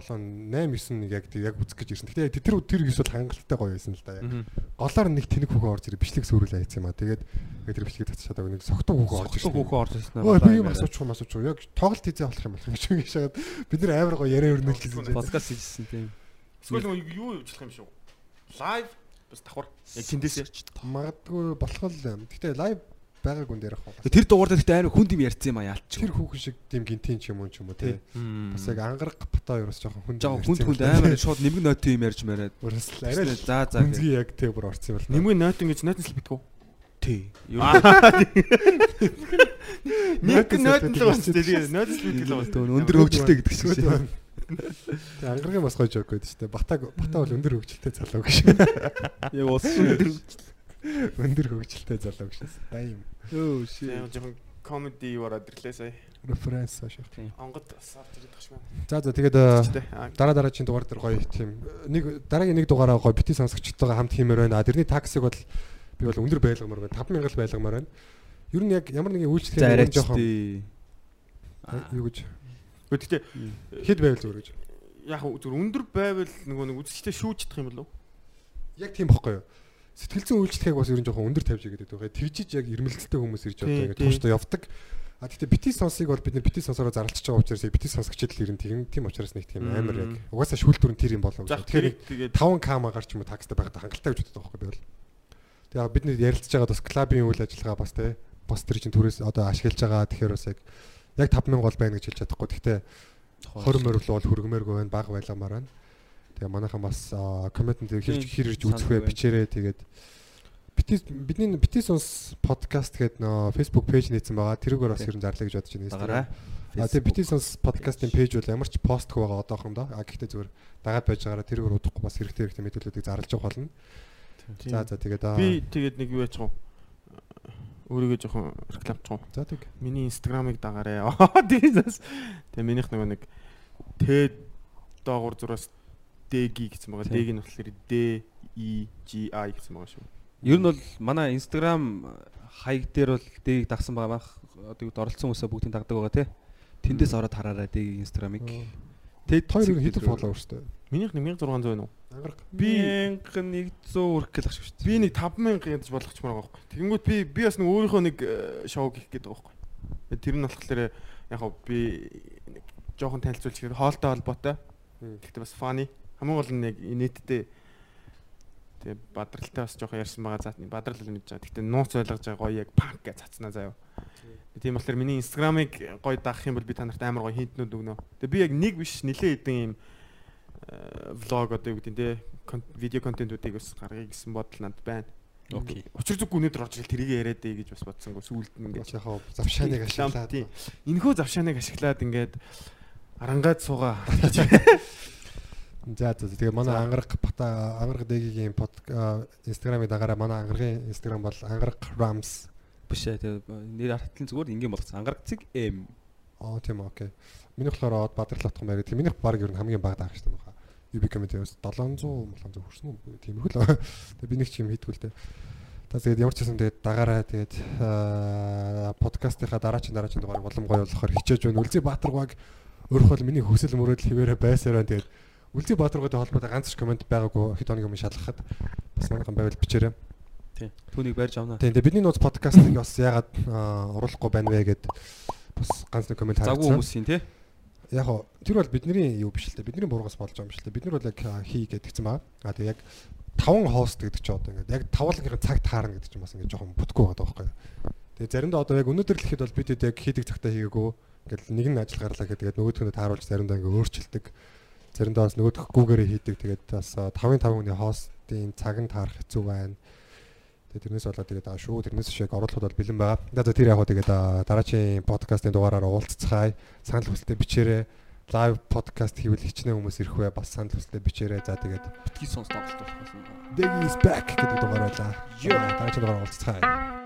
7 8 9 нэг яг яг үзэх гэж ирсэн. Гэтэ тэр тэр их бол хангалттай гоё байсан л да. Голоор нэг тэнэг хүүхэн орж ирээ бичлэг сүрүүл айц юм а. Тэгээд тэр бичлэгийг татчихад нэг согтуу хүүхэн орж ирсэн. Согтуу хүүхэн орж ирсэн аа. Би юм асуучих юм асуучих. Яг тоглолт хийзээ болох юм бол гэж ингэ шахаад бид нэр амар гоё яриа өрнөлтсөн. Подкаст хийжсэн тийм. Эсвэл юу явуулах юм шүү. Лайв бас давхар. Яг тэндээс магадгүй болох л. Гэтэ лайв байгааг үн дээр ах. Тэр дугаар дээр гэхдээ амар хүнд юм ярьсан юм а яалч. Тэр хүүхэн шиг тийм гинтийн ч юм уу ч юм уу тий. Бас яг ангараг бата ерөөс жоохон хүнд. Жоохон хүнд хүнд амар шууд нэмэг ноот юм ярьж мараад. Ерөөс л арай за за. Үнзги яг тий бүр орсон юм бол. Нэмэг ноот ингэж ноотнос л битгүү. Тий. Нэг ноот л бас тий. Ноотнос л битгүү бас. Өндөр хөгжилтэй гэдэг шиг шээ. Тэг ангаргийн бас гоё жоок байдаг шүү дээ. Бата бол өндөр хөгжилтэй залуу гэж. Яг ус өндөр хөгжилтэй. Өндөр хөгжилтэй залуу гэж. Дайм. Өө шээ. Яг жоохон комеди ороод ирлээ сая. Референс ашиг. Онгод ирэх шиг байна. За за тэгээд дараа дараагийн дугаар дээр гоё тийм нэг дараагийн нэг дугаараа гоё бити сонсогчтойгоо хамт хиймээр байна. Тэрний таксыг бол би бол өндөр байлгамаар байна. 5000 л байлгамаар байна. Ер нь яг ямар нэгэн үйлчлэгээ жоохон юу гэж Гэхдээ хэд байвал зүгээр гэж. Яг зүгээр өндөр байвал нөгөө нэг үзэгчтэй шүүждэх юм болов? Яг тийм бохгүй юу? Сэтгэл зүйн үйлчлэгийг бас ер нь жоохон өндөр тавьж игээд байгаа. Тэгжиж яг ирмэлцэлтэй хүмүүс ирж одоо ингээд тууштай явдаг. А тэгтээ бити сонсыг бол бид нэр бити сонсороо зарлж байгаа учраас бити сонсогчд л ирэн тийм тийм учраас нэг тийм амар яг угаасаа шүүлтүр нь тэр юм болов. Тэгэхээр 5 кам гарч юм уу такстай байгаад хангалттай гэж боддог байхгүй байвал. Тэгээ бид нэр ярилцж байгаа бас клубын үйл ажиллагаа бас тий бас тэр чинь түрээс одоо ашиглаж байгаа тэгэхээр бас яг яг 5000 гол байна гэж хэлж чадахгүй. Гэхдээ 20 морил бол хөргмээргүй байна, баг байламаар байна. Тэгээ манайхан бас комментэнд хэрж хэрж үзэх вэ бичээрэй. Тэгээд бити бидний бити сонс подкаст гэдэг нөө Facebook пэйж нээсэн байгаа. Тэрүүгээр бас нь зарлаа гэж бодож байна. А тэгээ бити сонс подкастын пэйж бол ямар ч постгүй байгаа одоохондоо. А гэхдээ зүгээр дагаад байж байгаараа тэрүүгээр удахгүй бас хэрэгтэй хэрэгтэй мэдээллүүдийг зарлаж явах болно. За за тэгээд би тэгээд нэг юу яж байгаа өөрийгөө жоохон рекламч гоо. За тэг. Миний инстаграмыг дагаарай. Тэгээс тэгээ минийх нөгөө нэг Т доогуур зураас ДГ гэсэн байгаа. Д-г нь болохоор D E G I гэсэн байгаа шүү. Ер нь бол манай инстаграм хаяг дээр бол D-г дагсан байгаа бах. Одоо оролцсон хүмүүсээ бүгдийг дагдаг байгаа тий. Тэндээс ороод хараарай D-г инстаграмыг. Тэд хоёр хэдэн фолловерстэй. Минийх 1600 байна уу? Ангараг. Би 1100 хүрэх гэлэх шүү дээ. Би нэг 5000 ядаж болгочмоор байгаа байхгүй. Тэгэнгүүт би би бас нэг өөрийнхөө нэг шоу хийх гээд байгаа байхгүй. Тэр нь болохоор яг хав би нэг жоохон танилцуулж хэрэг хоолтой холбоотой. Гэхдээ бас funny. Хамгийн гол нь яг нийтдээ тэгээ бадралтай бас жоохон ярьсан байгаа. За бадрал л мэдэж байгаа. Гэхдээ нууц ойлгож байгаа гоё яг панк гэж цацнаа заяа. Тийм болохоор миний инстаграмыг гоё даах юм бол би та нарт амар гоё хинтнүүд өгнө. Тэгээ би яг нэг биш нэлээд хэдэн юм влог одоо юу гэдэг те видео контентуудыг бас гаргая гэсэн бодол надад байна. Окей. Учир зүг өнөөдөр орж ирэл тэрийг яриад ээ гэж бас бодсонгүй сүүлд нь ингээд яг завшааныг ашиглаад энэхүү завшааныг ашиглаад ингээд арангаад суугаа. За за тэгээ манай ангараг бата ангараг дэгийн инстаграмыг дагаараа манай ангарагын инстаграм бол ангараг rams. Биш ээ тэгээ нэр артлын зүгээр ингийн болгосон. Ангараг цэг m аа тийм окей. Минийх болохоор од бадрал утхан байгаад тийм. Минийх баг ер нь хамгийн бага даах шүү дээ UB comedy-с 700 700 хүрсэн үү тиймэрхүү л. Тэгээ би нэг ч юм хийдгүү л дээ та тэгээд ямар ч юм тэгээд дагаараа тэгээд подкастынхаа дараачин дараачин дугаар улам гоё болохоор хичээж байна. Үлзий баатаргаг өөрөх бол миний хүсэл мөрөөдөл хിവэрэ байсараа тэгээд үлзий баатаргаатай холбоотой ганц ч комент байгаагүй хэд хоногийн өмнө шалгахад бас манайхан байвал бичээрэй Тийм. Түүнийг барьж авнаа. Тийм. Бидний нууц подкастыг бас ягаад оруулахгүй байна вэ гэд бас ганц нэг комент харагдсан. Загуу хүмүүсийн тий. Яг хоо тэр бол бидний юу биш л дээ. Бидний бургаас болж байгаа юм биш л дээ. Бид нар бол яг хий гэдгцэн баа. А тэгээ яг таван хост гэдэг чи одоо ингээд яг тавлынхын цагт хаарна гэдэг чинь бас ингээд жоохон бүтггүй байгаа байхгүй. Тэгээ заримдаа одоо яг өнөөдөр л ихэд бол бид яг хийдэг цагтаа хийгээгүй. Ингээд нэг нь ажил гарлаа гэдэг нөгөөх нь тааруулж заримдаа ингээд өөрчилдөг. Заримдаа бас нөгөөдөхгүйгээр хийдэг. Тэгээд бас 5-5 хүний хостын цаг нь таарах хэцүү байна Тэгээ тэрнээс болоод тэгээд аа шүү тэрнээс шиг оруулахад бол бэлэн байгаа. За тэр яг хоо тэгээд дараагийн подкастын дугаараар уулзцгаая. Санал хүсэлтээ бичээрэй. Лайв подкаст хийвэл хичнээн хүмүүс ирэх бай. Бас санал хүсэлтээ бичээрэй. За тэгээд битгий сонс тоглолт болох байсан. Dig is back гэдэг дугаар байлаа. Дараагийн дугаараар уулзцгаая.